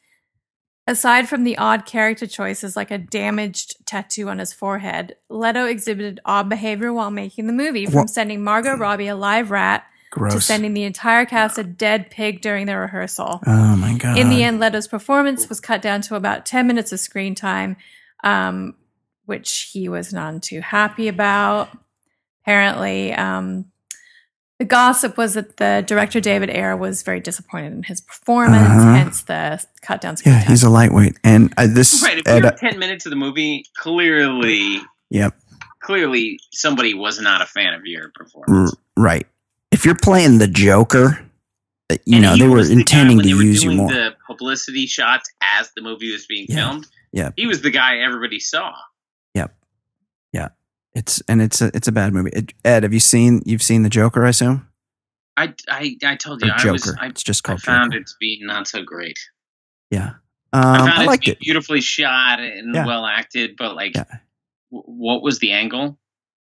[SPEAKER 8] Aside from the odd character choices like a damaged tattoo on his forehead, Leto exhibited odd behavior while making the movie, from
[SPEAKER 2] Wha-
[SPEAKER 8] sending Margot Robbie a live rat to sending the entire cast a dead pig during the rehearsal.
[SPEAKER 2] oh my god.
[SPEAKER 8] In the end, Leto's performance was cut down to about 10 minutes of screen time, um, which he was none too happy about. Apparently, um, the gossip was that the director David Ayer was very disappointed in his performance,
[SPEAKER 2] Uh-huh.
[SPEAKER 8] hence the cut down
[SPEAKER 2] yeah,
[SPEAKER 8] time.
[SPEAKER 2] he's a lightweight, and uh, this.
[SPEAKER 1] Right. If
[SPEAKER 2] Ed,
[SPEAKER 1] you're ten minutes of the movie, clearly,
[SPEAKER 2] yep.
[SPEAKER 1] clearly, somebody was not a fan of your
[SPEAKER 2] R-
[SPEAKER 1] performance.
[SPEAKER 2] right. If you're playing the Joker, uh, you
[SPEAKER 1] And
[SPEAKER 2] know they were
[SPEAKER 1] the
[SPEAKER 2] intending to
[SPEAKER 1] were
[SPEAKER 2] use you more.
[SPEAKER 1] The publicity shots as the movie was being
[SPEAKER 2] Yeah.
[SPEAKER 1] filmed.
[SPEAKER 2] Yeah.
[SPEAKER 1] He was the guy everybody saw.
[SPEAKER 2] It's and it's a it's a bad movie. Ed, Ed, have you seen you've seen the Joker? I assume.
[SPEAKER 1] I, I, I told
[SPEAKER 2] Or
[SPEAKER 1] you, I
[SPEAKER 2] Joker.
[SPEAKER 1] was, I,
[SPEAKER 2] it's just called.
[SPEAKER 1] I
[SPEAKER 2] called
[SPEAKER 1] found
[SPEAKER 2] Joker.
[SPEAKER 1] it to be not so great.
[SPEAKER 2] Yeah.
[SPEAKER 1] I
[SPEAKER 2] Um,
[SPEAKER 1] found
[SPEAKER 2] I
[SPEAKER 1] it
[SPEAKER 2] liked
[SPEAKER 1] to be
[SPEAKER 2] it.
[SPEAKER 1] beautifully shot and
[SPEAKER 2] Yeah.
[SPEAKER 1] well acted, but like,
[SPEAKER 2] Yeah.
[SPEAKER 1] w- what was the angle?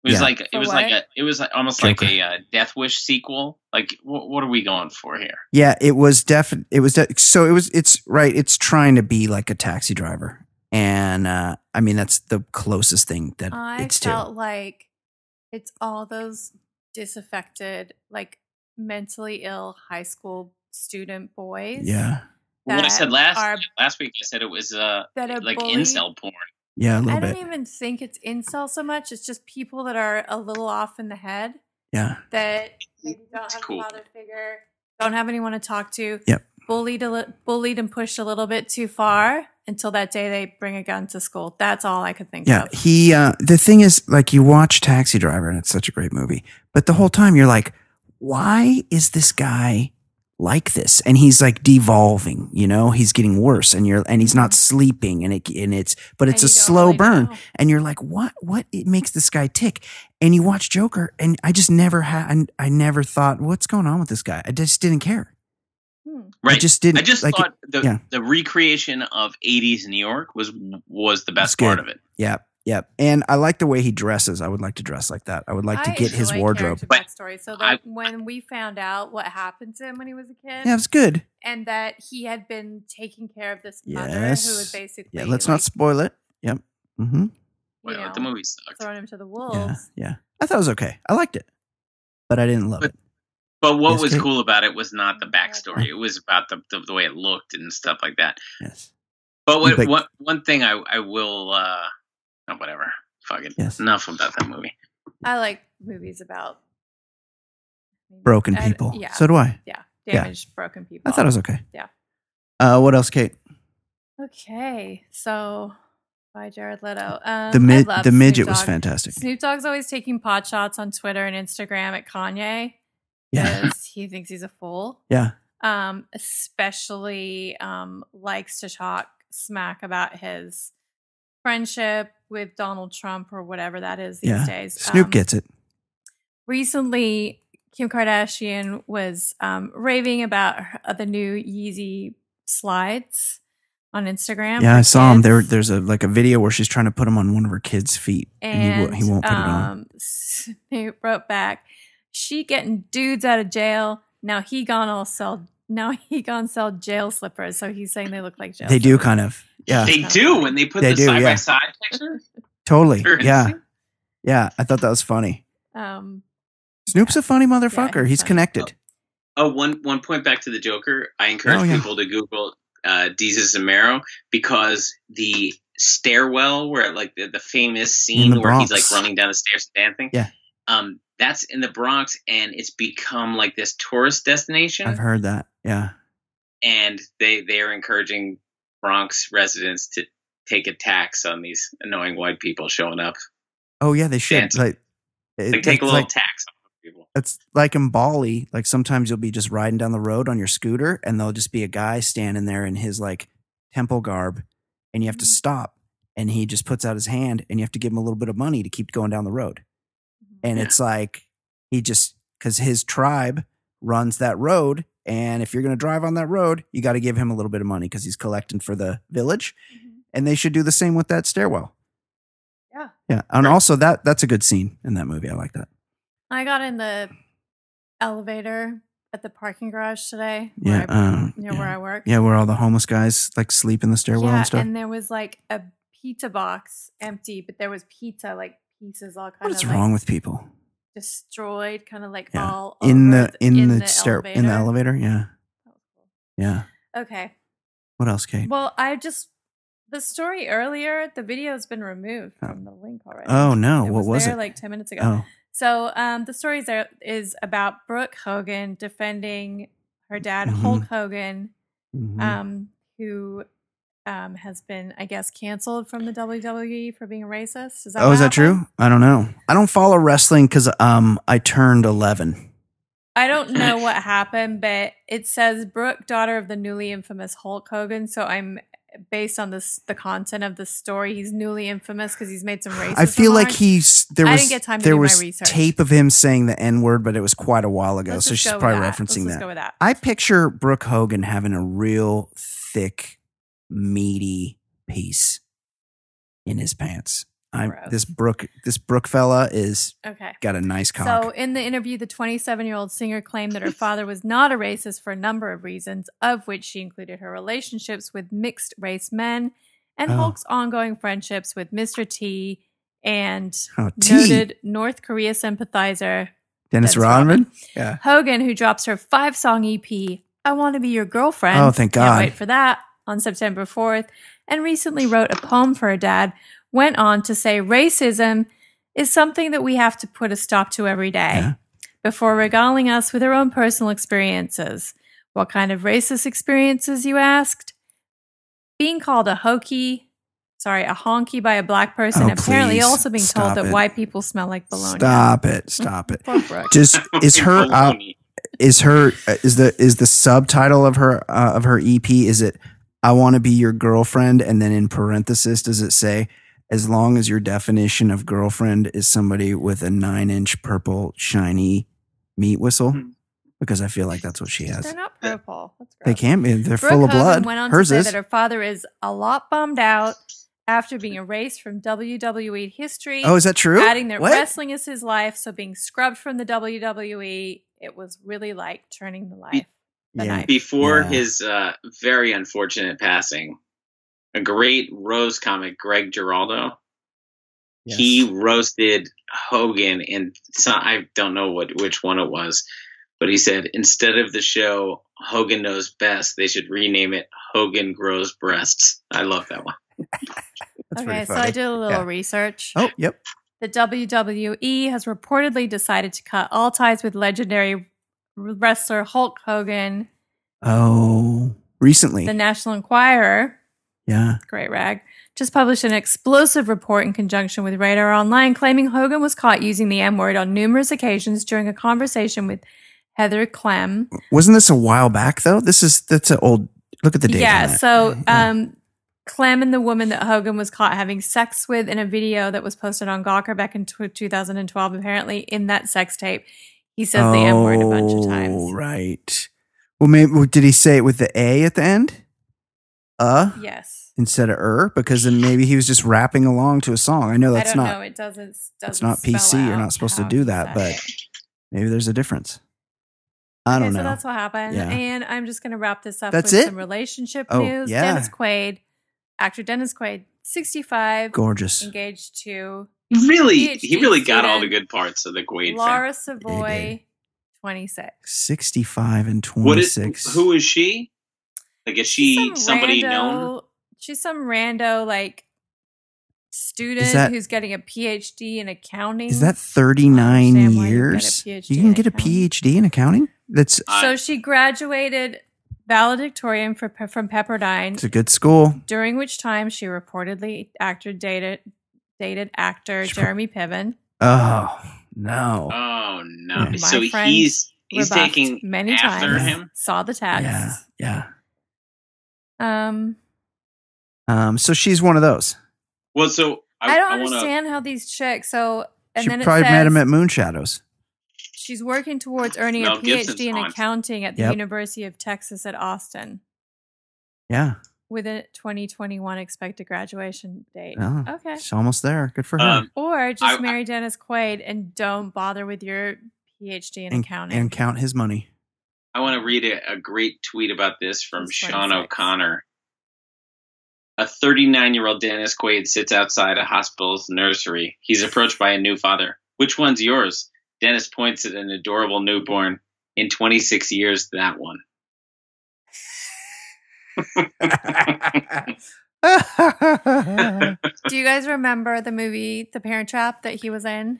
[SPEAKER 1] It was
[SPEAKER 2] Yeah.
[SPEAKER 1] like it
[SPEAKER 8] For
[SPEAKER 1] was
[SPEAKER 8] what?
[SPEAKER 1] like a it was like, almost
[SPEAKER 2] Joker.
[SPEAKER 1] like a uh, Death Wish sequel. Like, wh- what are we going for here?
[SPEAKER 2] Yeah, it was definitely it was de- so it was it's right. It's trying to be like a taxi driver, and uh, I mean that's the closest thing that
[SPEAKER 8] I
[SPEAKER 2] it's
[SPEAKER 8] felt
[SPEAKER 2] to.
[SPEAKER 8] like it's all those disaffected, like mentally ill high school student boys.
[SPEAKER 2] Yeah,
[SPEAKER 1] What I said last
[SPEAKER 8] are-
[SPEAKER 1] last week, I said it was uh
[SPEAKER 8] that are
[SPEAKER 1] like
[SPEAKER 8] bullied.
[SPEAKER 1] incel porn.
[SPEAKER 2] yeah, a
[SPEAKER 8] I
[SPEAKER 2] little
[SPEAKER 8] don't even think it's incel so much. It's just people that are a little off in the head
[SPEAKER 2] Yeah,
[SPEAKER 8] that maybe don't
[SPEAKER 1] It's
[SPEAKER 8] have
[SPEAKER 1] cool.
[SPEAKER 8] a father figure, don't have anyone to talk to.
[SPEAKER 2] Yep.
[SPEAKER 8] Bullied, a li- bullied and pushed a little bit too far until that day they bring a gun to school. That's all I could think
[SPEAKER 2] yeah.
[SPEAKER 8] of.
[SPEAKER 2] He uh, the thing is, like, you watch Taxi Driver, and it's such a great movie, but the whole time you're like, why is this guy like this? And he's like devolving, you know, he's getting worse and you're, and he's not sleeping and it, and it's, but it's
[SPEAKER 8] And
[SPEAKER 2] a slow
[SPEAKER 8] really
[SPEAKER 2] burn.
[SPEAKER 8] know.
[SPEAKER 2] And you're like, what, what it makes this guy tick? And you watch Joker and I just never had, I, I never thought, what's going on with this guy? I just didn't care.
[SPEAKER 8] Hmm.
[SPEAKER 2] I just didn't
[SPEAKER 1] I just
[SPEAKER 2] like,
[SPEAKER 1] thought the
[SPEAKER 2] yeah.
[SPEAKER 1] the recreation of '80s New York was was the best part of it.
[SPEAKER 2] yeah, yeah. And I like the way he dresses. I would like to dress like that. I would like to get his
[SPEAKER 8] enjoy
[SPEAKER 2] wardrobe.
[SPEAKER 1] But
[SPEAKER 8] backstory. So
[SPEAKER 1] I-
[SPEAKER 8] that when we found out what happened to him when he was a kid,
[SPEAKER 2] Yeah, it's good.
[SPEAKER 8] and that he had been taking care of this mother who
[SPEAKER 2] Yes.
[SPEAKER 8] had basically
[SPEAKER 2] Yeah, let's
[SPEAKER 8] like,
[SPEAKER 2] not spoil it. Yep. Mm-hmm.
[SPEAKER 1] Well,
[SPEAKER 8] know,
[SPEAKER 1] the movie sucked.
[SPEAKER 8] thrown him to the
[SPEAKER 2] Yeah,
[SPEAKER 8] wolves.
[SPEAKER 2] yeah. I thought it was okay. I liked it, but I didn't love
[SPEAKER 1] But-
[SPEAKER 2] it.
[SPEAKER 1] But what
[SPEAKER 2] Yes,
[SPEAKER 1] was
[SPEAKER 2] Kate?
[SPEAKER 1] cool about it was not the backstory. It was about the, the the way it looked and stuff like that.
[SPEAKER 2] Yes.
[SPEAKER 1] But what,
[SPEAKER 2] But-
[SPEAKER 1] one one thing I I will uh oh, whatever. Fuck it.
[SPEAKER 2] Yes.
[SPEAKER 1] Enough about that movie.
[SPEAKER 8] I like movies about
[SPEAKER 2] Broken
[SPEAKER 8] and-
[SPEAKER 2] people.
[SPEAKER 8] yeah,
[SPEAKER 2] So do I.
[SPEAKER 8] yeah,
[SPEAKER 2] Yeah.
[SPEAKER 8] damaged, broken people.
[SPEAKER 2] I thought it was okay.
[SPEAKER 8] Yeah.
[SPEAKER 2] Uh, what else, Kate?
[SPEAKER 8] okay. So, by Jared Leto. Um,
[SPEAKER 2] The mid,
[SPEAKER 8] love
[SPEAKER 2] the
[SPEAKER 8] Snoop
[SPEAKER 2] midget was fantastic.
[SPEAKER 8] Snoop Dogg's always taking pot shots on Twitter and Instagram at Kanye
[SPEAKER 2] Yeah. *laughs*
[SPEAKER 8] he thinks he's a fool.
[SPEAKER 2] Yeah.
[SPEAKER 8] Um, especially um, likes to talk smack about his friendship with Donald Trump or whatever that is these
[SPEAKER 2] Yeah.
[SPEAKER 8] days.
[SPEAKER 2] Snoop
[SPEAKER 8] Um,
[SPEAKER 2] gets it.
[SPEAKER 8] recently Kim Kardashian was um, raving about her, the new Yeezy slides on Instagram.
[SPEAKER 2] Yeah, I saw him. There, there's a like a video where she's trying to put him on one of her kids' feet, and, he,
[SPEAKER 8] and
[SPEAKER 2] wo- he won't put it on.
[SPEAKER 8] um, *laughs* Snoop wrote back, "She getting dudes out of jail. Now he gone all sell. Now *laughs* he gone sell jail slippers. So he's saying they look like jail.
[SPEAKER 2] They do kind of. Yeah,
[SPEAKER 1] They do when they put
[SPEAKER 2] They
[SPEAKER 1] the
[SPEAKER 2] do,
[SPEAKER 1] side
[SPEAKER 2] yeah.
[SPEAKER 1] by side picture.
[SPEAKER 2] totally. Yeah, yeah. I thought that was funny.
[SPEAKER 8] Um,
[SPEAKER 2] Snoop's a funny motherfucker.
[SPEAKER 8] he's
[SPEAKER 2] he's
[SPEAKER 8] funny.
[SPEAKER 2] connected.
[SPEAKER 1] Oh, one one point back to the Joker. I encourage
[SPEAKER 2] Oh, yeah.
[SPEAKER 1] people to Google uh, Jesus Zamero because the stairwell where like the, the famous scene
[SPEAKER 2] the
[SPEAKER 1] where he's like running down the stairs and dancing.
[SPEAKER 2] Yeah.
[SPEAKER 1] Um, that's in the Bronx, and it's become like this tourist destination.
[SPEAKER 2] I've heard that. Yeah,
[SPEAKER 1] and they they are encouraging Bronx residents to take a tax on these annoying white people showing up.
[SPEAKER 2] Oh yeah, they should.
[SPEAKER 1] Dance.
[SPEAKER 2] Like, it-
[SPEAKER 1] Like take a little
[SPEAKER 2] like,
[SPEAKER 1] tax off of people.
[SPEAKER 2] it's like in Bali. Like sometimes you'll be just riding down the road on your scooter, and there'll just be a guy standing there in his like temple garb, and you have to
[SPEAKER 8] Mhm.
[SPEAKER 2] stop, and he just puts out his hand, and you have to give him a little bit of money to keep going down the road. And
[SPEAKER 1] Yeah.
[SPEAKER 2] it's like he just because his tribe runs that road, and if you're going to drive on that road, you got to give him a little bit of money because he's collecting for the village,
[SPEAKER 8] Mhm.
[SPEAKER 2] and they should do the same with that stairwell.
[SPEAKER 8] Yeah.
[SPEAKER 2] Yeah, and
[SPEAKER 1] Right.
[SPEAKER 2] also that that's a good scene in that movie. I like that.
[SPEAKER 8] I got in the elevator at the parking garage today.
[SPEAKER 2] Yeah,
[SPEAKER 8] where I,
[SPEAKER 2] um,
[SPEAKER 8] near
[SPEAKER 2] yeah.
[SPEAKER 8] where I work.
[SPEAKER 2] Yeah, where all the homeless guys like sleep in the stairwell
[SPEAKER 8] yeah,
[SPEAKER 2] and stuff.
[SPEAKER 8] and there was like a pizza box empty, but there was pizza like pieces all kind
[SPEAKER 2] What's
[SPEAKER 8] of What's
[SPEAKER 2] wrong
[SPEAKER 8] like
[SPEAKER 2] with people?
[SPEAKER 8] destroyed, kind of like
[SPEAKER 2] Yeah.
[SPEAKER 8] all
[SPEAKER 2] In
[SPEAKER 8] over
[SPEAKER 2] the in, the,
[SPEAKER 8] the
[SPEAKER 2] stair in the elevator? Yeah,
[SPEAKER 8] cool.
[SPEAKER 2] yeah.
[SPEAKER 8] Okay.
[SPEAKER 2] What else, Kate?
[SPEAKER 8] Well, I just the story earlier. The video has been removed
[SPEAKER 2] Oh.
[SPEAKER 8] from the link already.
[SPEAKER 2] Oh no,
[SPEAKER 8] it
[SPEAKER 2] what was
[SPEAKER 8] there
[SPEAKER 2] it?
[SPEAKER 8] Like ten minutes ago.
[SPEAKER 2] oh,
[SPEAKER 8] So um, the story is, there, is about Brooke Hogan defending her dad,
[SPEAKER 2] Mhm.
[SPEAKER 8] Hulk Hogan,
[SPEAKER 2] mhm.
[SPEAKER 8] um, who um, has been, I guess, canceled from the WWE for being a racist. Is that
[SPEAKER 2] oh, is that
[SPEAKER 8] happened?
[SPEAKER 2] true? I don't know. I don't follow wrestling because um I turned eleven.
[SPEAKER 8] I don't know what happened, but it says Brooke, daughter of the newly infamous Hulk Hogan. So I'm based on this the content of the story. He's newly infamous because he's made some racist.
[SPEAKER 2] I feel like he's there
[SPEAKER 8] I
[SPEAKER 2] was
[SPEAKER 8] didn't get time to
[SPEAKER 2] there
[SPEAKER 8] do my
[SPEAKER 2] was
[SPEAKER 8] research.
[SPEAKER 2] tape of him saying the n word, but it was quite a while ago,
[SPEAKER 8] Let's
[SPEAKER 2] so she's probably referencing that.
[SPEAKER 8] That.
[SPEAKER 2] I picture Brooke Hogan having a real thick, meaty piece in his pants. I'm
[SPEAKER 8] Gross.
[SPEAKER 2] this Brooke this Brooke fella is
[SPEAKER 8] okay.
[SPEAKER 2] got a nice cock.
[SPEAKER 8] So, in the interview, the 27 year old singer claimed that her *laughs* father was not a racist for a number of reasons, of which she included her relationships with mixed race men and
[SPEAKER 2] Oh.
[SPEAKER 8] Hulk's ongoing friendships with Mr. T and
[SPEAKER 2] oh, T
[SPEAKER 8] noted North Korea sympathizer
[SPEAKER 2] Dennis
[SPEAKER 8] Dennis
[SPEAKER 2] Rodman. Yeah.
[SPEAKER 8] Hogan, who drops her five song EP, I Want to Be Your Girlfriend.
[SPEAKER 2] Oh, thank God.
[SPEAKER 8] Can't wait for that on September 4th. And recently wrote a poem for her dad. Went on to say racism is something that we have to put a stop to every day
[SPEAKER 2] Yeah.
[SPEAKER 8] before regaling us with her own personal experiences. What kind of racist experiences, you asked? Being called a hokey, sorry, a honky by a black person.
[SPEAKER 2] Oh,
[SPEAKER 8] apparently,
[SPEAKER 2] please.
[SPEAKER 8] also being
[SPEAKER 2] Stop
[SPEAKER 8] told that
[SPEAKER 2] it.
[SPEAKER 8] white people smell like bologna.
[SPEAKER 2] Stop it! Stop it! Just is her out?
[SPEAKER 1] Baloney.
[SPEAKER 2] Is her uh, is the is the subtitle of her uh, of her EP? Is it "I want to be your girlfriend"? And then in parenthesis, does it say as long as your definition of girlfriend is somebody with a nine inch purple shiny meat whistle?
[SPEAKER 1] Hmm.
[SPEAKER 2] Because I feel like that's what she has.
[SPEAKER 8] They're not purple. That's
[SPEAKER 2] They can't be. They're
[SPEAKER 8] Brooke
[SPEAKER 2] full of
[SPEAKER 8] Hogan
[SPEAKER 2] blood.
[SPEAKER 8] Went on
[SPEAKER 2] Hers
[SPEAKER 8] to say
[SPEAKER 2] is.
[SPEAKER 8] that her father is a lot bummed out after being erased from WWE history.
[SPEAKER 2] Oh, is that true?
[SPEAKER 8] Adding that
[SPEAKER 2] What?
[SPEAKER 8] wrestling is his life, so being scrubbed from the WWE, it was really like turning the life. The
[SPEAKER 2] Yeah.
[SPEAKER 8] knife.
[SPEAKER 1] Before
[SPEAKER 2] Yeah.
[SPEAKER 1] his uh, very unfortunate passing, a great Rose comic, Greg Giraldo,
[SPEAKER 2] Yes.
[SPEAKER 1] he roasted Hogan, and some, I don't know what which one it was, but he said instead of the show Hogan knows best, they should rename it Hogan grows breasts. I love that one. *laughs*
[SPEAKER 2] That's
[SPEAKER 8] okay, so. I did a little
[SPEAKER 2] Yeah.
[SPEAKER 8] research.
[SPEAKER 2] Oh, yep.
[SPEAKER 8] The WWE has reportedly decided to cut all ties with legendary wrestler Hulk Hogan.
[SPEAKER 2] Oh, recently.
[SPEAKER 8] The National Enquirer,
[SPEAKER 2] yeah.
[SPEAKER 8] great rag, just published an explosive report in conjunction with Radar Online claiming Hogan was caught using the M word on numerous occasions during a conversation with Heather Clem.
[SPEAKER 2] Wasn't this a while back though? This is that's an old. Look at the date.
[SPEAKER 8] yeah, so
[SPEAKER 2] Yeah.
[SPEAKER 8] um, Clem and the woman that Hogan was caught having sex with in a video that was posted on Gawker back in tw 2012. Apparently, in that sex tape, he says the M word a bunch of
[SPEAKER 2] Oh,
[SPEAKER 8] times.
[SPEAKER 2] Right. Well, maybe did he say it with the A at the end? Uh,
[SPEAKER 8] Yes.
[SPEAKER 2] instead of er, because then maybe he was just rapping along to a song. I know that's
[SPEAKER 8] I don't
[SPEAKER 2] not
[SPEAKER 8] know. It doesn't. doesn't
[SPEAKER 2] that's not PC. You're not supposed to do that, but
[SPEAKER 8] it.
[SPEAKER 2] maybe there's a difference. I don't
[SPEAKER 8] So
[SPEAKER 2] know.
[SPEAKER 8] So that's what happened.
[SPEAKER 2] Yeah.
[SPEAKER 8] And I'm just going to wrap this up
[SPEAKER 2] That's
[SPEAKER 8] with
[SPEAKER 2] it?
[SPEAKER 8] some relationship
[SPEAKER 2] Oh,
[SPEAKER 8] news.
[SPEAKER 2] yeah.
[SPEAKER 8] Dennis Quaid, actor Dennis Quaid, 65,
[SPEAKER 2] Gorgeous.
[SPEAKER 8] engaged to
[SPEAKER 1] He really, he really got all the good parts of the Quaid
[SPEAKER 8] Laura
[SPEAKER 1] family.
[SPEAKER 8] Savoie, 26.
[SPEAKER 2] 65 and
[SPEAKER 1] What is
[SPEAKER 2] 26.
[SPEAKER 1] who is she? Like, is she
[SPEAKER 8] Some
[SPEAKER 1] somebody
[SPEAKER 8] rando-
[SPEAKER 1] known?
[SPEAKER 8] She's some rando like student
[SPEAKER 2] that-
[SPEAKER 8] who's getting a PhD in accounting.
[SPEAKER 2] Is that 39
[SPEAKER 8] understand you
[SPEAKER 2] years? You can get a. PhD in accounting? That's
[SPEAKER 1] I-
[SPEAKER 8] so she graduated valedictorian for, from Pepperdine,
[SPEAKER 2] it's a good school.
[SPEAKER 8] during which time she reportedly actor dated dated actor Jeremy Piven.
[SPEAKER 2] Oh, no.
[SPEAKER 1] Oh no!
[SPEAKER 2] Yeah.
[SPEAKER 8] My
[SPEAKER 1] So he's he's
[SPEAKER 8] rebuffed
[SPEAKER 1] taking
[SPEAKER 8] many
[SPEAKER 1] after
[SPEAKER 8] times.
[SPEAKER 1] him.
[SPEAKER 8] Saw the text.
[SPEAKER 2] yeah. Yeah.
[SPEAKER 8] Um,
[SPEAKER 2] Um, so she's one of those.
[SPEAKER 1] Well, so
[SPEAKER 8] I,
[SPEAKER 1] I,
[SPEAKER 8] don't
[SPEAKER 1] I wanna-
[SPEAKER 8] understand how these chicks. So and
[SPEAKER 2] she
[SPEAKER 8] then
[SPEAKER 2] probably
[SPEAKER 8] it says
[SPEAKER 2] met him at Moon Shadows.
[SPEAKER 8] she's working towards earning
[SPEAKER 1] Mel
[SPEAKER 8] a
[SPEAKER 1] Gibson's
[SPEAKER 8] PhD in
[SPEAKER 1] aunt.
[SPEAKER 8] accounting at the
[SPEAKER 2] Yep.
[SPEAKER 8] University of Texas at Austin
[SPEAKER 2] Yeah.
[SPEAKER 8] With a 2021 expected graduation date.
[SPEAKER 2] Oh,
[SPEAKER 8] Okay.
[SPEAKER 2] She's almost there. Good for her.
[SPEAKER 1] Um,
[SPEAKER 8] Or just
[SPEAKER 1] I-
[SPEAKER 8] marry Dennis Quaid and don't bother with your PhD in
[SPEAKER 2] and,
[SPEAKER 8] accounting.
[SPEAKER 2] and count his money.
[SPEAKER 1] I want to read a, a great tweet about this from
[SPEAKER 8] He's
[SPEAKER 1] Sean
[SPEAKER 8] 26.
[SPEAKER 1] O'Connor. A 39 year old Dennis Quaid sits outside a hospital's nursery. He's approached by a new father. Which one's yours? Dennis points at an adorable newborn. In 26 years, that one.
[SPEAKER 2] I *laughs*
[SPEAKER 8] Do you guys remember the movie The Parent Trap that he was in?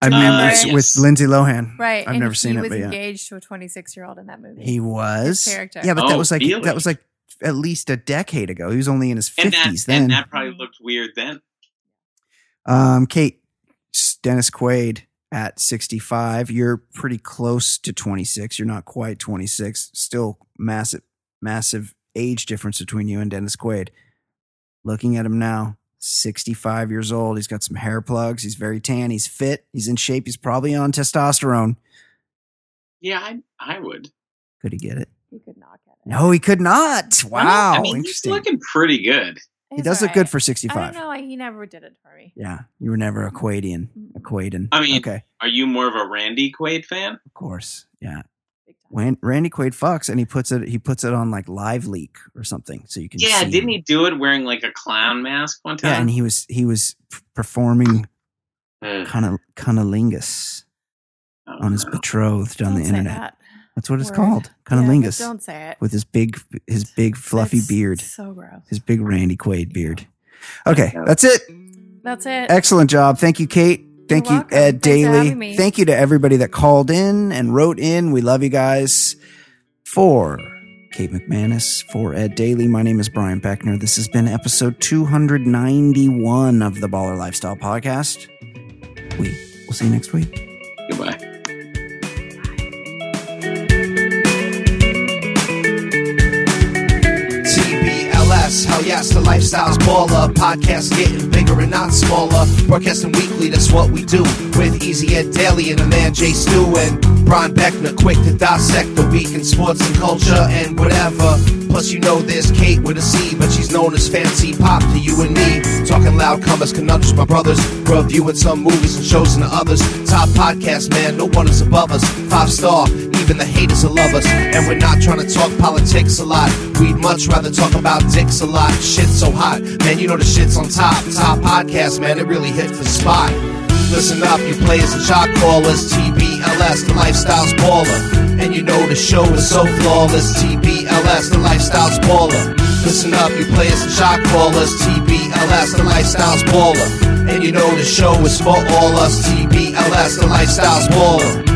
[SPEAKER 2] I remember
[SPEAKER 8] Uh,
[SPEAKER 1] yes.
[SPEAKER 2] with Lindsay Lohan.
[SPEAKER 8] Right.
[SPEAKER 2] I've
[SPEAKER 8] and
[SPEAKER 2] never seen it, He
[SPEAKER 8] was
[SPEAKER 2] but yeah.
[SPEAKER 8] engaged to a 26 year old in that movie.
[SPEAKER 2] He was.
[SPEAKER 8] character.
[SPEAKER 2] Yeah, but that
[SPEAKER 1] Oh,
[SPEAKER 2] was like
[SPEAKER 1] really?
[SPEAKER 2] that was like at least a decade ago. He was only in his
[SPEAKER 1] and, that,
[SPEAKER 2] fifties then.
[SPEAKER 1] and that probably looked weird then.
[SPEAKER 2] Um, Kate, Dennis Quaid at 65. You're pretty close to 26. You're not quite 26. Still massive, massive age difference between you and Dennis Quaid. Looking at him now, 65 years old. He's got some hair plugs. He's very tan. He's fit. He's in shape. He's probably on testosterone.
[SPEAKER 1] Yeah, I, I would.
[SPEAKER 2] Could he get it?
[SPEAKER 8] He could not get it.
[SPEAKER 2] No, he could not. Wow.
[SPEAKER 1] I mean, he's
[SPEAKER 2] interesting.
[SPEAKER 1] looking pretty good.
[SPEAKER 2] He
[SPEAKER 8] He's
[SPEAKER 2] does look good for 65.
[SPEAKER 8] I
[SPEAKER 2] 65.
[SPEAKER 8] don't know. He never did it for me.
[SPEAKER 2] Yeah. You were never a Quaidian. A Quaidin.
[SPEAKER 1] I mean-
[SPEAKER 2] okay.
[SPEAKER 1] Are you more of a Randy Quaid fan?
[SPEAKER 2] Of course. Yeah.
[SPEAKER 8] Big
[SPEAKER 2] Randy Quaid fucks and he puts it he puts it on like live leak or something so you can
[SPEAKER 1] Yeah,
[SPEAKER 2] see
[SPEAKER 1] didn't
[SPEAKER 2] him.
[SPEAKER 1] he do it wearing like a clown mask one time?
[SPEAKER 2] yeah and he was he was performing
[SPEAKER 1] Ugh,
[SPEAKER 2] kind of cunnilingus
[SPEAKER 1] oh,
[SPEAKER 2] on his betrothed on
[SPEAKER 8] Don't
[SPEAKER 2] the
[SPEAKER 8] say
[SPEAKER 2] internet
[SPEAKER 8] that
[SPEAKER 2] that's what it's
[SPEAKER 8] word.
[SPEAKER 2] called
[SPEAKER 8] Yeah,
[SPEAKER 2] cunnilingus
[SPEAKER 8] don't say it.
[SPEAKER 2] with his big his big fluffy
[SPEAKER 8] That's
[SPEAKER 2] beard
[SPEAKER 8] So gross.
[SPEAKER 2] his big Randy Quaid beard okay that's it
[SPEAKER 8] That's it.
[SPEAKER 2] excellent job thank you Kate Thank
[SPEAKER 8] You're
[SPEAKER 2] you,
[SPEAKER 8] welcome.
[SPEAKER 2] Ed
[SPEAKER 8] Thanks
[SPEAKER 2] Daly. Thank you to everybody that called in and wrote in. We love you guys. For Kate McManus for Ed Daly. My name is Brian Beckner. This has been episode 291 of the Baller Lifestyle Podcast. We will see you next week.
[SPEAKER 1] Goodbye.
[SPEAKER 3] TBLS, hell yes, the lifestyle's baller. Podcast getting bigger and not smaller. Broadcasting weekly, that's what we do. With Easy Ed Daly and the man Jay Stu and Brian Beckner, quick to dissect the week in sports and culture and whatever. Plus, you know there's Kate with a C, but she's known as Fancy Pop to you and me. Talking loud comers, conundrums, my brothers. Reviewing some movies and shows and the others. Top podcast, man, no one is above us. Five star, even the haters will love us. And we're not trying to talk politics a lot. We'd much rather talk about dicks a lot. Shit's so hot, man, you know the shit's on top. Top podcast, man, it really hit the spot. Listen up, you players and shot callers. TBLS, the lifestyle's baller. And you know the show is so flawless. TBLS, the lifestyle's baller. Listen up, you players and shot callers. TBLS, the lifestyle's baller. And you know the show is for all us. TBLS, the lifestyle's baller.